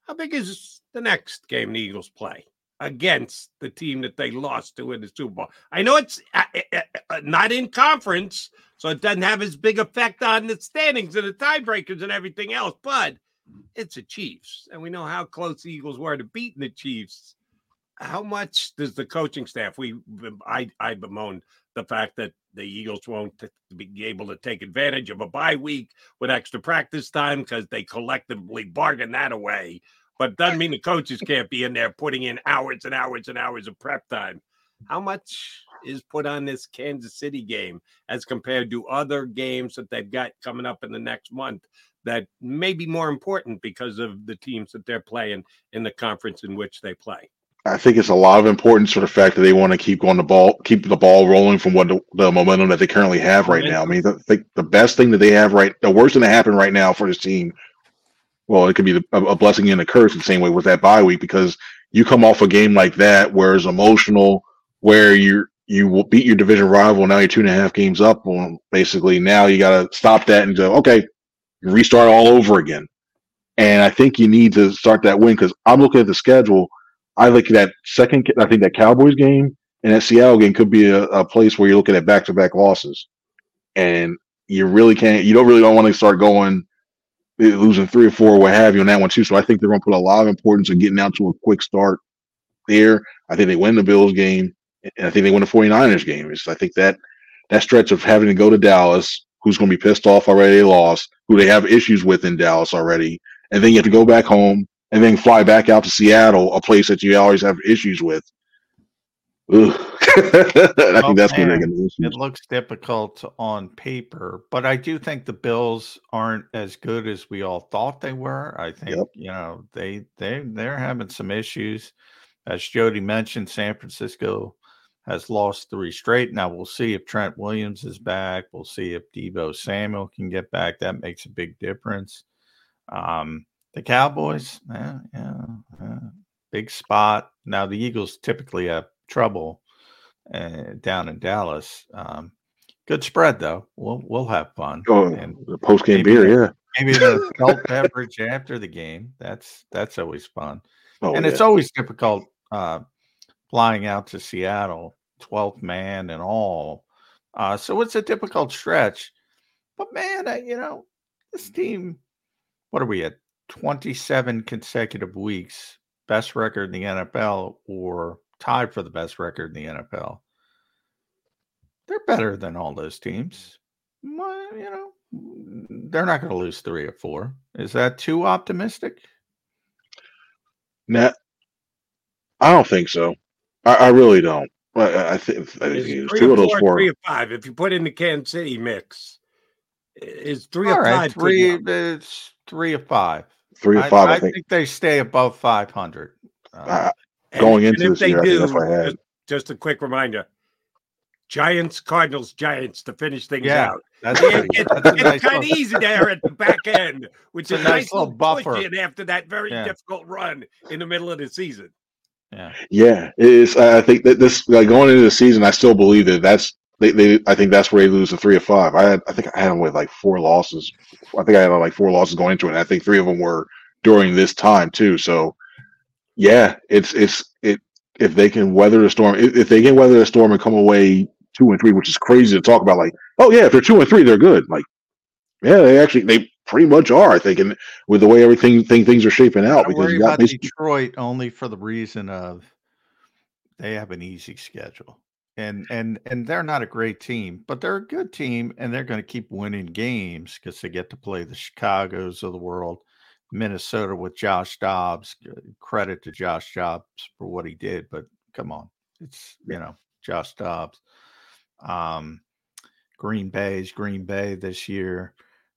Speaker 3: How big is the next game the Eagles play against the team that they lost to in the Super Bowl? I know it's uh, uh, uh, not in conference, so it doesn't have as big effect on the standings and the tiebreakers and everything else. But it's the Chiefs, and we know how close the Eagles were to beating the Chiefs. How much does the coaching staff? We I I bemoaned the fact that the Eagles won't t- be able to take advantage of a bye week with extra practice time because they collectively bargain that away. But doesn't mean the coaches can't be in there putting in hours and hours and hours of prep time. How much is put on this Kansas City game as compared to other games that they've got coming up in the next month that may be more important because of the teams that they're playing in the conference in which they play?
Speaker 15: I think it's a lot of importance for the fact that they want to keep going the ball, keep the ball rolling from what the, the momentum that they currently have right now. I mean, I think the best thing that they have right, the worst thing that happened right now for this team, well, it could be a, blessing and a curse the same way with that bye week because you come off a game like that where it's emotional, where you will beat your division rival. Now you're two and a half games up on basically. Now you got to stop that and go, okay, restart all over again. And I think you need to start that win because I'm looking at the schedule. I look at that second, I think that Cowboys game and that Seattle game could be a, a place where you're looking at back to back losses. And you really can't, you don't really don't want to start going, losing three or four, what have you, on that one too. So I think they're going to put a lot of importance in getting out to a quick start there. I think they win the Bills game, and I think they win the 49ers game. It's, I think that that stretch of having to go to Dallas, who's going to be pissed off already they lost, who they have issues with in Dallas already, and then you have to go back home and then fly back out to Seattle, a place that you always have issues with. [laughs] I think that's where they're
Speaker 4: man,
Speaker 15: going.
Speaker 4: It looks difficult on paper, but I do think the Bills aren't as good as we all thought they were. I think
Speaker 15: Yep.
Speaker 4: you know they they they're having some issues. As Jody mentioned, San Francisco has lost three straight. Now we'll see if Trent Williams is back. We'll see if Deebo Samuel can get back. That makes a big difference. Um, the Cowboys, yeah, yeah, yeah, big spot. Now the Eagles typically have trouble uh, down in Dallas. Um, good spread though. We'll we'll have fun.
Speaker 15: Oh,
Speaker 4: And
Speaker 15: the post game beer, yeah.
Speaker 4: Maybe the adult beverage after the game. That's that's always fun.
Speaker 15: Oh,
Speaker 4: and it's always difficult uh, flying out to Seattle, 12th man and all. Uh, so it's a difficult stretch. But man, I, you know, this team, what are we at? 27 consecutive weeks, best record in the NFL or tied for the best record in the NFL. They're better than all those teams. Well, you know, they're not going to lose three or four. Is that too optimistic?
Speaker 15: Nah, I don't think so. I, I really don't. I, I think I think
Speaker 3: Is
Speaker 15: it was
Speaker 3: three
Speaker 15: two
Speaker 3: or
Speaker 15: of those
Speaker 3: four,
Speaker 15: four.
Speaker 3: three or five. If you put in the Kansas City mix, i- is three
Speaker 4: All
Speaker 3: or
Speaker 4: right,
Speaker 3: five?
Speaker 4: three. It's three or five.
Speaker 15: Three or five, I
Speaker 4: I
Speaker 15: think.
Speaker 4: think they stay above five hundred.
Speaker 15: Uh,
Speaker 3: And-
Speaker 15: going
Speaker 3: and
Speaker 15: into
Speaker 3: if
Speaker 15: this year, I think that's what I had.
Speaker 3: just, just a quick reminder: Giants, Cardinals, Giants to finish things
Speaker 4: Yeah,
Speaker 3: out.
Speaker 4: that's
Speaker 3: it, it-
Speaker 4: That's
Speaker 3: it's
Speaker 4: nice
Speaker 3: kind of easy there at the back [laughs] end, which
Speaker 4: It's
Speaker 3: is
Speaker 4: a
Speaker 3: a
Speaker 4: nice
Speaker 3: nice
Speaker 4: little
Speaker 3: little
Speaker 4: buffer.
Speaker 3: in after that very
Speaker 4: Yeah.
Speaker 3: difficult run in the middle of the season.
Speaker 4: Yeah.
Speaker 15: Yeah, it is. I I think that this like going into the season, I still believe that that's they. they I think that's where they lose the three or five. I had, I think I had them with like four losses. I think I had like four losses going into it. And I think three of them were during this time too. So yeah, it's it's it. If they can weather the storm, if, if they can weather the storm and come away two and three, which is crazy to talk about. Like, oh yeah, if they're two and three, they're good. Like, yeah, they actually they pretty much are. I think, and with the way everything thing, things are shaping out, because you got
Speaker 4: Detroit only for the reason of they have an easy schedule. And and and they're not a great team, but they're a good team, and they're going to keep winning games because they get to play the Chicago's of the world, Minnesota with Josh Dobbs. Credit to Josh Dobbs for what he did, but come on, it's you know Josh Dobbs. Um, Green is Green Bay this year.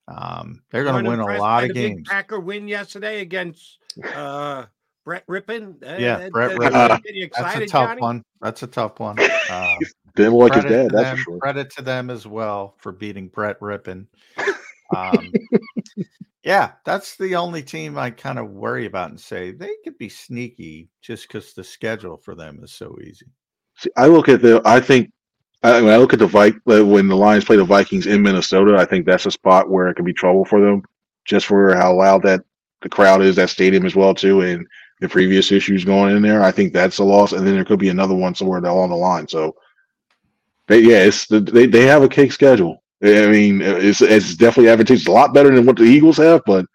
Speaker 4: Um, they're going to win a lot of games.
Speaker 3: Packer win yesterday against uh, Brett Rypien.
Speaker 4: Yeah, Brett Rypien. Uh, [laughs] that's a tough
Speaker 3: Johnny?
Speaker 4: one. That's a tough one. [laughs] Uh,
Speaker 15: Didn't like his
Speaker 4: credit
Speaker 15: dad, that's
Speaker 4: them,
Speaker 15: for sure.
Speaker 4: Credit to them as well for beating Brett Rypien. [laughs] Um, yeah, that's the only team I kind of worry about and say they could be sneaky just because the schedule for them is so easy.
Speaker 15: See, I look at the. I think I, when I look at the Vi- uh, when the Lions play the Vikings in Minnesota, I think that's a spot where it can be trouble for them, just for how loud that the crowd is, that stadium as well too, and the previous issues going in there. I think that's a loss, and then there could be another one somewhere along the line. So, they, yeah, it's the, they they have a cake schedule. I mean, it's it's definitely advantageous, a lot better than what the Eagles have, but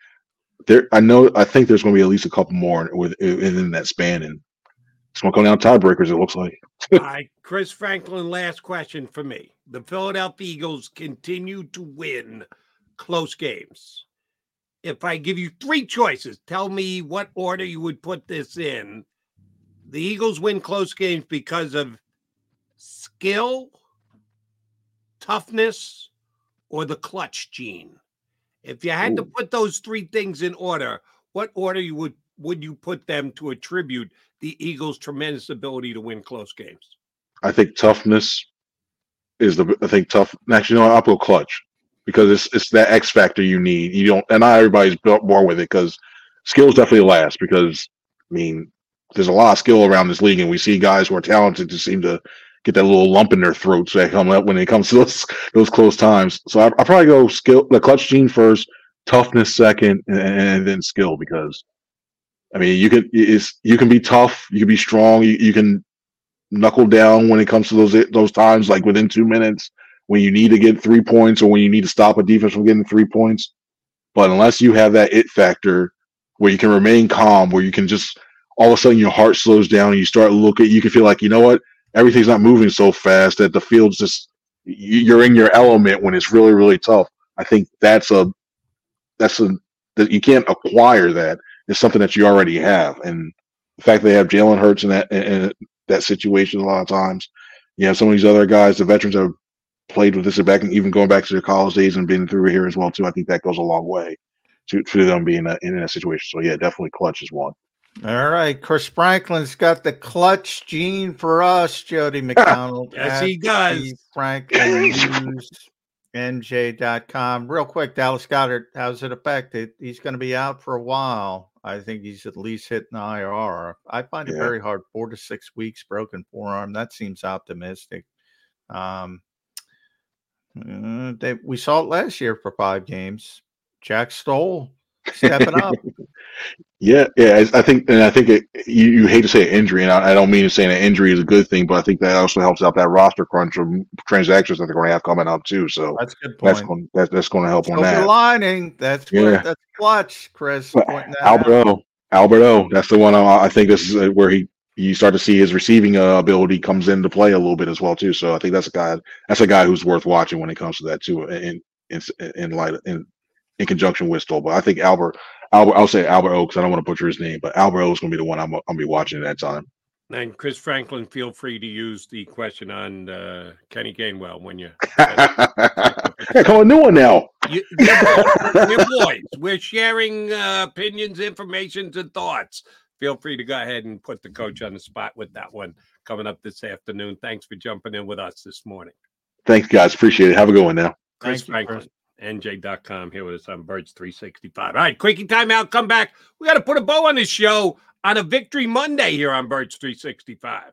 Speaker 15: there, I know, I think there's going to be at least a couple more with within that span, and it's going to come down to tiebreakers. It looks like.
Speaker 3: All [laughs] right, Chris Franklin, last question for me. The Philadelphia Eagles continue to win close games. If I give you three choices, tell me what order you would put this in. The Eagles win close games because of skill, toughness, or the clutch gene. If you had to put those three things in order, what order you would would you put them to attribute the Eagles' tremendous ability to win close games?
Speaker 15: I think toughness is the. I think tough. Actually, no, I'll go clutch because it's it's that X factor you need. You don't, and not everybody's built born with it because skills definitely last. Because I mean, there's a lot of skill around this league, and we see guys who are talented to seem to get that little lump in their throats that come up when it comes to those those close times. So I I probably go skill, the clutch gene first, toughness second, and, and then skill because. I mean, you can it's you can be tough, you can be strong, you, you can knuckle down when it comes to those those times, like within two minutes when you need to get three points or when you need to stop a defense from getting three points. But unless you have that it factor where you can remain calm, where you can just all of a sudden your heart slows down and you start looking, you can feel like you know what, everything's not moving so fast that the field's just you- you're in your element when it's really really tough. I think that's a that's a that you can't acquire that. It's something that you already have, and the fact they have Jalen Hurts in that in, that situation a lot of times. You have some of these other guys, the veterans have played with this back and even going back to their college days and been through here as well too. I think that goes a long way to to them being in, a, in that situation. So yeah, definitely clutch is one.
Speaker 4: All right, Chris Franklin's got the clutch gene for us, Jody [laughs] McDonald.
Speaker 3: Yes, he does.
Speaker 4: Franklin [laughs] News, NJ.com. Real quick, Dallas Goedert, how's it affected? He's going to be out for a while. I think he's at least hitting IR. I find it very hard. Four to six weeks, broken forearm. That seems optimistic. Um, uh, they, we saw it last year for five games. Jack Stoll stepping up.
Speaker 15: Yeah, yeah. I I think, and I think it, you, you hate to say an injury, and I, I don't mean to say an injury is a good thing, but I think that also helps out that roster crunch of transactions that they're going to have coming up too. So
Speaker 4: That's a good
Speaker 15: that's
Speaker 4: point.
Speaker 15: going that, that's going to help on
Speaker 4: Silver
Speaker 15: that.
Speaker 4: lining. That's
Speaker 15: Yeah.
Speaker 4: that's clutch, Chris.
Speaker 15: But
Speaker 4: pointing out.
Speaker 15: Alberto, Alberto, that's the one I, I think this is uh, where he you start to see his receiving uh, ability comes into play a little bit as well too. So I think that's a guy that's a guy who's worth watching when it comes to that too. In in in light in in conjunction with Stoll, but I think Albert Albert I'll say Albert O because I don't want to butcher his name, but Albert O is going to be the one I'm I'm be watching at that time.
Speaker 3: And Chris Franklin, feel free to use the question on uh, Kenny Gainwell when you. [laughs]
Speaker 15: Yeah, come on, new one now.
Speaker 3: you we're, we're boys. We're sharing uh, opinions, informations, and thoughts. Feel free to go ahead and put the coach on the spot with that one coming up this afternoon. Thanks for jumping in with us this morning.
Speaker 15: Thanks, guys. Appreciate it. Have a good one now.
Speaker 3: Chris Franklin, NJ.com, here with us on Birds 365. All right, quickie timeout. Come back. We got to put a bow on this show on a Victory Monday here on Birds 365.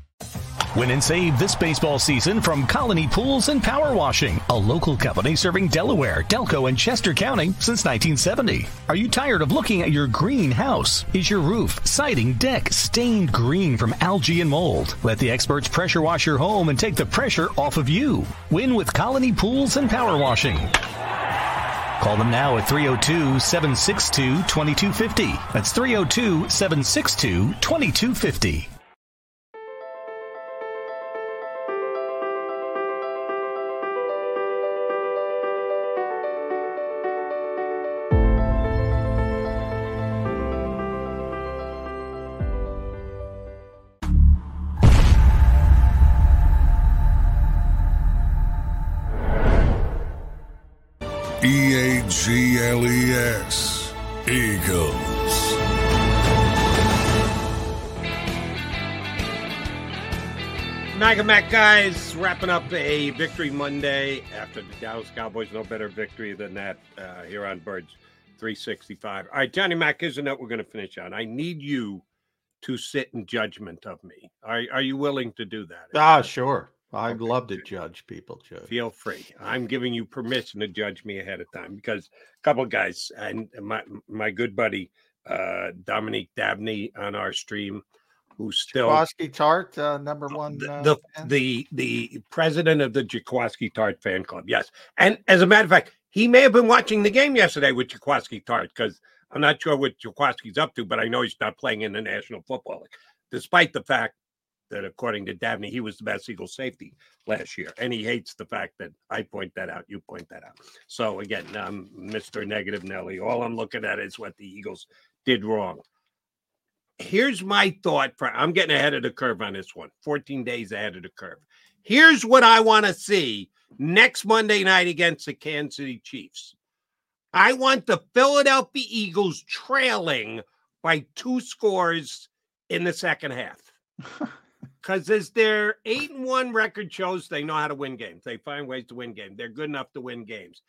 Speaker 9: Win and save this baseball season from Colony Pools and Power Washing, a local company serving Delaware, Delco, and Chester County since 1970. Are you tired of looking at your green house? Is your roof, siding, deck stained green from algae and mold? Let the experts pressure wash your home and take the pressure off of you. Win with Colony Pools and Power Washing. Call them now at 302 762 2250. That's 302 762 2250.
Speaker 3: Maga Mac guys, wrapping up a victory Monday after the Dallas Cowboys. No better victory than that uh, here on Birds 365. All right, Johnny Mac, here's a note we're going to finish on. I need you to sit in judgment of me. Are, are you willing to do that?
Speaker 4: Ah, sure. I'd love to judge people, Joe.
Speaker 3: Feel free. I'm giving you permission to judge me ahead of time because a couple of guys and my my good buddy uh Dominique Dabney on our stream, who's still
Speaker 4: Jaquiski Tartt, uh, number one. Uh,
Speaker 3: the the the president of the Jaquiski Tartt fan club. Yes, and as a matter of fact, he may have been watching the game yesterday with Jaquiski Tartt because I'm not sure what Jaquiski's up to, but I know he's not playing in the National Football League, despite the fact that according to Dabney, he was the best Eagle safety last year, and he hates the fact that I point that out, you point that out. So again, I'm Mr. Negative Nelly. All I'm looking at is what the Eagles did wrong. Here's my thought for I'm getting ahead of the curve on this one, 14 days ahead of the curve. Here's what I want to see next Monday night against the Kansas City Chiefs. I want the Philadelphia Eagles trailing by two scores in the second half. [laughs] Because as their eight and one record shows, they know how to win games. They find ways to win games. They're good enough to win games.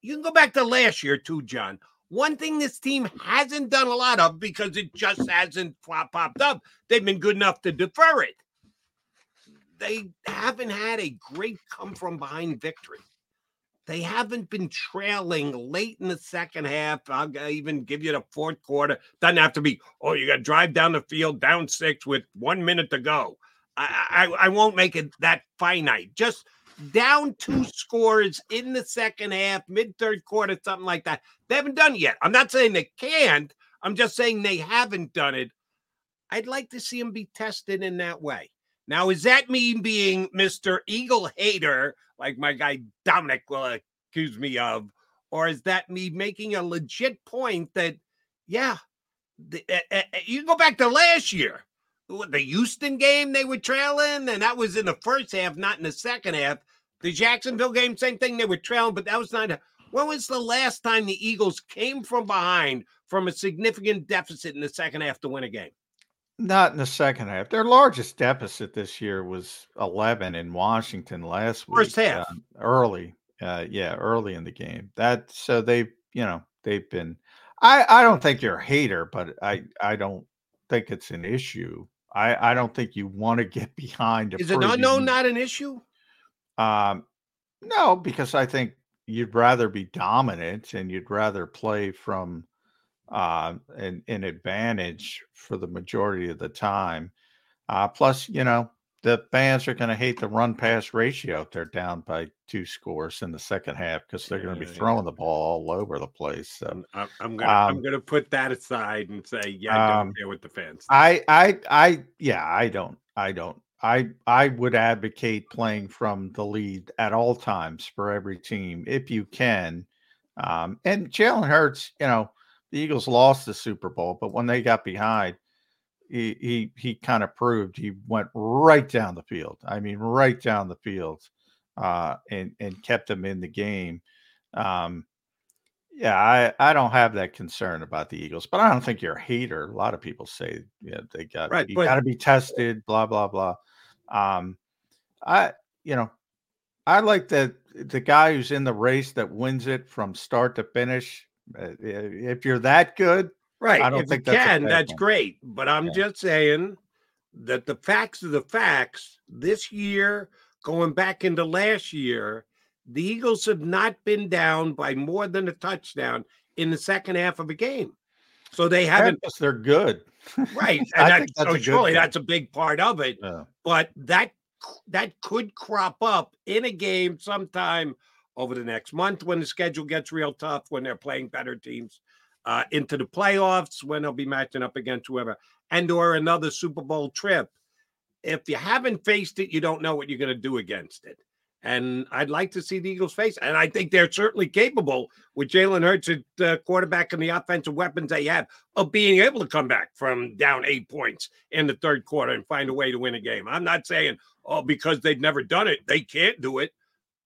Speaker 3: You can go back to last year too, John. One thing this team hasn't done a lot of because it just hasn't pop- popped up. They've been good enough to defer it. They haven't had a great come from behind victory. They haven't been trailing late in the second half. I'll even give you the fourth quarter. Doesn't have to be, oh, you got to drive down the field down six with one minute to go. I, I, I won't make it that finite. Just down two scores in the second half, mid third quarter, something like that. They haven't done yet. I'm not saying they can't. I'm just saying they haven't done it. I'd like to see them be tested in that way. Now, is that me being Mr. Eagle hater, like my guy Dominic will accuse me of, or is that me making a legit point that, yeah, the, uh, uh, you go back to last year, the Houston game they were trailing, and that was in the first half, not in the second half. The Jacksonville game, same thing, they were trailing, but that was not. When was the last time the Eagles came from behind from a significant deficit in the second half to win a game?
Speaker 4: Not in the second half. Their largest deficit this year was 11 in Washington last week.
Speaker 3: First half.
Speaker 4: um, early. Uh, yeah, early in the game. That so they, you know, they've been. I I don't think you're a hater, but I I don't think it's an issue. I I don't think you want to get [laughs] behind. a
Speaker 3: Is it
Speaker 4: no
Speaker 3: no not an issue?
Speaker 4: Um, no, because I think you'd rather be dominant and you'd rather play from uh, an, an advantage for the majority of the time. Uh, plus, you know, the fans are going to hate the run pass ratio if they're down by two scores in the second half because they're going to be throwing the ball all over the place. So
Speaker 3: I'm, I'm gonna I'm
Speaker 4: Um,
Speaker 3: gonna put that aside and say, yeah, I
Speaker 4: um,
Speaker 3: don't care what the fans.
Speaker 4: I, I, I, yeah, I don't, I don't, I, I would advocate playing from the lead at all times for every team if you can. Um, and Jalen Hurts, you know, the Eagles lost the Super Bowl, but when they got behind, he he he kind of proved he went right down the field. I mean, right down the field, uh, and and kept them in the game. Um, yeah, I, I don't have that concern about the Eagles, but I don't think you're a hater. A lot of people say, yeah, they got
Speaker 3: Right,
Speaker 4: you got to be tested, blah blah blah. Um, I you know, I like the the guy who's in the race that wins it from start to finish. uh, If you're that good,
Speaker 3: Right.
Speaker 4: I don't
Speaker 3: if
Speaker 4: think
Speaker 3: you
Speaker 4: that's
Speaker 3: can, that's great. But I'm
Speaker 4: Yeah.
Speaker 3: just saying that the facts are the facts. This year, going back into last year, the Eagles have not been down by more than a touchdown in the second half of a game. So they haven't
Speaker 4: Because they're good.
Speaker 3: right. [laughs] And
Speaker 4: I
Speaker 3: that's,
Speaker 4: think that's
Speaker 3: so surely that's a big part of it.
Speaker 4: Yeah.
Speaker 3: But that that could crop up in a game sometime over the next month when the schedule gets real tough, when they're playing better teams uh, into the playoffs, when they'll be matching up against whoever, and or another Super Bowl trip. If you haven't faced it, you don't know what you're going to do against it. And I'd like to see the Eagles face, and I think they're certainly capable with Jalen Hurts at uh, quarterback and the offensive weapons they have of being able to come back from down eight points in the third quarter and find a way to win a game. I'm not saying, oh, because they've never done it, they can't do it.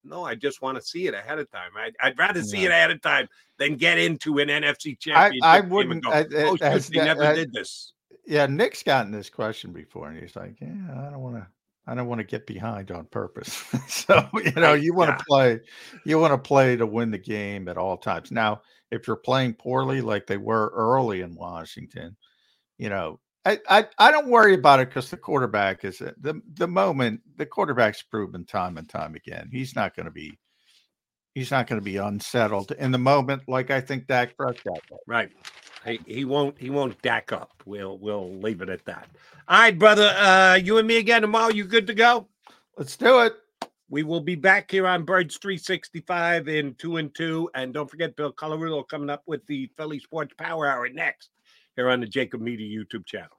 Speaker 3: No, I just want to see it ahead of time. I'd, I'd rather see it ahead of time than get into an NFC championship.
Speaker 4: I
Speaker 3: and
Speaker 4: wouldn't-
Speaker 3: go,
Speaker 4: I-
Speaker 3: oh,
Speaker 4: I-
Speaker 3: they
Speaker 4: I-
Speaker 3: never
Speaker 4: I-
Speaker 3: did this.
Speaker 4: Yeah, Nick's gotten this question before, and he's like, "Yeah, I don't want to. I don't want to get behind on purpose." [laughs] so [laughs] you know, you want
Speaker 3: yeah.
Speaker 4: to play. You want to play to win the game at all times. Now, if you're playing poorly, like they were early in Washington, you know, I I, I don't worry about it because the quarterback is at the the moment. The quarterback's proven time and time again. He's not going to be. He's not going to be unsettled in the moment, like I think Dak Prescott. was.
Speaker 3: Right. He, he won't he won't dack up. We'll we'll leave it at that. All right, brother. Uh you and me again tomorrow. You good to go?
Speaker 4: Let's do it.
Speaker 3: We will be back here on Birds 365 in two and two. And don't forget Bill Colarulo coming up with the Philly Sports Power Hour next here on the JAKIB Media YouTube channel.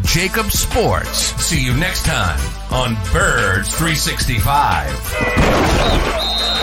Speaker 2: JAKIB Sports. See you next time on Birds 365.